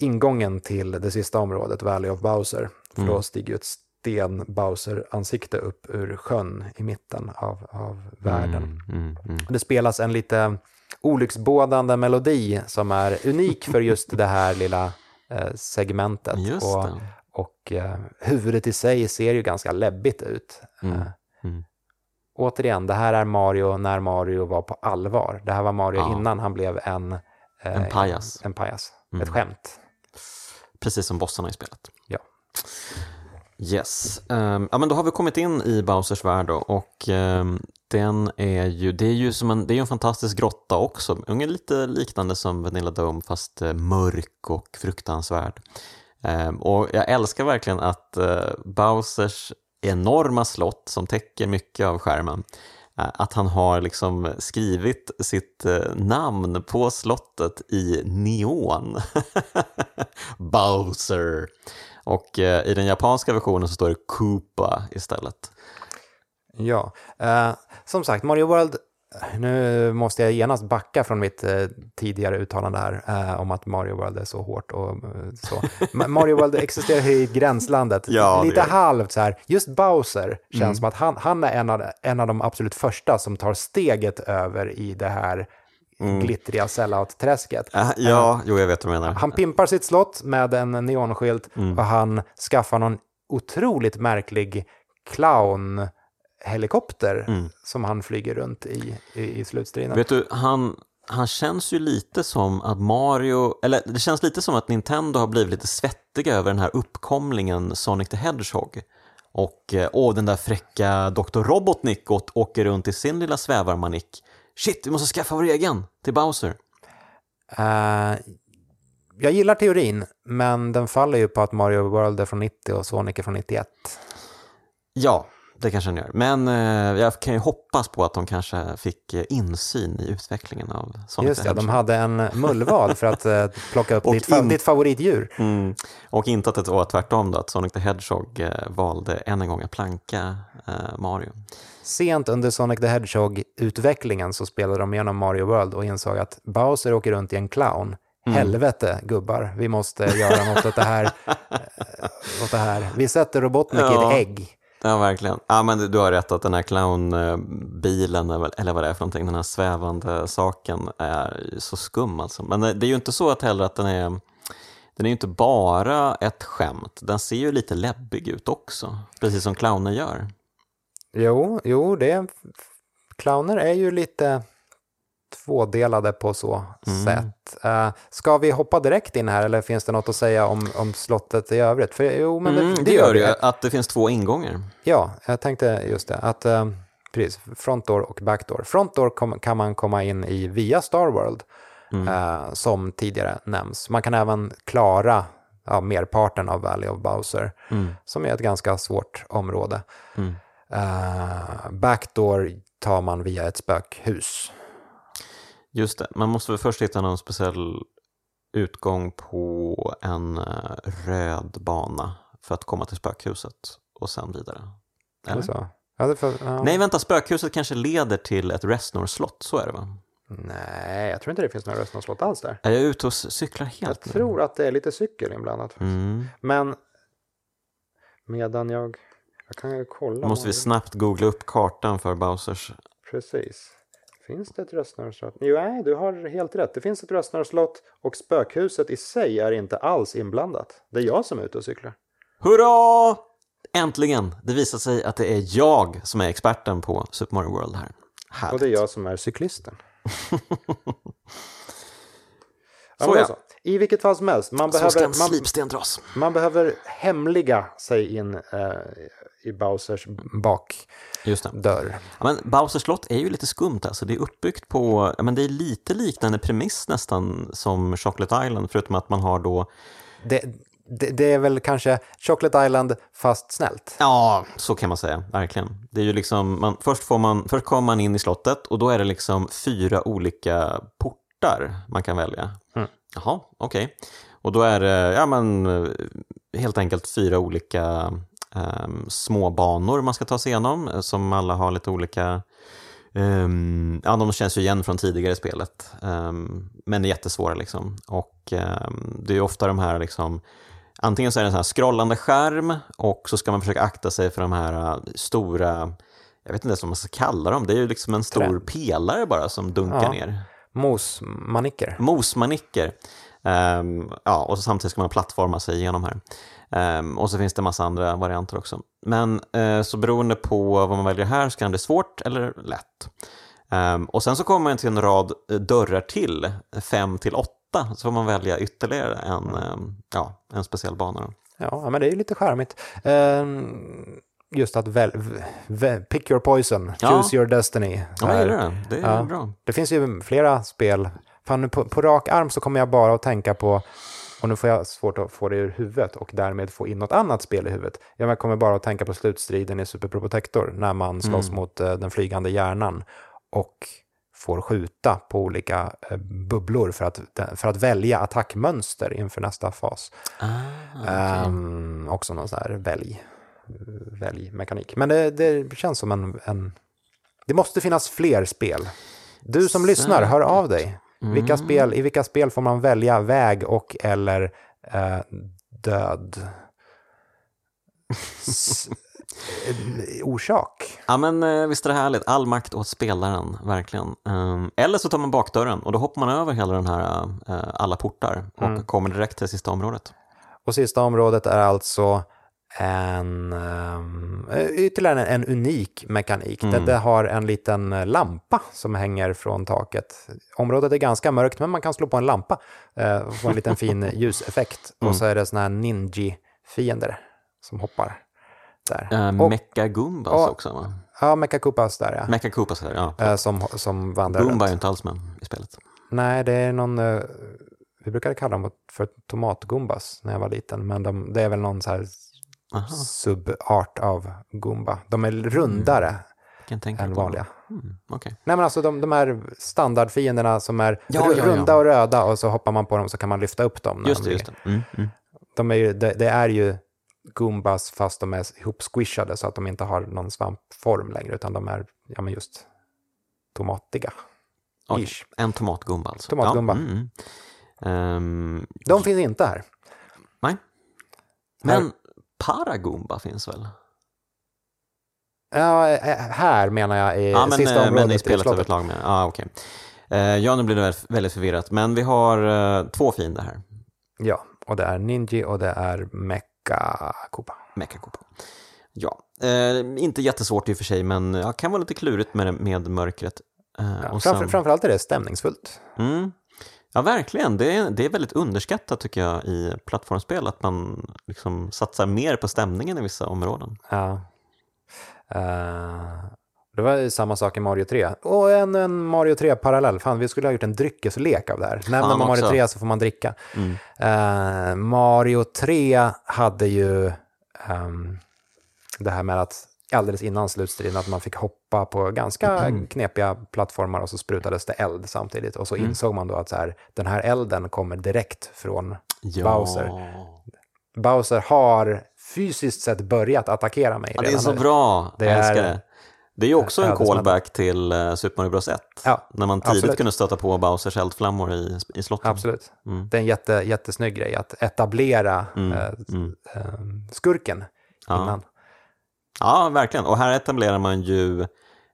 ingången till det sista området, Valley of Bowser. För Mm. då stiger ett sten Bowser-ansikte upp ur sjön i mitten av, av världen. Mm, mm, mm. Det spelas en lite olycksbådande melodi som är unik för just det här lilla eh, segmentet. Just och och eh, huvudet i sig ser ju ganska läbbigt ut. Mm, Eh, mm. Återigen, det här är Mario när Mario var på allvar. Det här var Mario Ja. innan han blev en... eh, En pajas. En pajas. Mm. Ett skämt. Precis som bossarna i spelet. Ja. Yes. Ehm, ja, men då har vi kommit in i Bowsers värld då, och ehm, den är ju, det är ju som en, det är en fantastisk grotta också. Ungefär lite liknande som Vanilla Dome fast eh, mörk och fruktansvärd. Ehm, och jag älskar verkligen att eh, Bowsers enorma slott som täcker mycket av skärmen eh, Eh, att han har liksom skrivit sitt eh, namn på slottet i neon. Bowser. Och eh, i den japanska versionen så står det Koopa istället. Ja. Eh, som sagt, Mario World... Nu måste jag genast backa från mitt eh, tidigare uttalande här eh, om att Mario World är så hårt och eh, så. Ma- Mario World existerar i gränslandet. Ja, Lite halvt så här. Just Bowser känns Mm. som att han, han är en av, en av de absolut första som tar steget över i det här glittriga sellout-träsket. Äh, ja, jo jag vet vad du menar. Han pimpar sitt slott med en neonskylt Mm. och han skaffar någon otroligt märklig clown-helikopter Mm. som han flyger runt i, i, i slutstriden. Vet du, han, han känns ju lite som att Mario, eller det känns lite som att Nintendo har blivit lite svettiga över den här uppkomlingen Sonic the Hedgehog. Och eh, åh, den där fräcka Dr. Robotnik åker runt i sin lilla svävarmanik. Shit, vi måste skaffa vår egen till Bowser. Eh, jag gillar teorin, men den faller ju på att Mario World är från 90 och Sonic är från 91. Ja, det kanske den gör. Men eh, jag kan ju hoppas på att de kanske fick eh, insyn i utvecklingen av Sonic Just det, de Hedgehog. hade en mullvad för att eh, plocka upp ditt, fa- in- ditt favoritdjur. Mm. Och inte att det var tvärtom då, att Sonic the Hedgehog eh, valde än en gång att planka eh, Mario. Sent under Sonic the Hedgehog-utvecklingen så spelade de igenom Mario World och insåg att Bowser åker runt i en clown Helvete gubbar, vi måste göra något åt det här. eh, åt det här. Vi sätter Robotnik i Ja. ett ägg. Ja, verkligen. Ja, men du har rätt att den här clownbilen, eh, eller vad det är för någonting, den här svävande saken är så skum alltså. Men det är ju inte så att heller att den är, den är ju inte bara ett skämt. Den ser ju lite läbbig ut också, precis som clowner gör. Jo, jo, det är... Clowner är ju lite tvådelade på så Mm. sätt. Uh, ska vi hoppa direkt in här eller finns det något att säga om, om slottet i övrigt? För, jo, men Mm, det, det gör det ju, att det finns två ingångar. Ja, jag tänkte just det. Att, eh, precis, front door och back door. Front door kom, kan man komma in i via Starworld, eh, som tidigare nämns. Man kan även klara ja, merparten av Valley of Bowser, som är ett ganska svårt område. Mm. Eh, back door tar man via ett spökhus. Just det, man måste väl först hitta någon speciell utgång på en eh, röd bana för att komma till spökhuset och sen vidare. Eller så. Ja, får, ja. Nej, vänta, spökhuset kanske leder till ett Resnor-slott, så är det va? Nej, jag tror inte det finns några röstslott alls där. Är jag ute och cyklar Jag helt nu? tror att det är lite cykel inblandat. Mm. Men medan jag... Jag kan ju kolla. Måste vi snabbt googla upp kartan för Bowsers. Precis. Finns det ett röstnarslott? Jo, nej, du har helt rätt. Det finns ett röstnarslott och spökhuset i sig är inte alls inblandat. Det är jag som är ute och cyklar. Hurra! Äntligen! Det visar sig att det är jag som är experten på Super Mario World här. Härligt. Och det är jag som är cyklisten. Ja, Så ja. så. I vilket fall som helst, man Så behöver, man, man behöver hemliga sig in eh, i Bowsers bakdörr. Men Bowsers slott är ju lite skumt alltså. Det är uppbyggt på, men det är lite liknande premiss nästan som Chocolate Island, förutom att man har då, Det, det, det är väl kanske Chocolate Island fast snällt. ja, så kan man säga, verkligen. Det är ju liksom, man, först, får man, först kommer man in i slottet och då är det liksom fyra olika portar man kan välja. Mm. Jaha, okej. Och då är det, ja men, eh, helt enkelt fyra olika um, små banor man ska ta sig igenom, eh, som alla har lite olika Um, ja, de känns ju igen från tidigare spelet, um, men är jättesvåra. Liksom. Och um, Det är ofta de här, liksom, antingen så är det en sån här scrollande skärm och så ska man försöka akta sig för de här uh, stora, jag vet inte ens vad man ska kalla dem, det är ju liksom en stor Trä. pelare bara som dunkar Ja. ner. Mosmanicker. Mosmanicker. Um, ja, och samtidigt ska man plattforma sig igenom här. Ehm, och så finns det massa andra varianter också. Men eh, så beroende på vad man väljer här så kan det bli svårt eller lätt. Ehm, och sen så kommer man till en rad eh, dörrar till, fem till åtta, så får man välja ytterligare en, ehm, ja, en speciell bana. Då. Ja, men det är ju lite charmigt. Just att väl, vä, pick your poison, Ja. choose your destiny. Ja, jag gillar det. Det är Ja. bra. Det finns ju flera spel. Fan, på, på rak arm så kommer jag bara att tänka på, och nu får jag svårt att få det ur huvudet och därmed få in något annat spel i huvudet. Jag kommer bara att tänka på slutstriden i Super Protector när man slåss Mm. mot eh, den flygande hjärnan och får skjuta på olika eh, bubblor för att, för att välja attackmönster inför nästa fas. Ah, Ehm, också någon sån här välj, väljmekanik. Men det, det känns som en, en... Det måste finnas fler spel. Du som lyssnar, hör av dig. Vilka spel, I vilka spel får man välja väg och eller eh, död? S- eh, orsak. Ja men eh, visst är det härligt, all makt åt spelaren, verkligen. Ehm, eller så tar man bakdörren och då hoppar man över hela den här, eh, alla portar och kommer direkt till sista området. Och sista området är alltså en, um, ytterligare en, unik mekanik. Det, det har en liten eh, lampa som hänger från taket. Området är ganska mörkt, men man kan slå på en lampa eh, och få en liten fin ljuseffekt. Och så är det såna här ninji-fiender som hoppar där. Och, Mecha Goombas och- också va? ja, Mecha Koopas där ja. Mecha Koopas här, ja. Eh, som, som vandrar Goomba är ju inte alls med i spelet. Nej, det är någon, eh, vi brukade kalla dem för tomatgumbas när jag var liten, men de, det är väl någon så här Aha, subart av Goomba. De är rundare kan tänka än vanliga. Mm, okej. Nej men alltså de, de här standardfienderna som är Ja, ru- ja, ja. runda och röda och så hoppar man på dem så kan man lyfta upp dem. Just de det, just det. Mm, mm. De är ju, det, det är ju Goombas fast de är ihop-squishade så att de inte har någon svampform längre utan de är ja, men just tomatiga. Ish. En tomatgumba alltså. Tomatgumba. Ja, mm, Ehm, De finns inte här. nej. Men Paragoomba finns väl? Ja, eh, här menar jag i Ja, men, sista eh, området men i spelet överlag med. Ja, okej. Eh, ja, nu blir det väldigt- förvirrat. Men vi har eh, två fiender här. Ja, och det är Ninji och det är Mecha Koopa. Mechakopa. Ja, eh, inte jättesvårt i och för sig, men ja, kan vara lite klurigt med, med mörkret. Eh, Ja, framför, sen- Framförallt är det stämningsfullt. Mm. Ja, verkligen. Det är, det är väldigt underskattat tycker jag i plattformsspel, att man liksom satsar mer på stämningen i vissa områden. Ja. Eh, det var ju samma sak i Mario 3. Och en, en Mario 3-parallell. Fan, vi skulle ha gjort en dryckeslek av det här. Nämner man Mario också. 3 så får man dricka. Mm. Eh, Mario 3 hade ju ehm, det här med att alldeles innan slutstriden att man fick hoppa på ganska knepiga plattformar och så sprutades det eld samtidigt. Och så Mm. insåg man då att så här, den här elden kommer direkt från Ja. Bowser. Bowser har fysiskt sett börjat attackera mig. Ja, det är så nu. bra. Det jag älskar är- det. Det är ju också en callback till uh, Super Mario Bros 1. Ja, när man tidigt absolut. kunde stöta på Bowsers eldflammor i, i slottet. Absolut. Mm. Det är en jätte, jättesnygg grej att etablera Mm, eh, mm. eh, skurken Ja. innan. Ja, verkligen. Och här etablerar man ju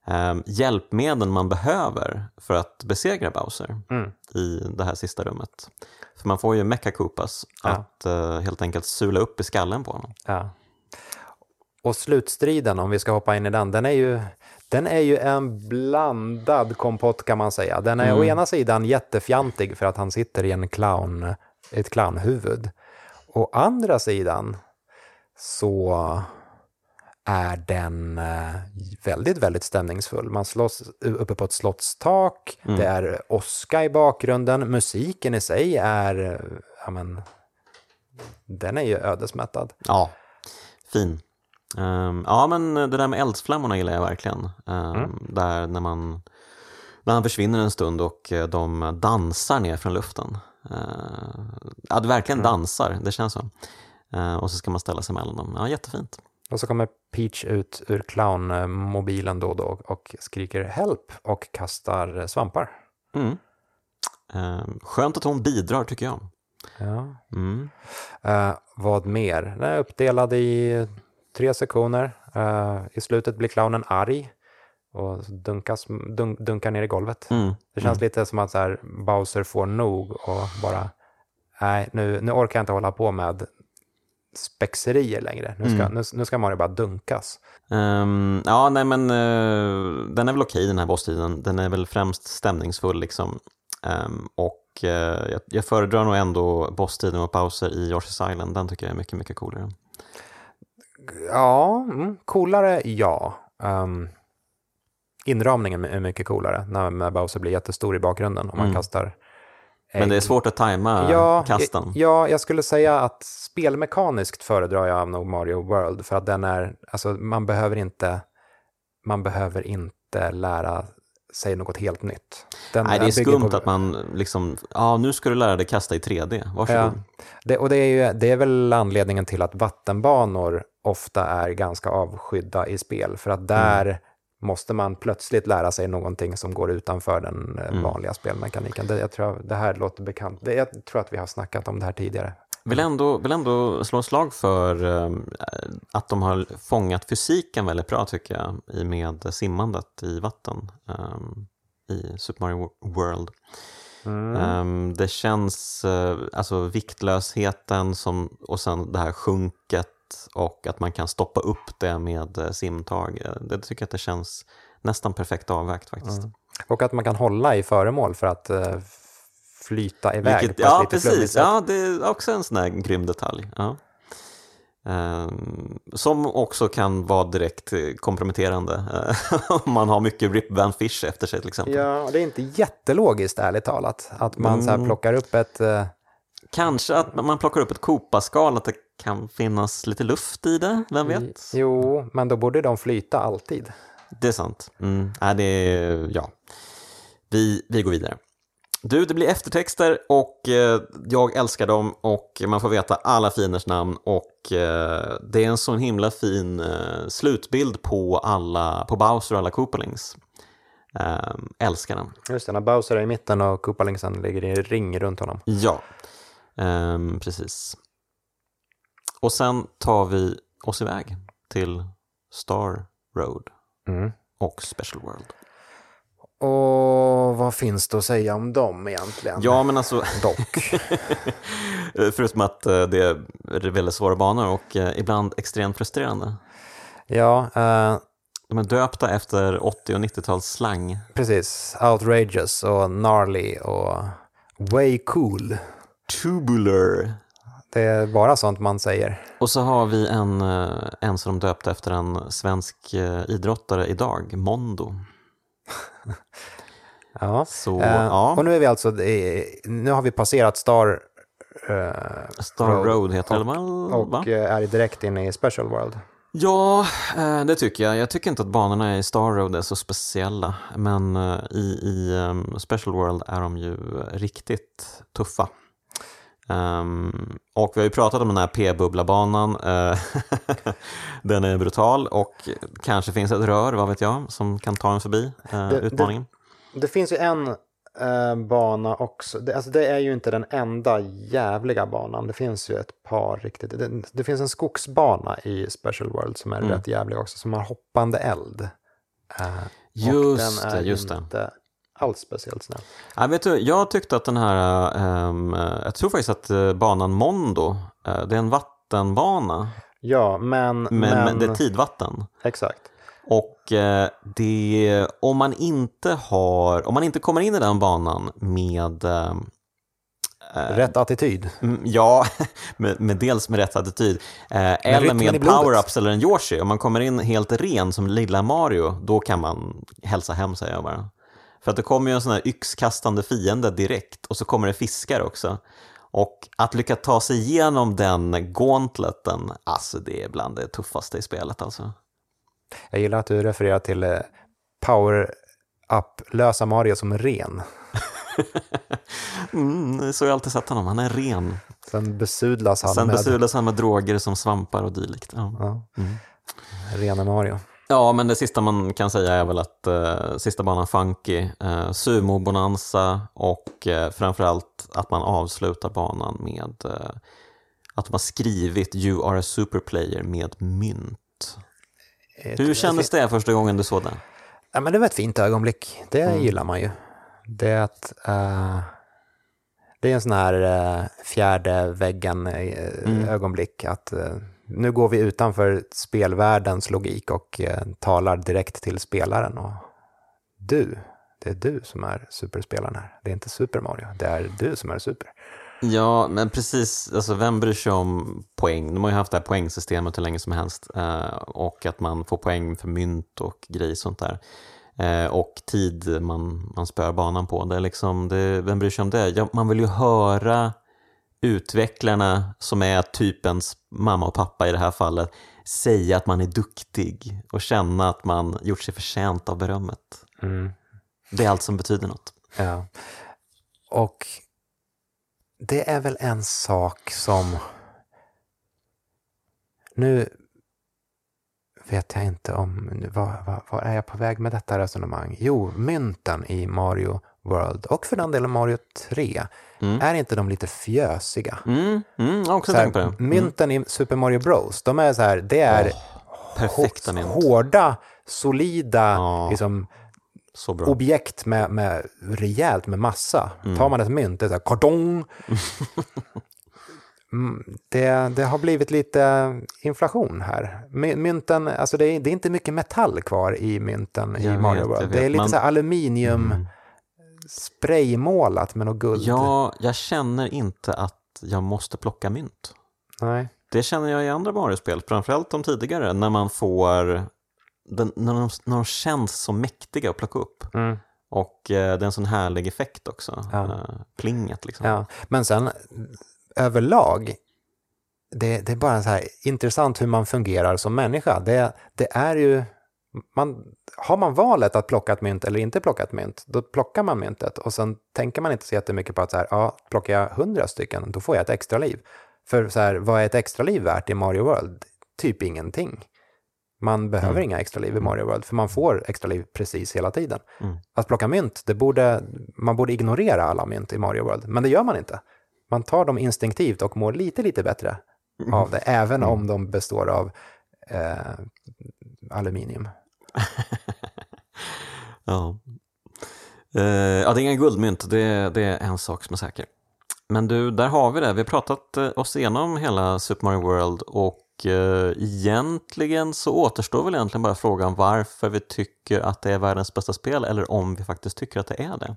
eh, hjälpmedel man behöver för att besegra Bowser Mm. i det här sista rummet. För man får ju Mecha Koopas Ja. att eh, helt enkelt sula upp i skallen på honom. Ja. Och slutstriden, om vi ska hoppa in i den, den är ju, den är ju en blandad kompott kan man säga. Den är Mm. å ena sidan jättefjantig för att han sitter i en clown, ett clownhuvud. Å andra sidan så är den eh, väldigt, väldigt stämningsfull. Man slåss uppe på ett slottstak, Mm. det är åska i bakgrunden, musiken i sig är, ja men, den är ju ödesmättad. Ja, fin. Ehm, ja, men det där med eldsflammorna gillar jag verkligen. Ehm, Mm. Där när man när han försvinner en stund och eh, de dansar ner från luften. Uh, ja, verkligen Mm. dansar, det känns så. Eh, och så ska man ställa sig mellan dem. Ja, jättefint. Och så kommer Peach ut ur clownmobilen då och då och skriker help och kastar svampar. Mm. Ehm, skönt att hon bidrar tycker jag. Ja. Mm. Eh, vad mer? Den är uppdelad i tre sektioner. Eh, I slutet blir clownen arg och dunkas, dun, dunkar ner i golvet. Mm. Det känns lite som att så här, Bowser får nog och bara nej, nu, nu orkar jag inte hålla på med spexerier längre. Nu ska, Mm. nu, nu ska Mario bara dunkas. Ehm, ja, nej men eh, den är väl okej den här bosstiden. Den är väl främst stämningsfull liksom. Ehm, och eh, jag, jag föredrar nog ändå bosstiden och pauser i Yoshi's Island. Den tycker jag är mycket, mycket coolare. Ja, mm, coolare, ja. Um, inramningen är mycket coolare när när Bowser blir jättestor i bakgrunden och man Mm. kastar Men det är svårt att tajma ja, kasten. Ja, jag skulle säga att spelmekaniskt föredrar jag nog Mario World för att den är, alltså man behöver inte, man behöver inte lära sig något helt nytt. Den, Nej, det är skumt på- att man liksom, ja nu ska du lära dig kasta i 3D, varsågod. Ja, det, och det är, ju, det är väl anledningen till att vattenbanor ofta är ganska avskydda i spel. För att där måste man plötsligt lära sig någonting som går utanför den eh, vanliga spelmekaniken. Det, jag tror, det här låter bekant. Det, jag tror att vi har snackat om det här tidigare. Vill ändå, vill ändå slå ett slag för eh, att de har fångat fysiken väldigt bra tycker jag i med simmandet i vatten eh, i Super Mario World. Eh, det känns, alltså viktlösheten som, och sen det här sjunket och att man kan stoppa upp det med eh, simtag. Eh, Det tycker jag att det känns nästan perfekt avvägt faktiskt. Och att man kan hålla i föremål för att eh, flyta iväg Vilket, på ja, lite precis. sätt. Ja, det är också en sån här grym detalj. Ja. Ehm, som också kan vara direkt komprometterande om man har mycket Rip Van Fish efter sig till exempel. Ja, och det är inte jättelogiskt ärligt talat. Att man så Mm. plockar upp ett... Kanske att man plockar upp ett kopaskal, att det kan finnas lite luft i det, vem vet? Jo, men då borde de flyta alltid. Det är sant. Mm. Nej, det är, ja. Vi, vi går vidare. Du, det blir eftertexter och eh, jag älskar dem och man får veta alla fienders namn och eh, det är en sån himla fin eh, slutbild på alla, på Bowser och alla Koopalings. Um, älskar den. Just det, när Bowser är i mitten och Koopalingsen ligger i ring runt honom. Ja, um, precis. Och sen tar vi oss iväg till Star Road Mm. och Special World. Och vad finns det att säga om dem egentligen? Ja, men alltså, Dock. förutom att eh, det är väldigt svåra banor och eh, ibland extremt frustrerande. ja, eh, De är döpta efter 80 och 90-tals slang. precis. Outrageous och gnarly och way cool. Tubular. Det är bara sånt man säger. Och så har vi en, eh, en som de döpte efter en svensk eh, idrottare idag, Mondo. Ja. Så, Eh, ja. Och nu är vi alltså, nu har vi passerat Star eh, Star Road, heter det väl? och va? eh, är direkt inne i Special World. Ja, det tycker jag. Jag tycker inte att banorna i Star Road är så speciella. Men i, i ehm, Special World är de ju riktigt tuffa. Ehm, och vi har ju pratat om den här P-bubbla-banan. eh, den är brutal och kanske finns ett rör, vad vet jag, som kan ta en förbi eh, Det- utmaningen. Det finns ju en eh, bana också. Det, alltså det är ju inte den enda jävliga banan. Det finns ju ett par riktigt. Det, det finns en skogsbana i Special World som är Mm. rätt jävlig också. Som har hoppande eld. Och Just den det, är just det. inte alls speciellt snäll. Ja, vet du, jag tyckte att den här, ehm, jag tror faktiskt att eh, banan Mondo, eh, det är en vattenbana, Ja, men... men, men det är tidvatten. Exakt. Och eh, det, om man inte har, om man inte kommer in i den banan med eh, Rätt attityd. Mm, Ja, med, med dels med rätt attityd. Eh, eller med power-ups eller en Yoshi. Om man kommer in helt ren som lilla Mario, då kan man hälsa hem säger jag bara. För att det kommer ju en sån här yxkastande fiende direkt och så kommer det fiskar också. Och att lyckas ta sig igenom den gauntleten, alltså det är bland det tuffaste i spelet alltså. Jag gillar att du refererar till eh, power-up-lösa Mario som ren. Mm, så har jag alltid sett honom, han är ren. Sen besudlas han Sen med besudlas han med droger som svampar och dylikt. Ja. ja, rena Mario. Ja, men det sista man kan säga är väl att eh, sista banan Funky, eh, Sumo-bonanza och eh, framförallt att man avslutar banan med eh, att de har skrivit You are a superplayer med mynt. Hur kändes det första gången du såg det? Ja, men det var ett fint ögonblick. Det Mm. gillar man ju. Det är att eh, det är en sån här uh, fjärde väggen eh, Mm. ögonblick. Att nu går vi utanför spelvärldens logik och eh, talar direkt till spelaren. Och du, det är du som är superspelaren här. Det är inte Super Mario, det är du som är super. Ja, men precis, alltså vem bryr sig om poäng? De har ju haft det här poängsystemet hur länge som helst eh, och att man får poäng för mynt och grejer sånt där. Eh, och tid man, man spör banan på. Det är liksom, det, vem bryr sig om det? Ja, man vill ju höra utvecklarna som är typens mamma och pappa i det här fallet säga att man är duktig och känna att man gjort sig förtjänt av berömmet. Mm. Det är allt som betyder något. Ja. Och det är väl en sak som... Nu vet jag inte om... nu, Var, var, var är jag på väg med detta resonemang? Jo, mynten i Mario World och för den delen Mario 3. Är inte de lite fjösiga? Mm, mm, jag har också Så tänkt på det. Mm. mynten i Super Mario Bros, de är så här, det är Perfekta hå- mynt. hårda, solida, Ja. liksom, objekt med, med rejält med massa. Mm. Tar man ett mynt, det är så här kartong. Mm, det, det har blivit lite inflation här. My- Mynten, alltså det är, det är inte mycket metall kvar i mynten i Jag Mario vet, World. Det är lite Man- så här aluminium spraymålat med något guld. Ja, jag känner inte att jag måste plocka mynt. Nej. Det känner jag i andra Mario-spel, framförallt de tidigare, när man får den, när, de, när de känns så mäktiga att plocka upp. Mm. Och eh, det är en sån härlig effekt också, Ja. eh, plinget liksom. Ja, men sen överlag, det, det är bara så här intressant hur man fungerar som människa. Det, det är ju, man, har man valet att plocka ett mynt eller inte plocka ett mynt, då plockar man myntet och sen tänker man inte så jättemycket på att så här, ja, plockar jag hundra stycken, då får jag ett extra liv. För så här, vad är ett extra liv värt i Mario World? Typ ingenting. Man behöver Mm. inga extra liv i Mario World, för man får extra liv precis hela tiden. Mm. Att plocka mynt, det borde, man borde ignorera alla mynt i Mario World, men det gör man inte. Man tar dem instinktivt och mår lite, lite bättre av det, även om de består av eh, aluminium. Ja. Uh, ja, det är inga guldmynt, det, det är en sak som är säker. Men du, där har vi det. Vi har pratat eh, oss igenom hela Super Mario World och uh, egentligen så återstår väl egentligen bara frågan varför vi tycker att det är världens bästa spel eller om vi faktiskt tycker att det är det.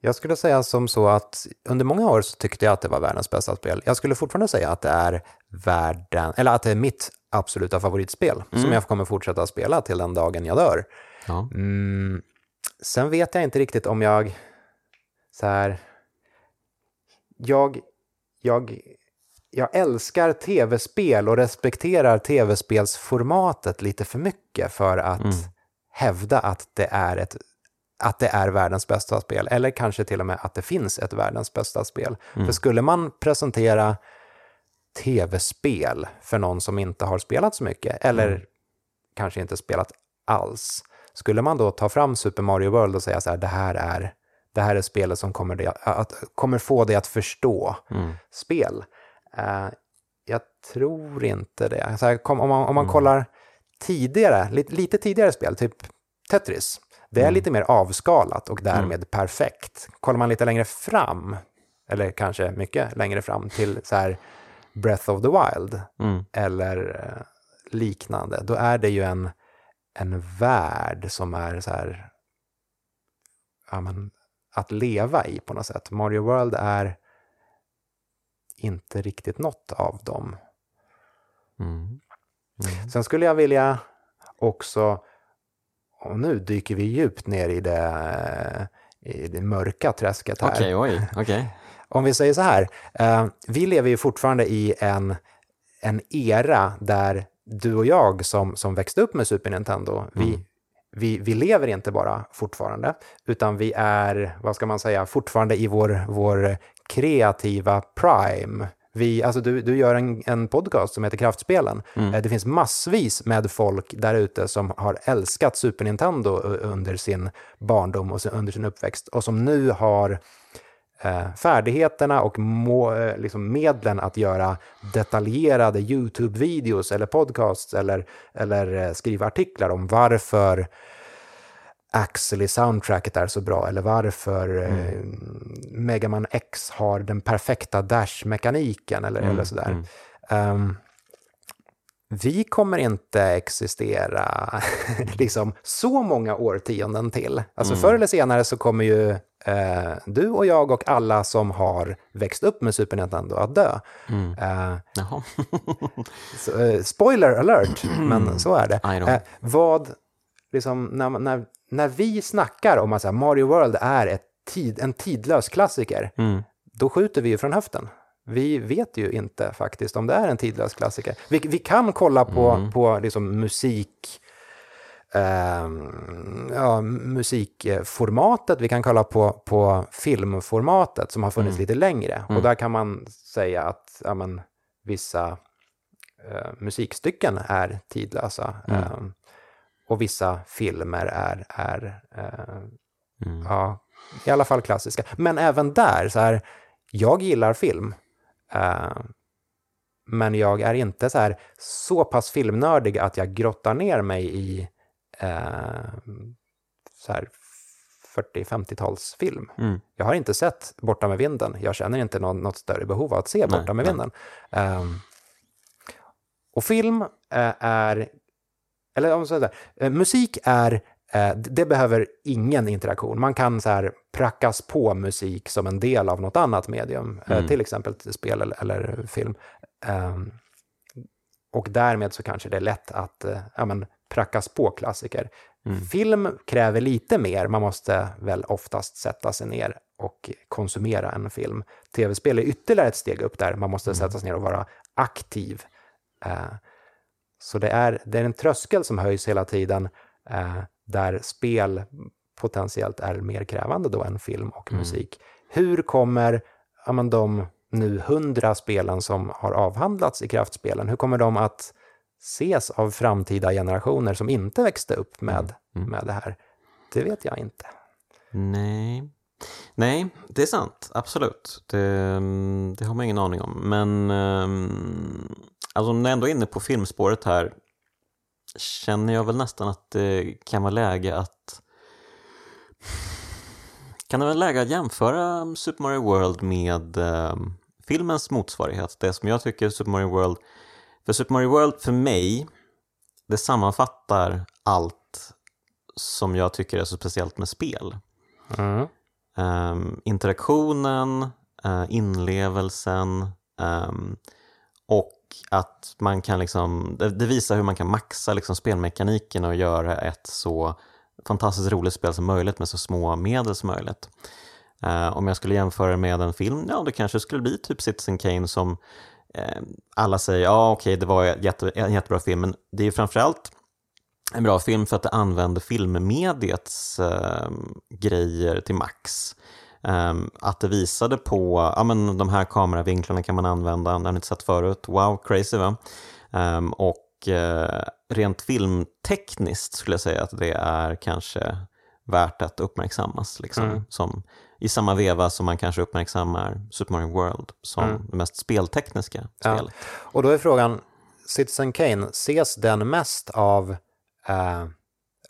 Jag skulle säga som så att under många år så tyckte jag att det var världens bästa spel. Jag skulle fortfarande säga att det är världen, eller att det är mitt absoluta favoritspel som jag kommer fortsätta spela till den dagen jag dör. Ja. Mm, sen vet jag inte riktigt om jag så här. Jag, jag, jag älskar tv-spel och respekterar tv-spelsformatet lite för mycket för att hävda att det är ett att det är världens bästa spel, eller kanske till och med att det finns ett världens bästa spel. För skulle man presentera tv-spel för någon som inte har spelat så mycket, eller kanske inte spelat alls, skulle man då ta fram Super Mario World och säga så här, det här är, det här är spelet som kommer, det, att, kommer få dig att förstå spel? Eh, jag tror inte det. Här, kom, om man, om man kollar tidigare, lite, lite tidigare spel, typ Tetris, det är lite mer avskalat och därmed perfekt. Kollar man lite längre fram, eller kanske mycket längre fram, till så här Breath of the Wild Mm. eller eh, liknande, då är det ju en, en värld som är så här, ja, men, att leva i på något sätt. Mario World är inte riktigt något av dem. Mm. Sen skulle jag vilja också, och nu dyker vi djupt ner i det, i det mörka träsket här. Okej, oj, okej. Om vi säger så här, eh, vi lever ju fortfarande i en, en era där du och jag som, som växte upp med Super Nintendo, vi, vi, vi lever inte bara fortfarande, utan vi är, vad ska man säga, fortfarande i vår, vår kreativa prime. Vi, alltså du, du gör en, en podcast som heter Kraftspelen. Eh, Det finns massvis med folk där ute som har älskat Super Nintendo under sin barndom och under sin uppväxt och som nu har färdigheterna och må, eh, liksom medlen att göra detaljerade YouTube-videos eller podcasts eller, eller eh, skriva artiklar om varför Axel i soundtracket är så bra eller varför eh, Mega Man X har den perfekta dash-mekaniken eller, eller sådär. Ehm, vi kommer inte existera liksom så många årtionden till. Alltså förr eller senare så kommer ju eh, du och jag och alla som har växt upp med Super Nintendo att dö. Eh, Jaha. så, eh, spoiler alert, men så är det. Eh, vad, liksom, när, när, när vi snackar om att här, Mario World är tid, en tidlös klassiker, Mm. då skjuter vi ju från höften. Vi vet ju inte faktiskt om det är en tidlös klassiker. Vi, vi kan kolla på, på liksom musik, ehm, ja, musikformatet, vi kan kolla på, på filmformatet som har funnits lite längre. Och där kan man säga att ja, men, vissa eh, musikstycken är tidlösa. ehm, och vissa filmer är, är eh, ja, i alla fall klassiska. Men även där, så här, jag gillar film. Eh, men jag är inte så här så pass filmnördig att jag grottar ner mig i eh, så här 40-50-talsfilm. Mm. Jag har inte sett Borta med vinden. Jag känner inte någon, något större behov av att se Borta med nej. vinden. Ehm, och film eh, är, eller om så eh, musik är, det behöver ingen interaktion. Man kan så här prackas på musik som en del av något annat medium, eh, till exempel spel eller, film. Ehm, och därmed så kanske det är lätt att eh, ja, men, prackas på klassiker. Film kräver lite mer, man måste väl oftast sätta sig ner och konsumera en film. Tv-spel är ytterligare ett steg upp där, man måste sätta sig ner och vara aktiv. Eh, så det är, det är en tröskel som höjs hela tiden, eh, där spel potentiellt är mer krävande då än film och musik. Hur kommer ja, men de nu hundra spelen som har avhandlats i kraftspelen, hur kommer de att ses av framtida generationer som inte växte upp med, Mm. med det här? Det vet jag inte. Nej. Nej, det är sant. Absolut. Det, det har man ingen aning om. Men um, alltså, om jag ändå är inne på filmspåret här känner jag väl nästan att det kan vara läge att kan det vara läge att jämföra Super Mario World med um, filmens motsvarighet? Det som jag tycker Super Mario World för Super Mario World för mig det sammanfattar allt som jag tycker är så speciellt med spel. Mm. Um, interaktionen, uh, inlevelsen um, och att man kan liksom, det, det, visar hur man kan maxa liksom spelmekaniken och göra ett så fantastiskt roligt spel som möjligt med så små medel som möjligt. Uh, om jag skulle jämföra med en film, ja det kanske skulle bli typ Citizen Kane som uh, alla säger, ja okej okay, det var jätte, en jättebra film, men det är framförallt en bra film för att det använder filmmediets uh, grejer till max. Eh, att det visade på, ja men de här kameravinklarna kan man använda, det har ni inte sett förut, wow, crazy va? Eh, och rent filmtekniskt skulle jag säga att det är kanske värt att uppmärksammas. Liksom, mm. som, I samma veva som man kanske uppmärksammar Super Mario World som mm. det mest speltekniska ja. spelet. Och då är frågan, Citizen Kane, ses den mest av eh,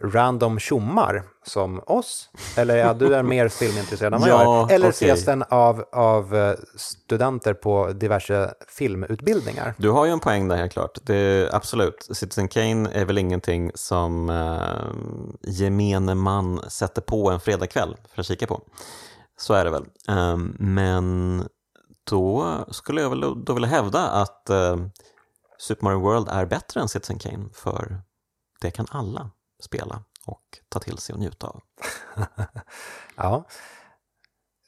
random tjommar som oss? Eller ja, du är mer filmintresserad än vad Ja, jag är. Eller okej. ses den av, av eh, studenter på diverse filmutbildningar? Du har ju en poäng där helt klart. Det, absolut, Citizen Kane är väl ingenting som eh, gemene man sätter på en fredagkväll för att kika på. Så är det väl. Um, men då skulle jag väl då vilja hävda att eh, Super Mario World är bättre än Citizen Kane för det kan alla spela och ta till sig och njuta av. ja.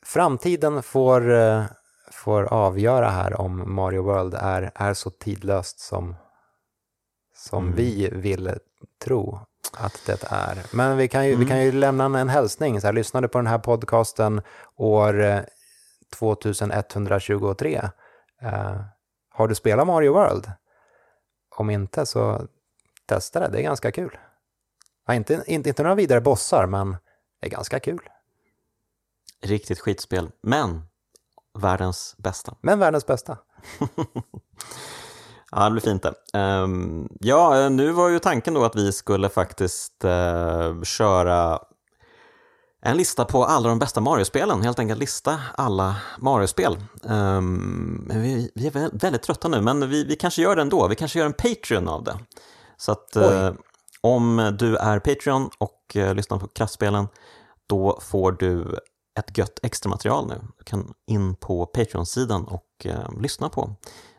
Framtiden får, eh, får avgöra här om Mario World är, är så tidlöst som, som Mm. vi vill tro att det är. Men vi kan ju, vi Mm. kan ju lämna en, hälsning. Så här, lyssnade på den här podcasten år eh, 2123. Eh, har du spelat Mario World? Om inte så testa det, det är ganska kul. Ja, inte, inte, inte några vidare bossar, men det är ganska kul. Riktigt skitspel, men världens bästa. Men världens bästa. Ja, det blir fint det. Ehm, ja, nu var ju tanken då att vi skulle faktiskt eh, köra en lista på alla de bästa Mario-spelen, helt enkelt lista alla Mario-spel. Men vi, vi är väl, väldigt trötta nu, men vi, vi kanske gör det ändå. Vi kanske gör en Patreon av det. Så att eh, om du är Patreon och eh, lyssnar på kraftspelen, då får du ett gött extra material nu. Du kan in på Patreon-sidan och eh, lyssna på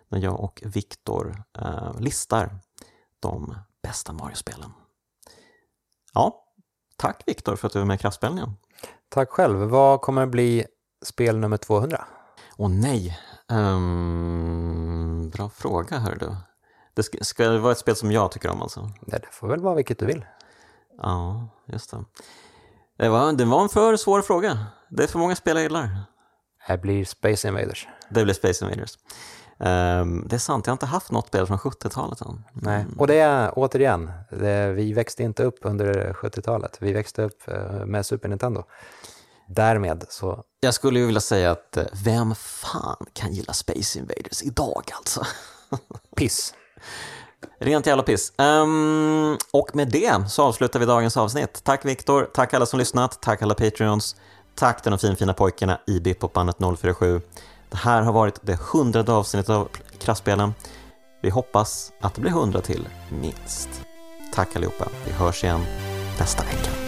när jag och Viktor eh, listar de bästa Mario-spelen. Ja, tack Viktor för att du är med i Kraftspelen igen. Tack själv. Vad kommer bli spel nummer 200? Åh nej, Ehm, bra fråga hör du. Det ska, ska det vara ett spel som jag tycker om alltså? Nej, det får väl vara vilket du vill. Ja, just det. Det var, det var en för svår fråga. Det är för många spel jag gillar. Det blir Space Invaders. Det blir Space Invaders. Ehm, det är sant, jag har inte haft något spel från 70-talet än. Nej. Och det är återigen, det, vi växte inte upp under 70-talet. Vi växte upp eh, med Super Nintendo. Därmed så, Jag skulle ju vilja säga att eh, vem fan kan gilla Space Invaders idag alltså? piss. Rent jävla piss. Um, och med det så avslutar vi dagens avsnitt. Tack Viktor, tack alla som lyssnat, tack alla Patreons, tack till de finfina pojkarna i Bipopbandet 047. Det här har varit det hundrade avsnittet av Kraftspelen. Vi hoppas att det blir hundra till, minst. Tack allihopa, vi hörs igen nästa vecka.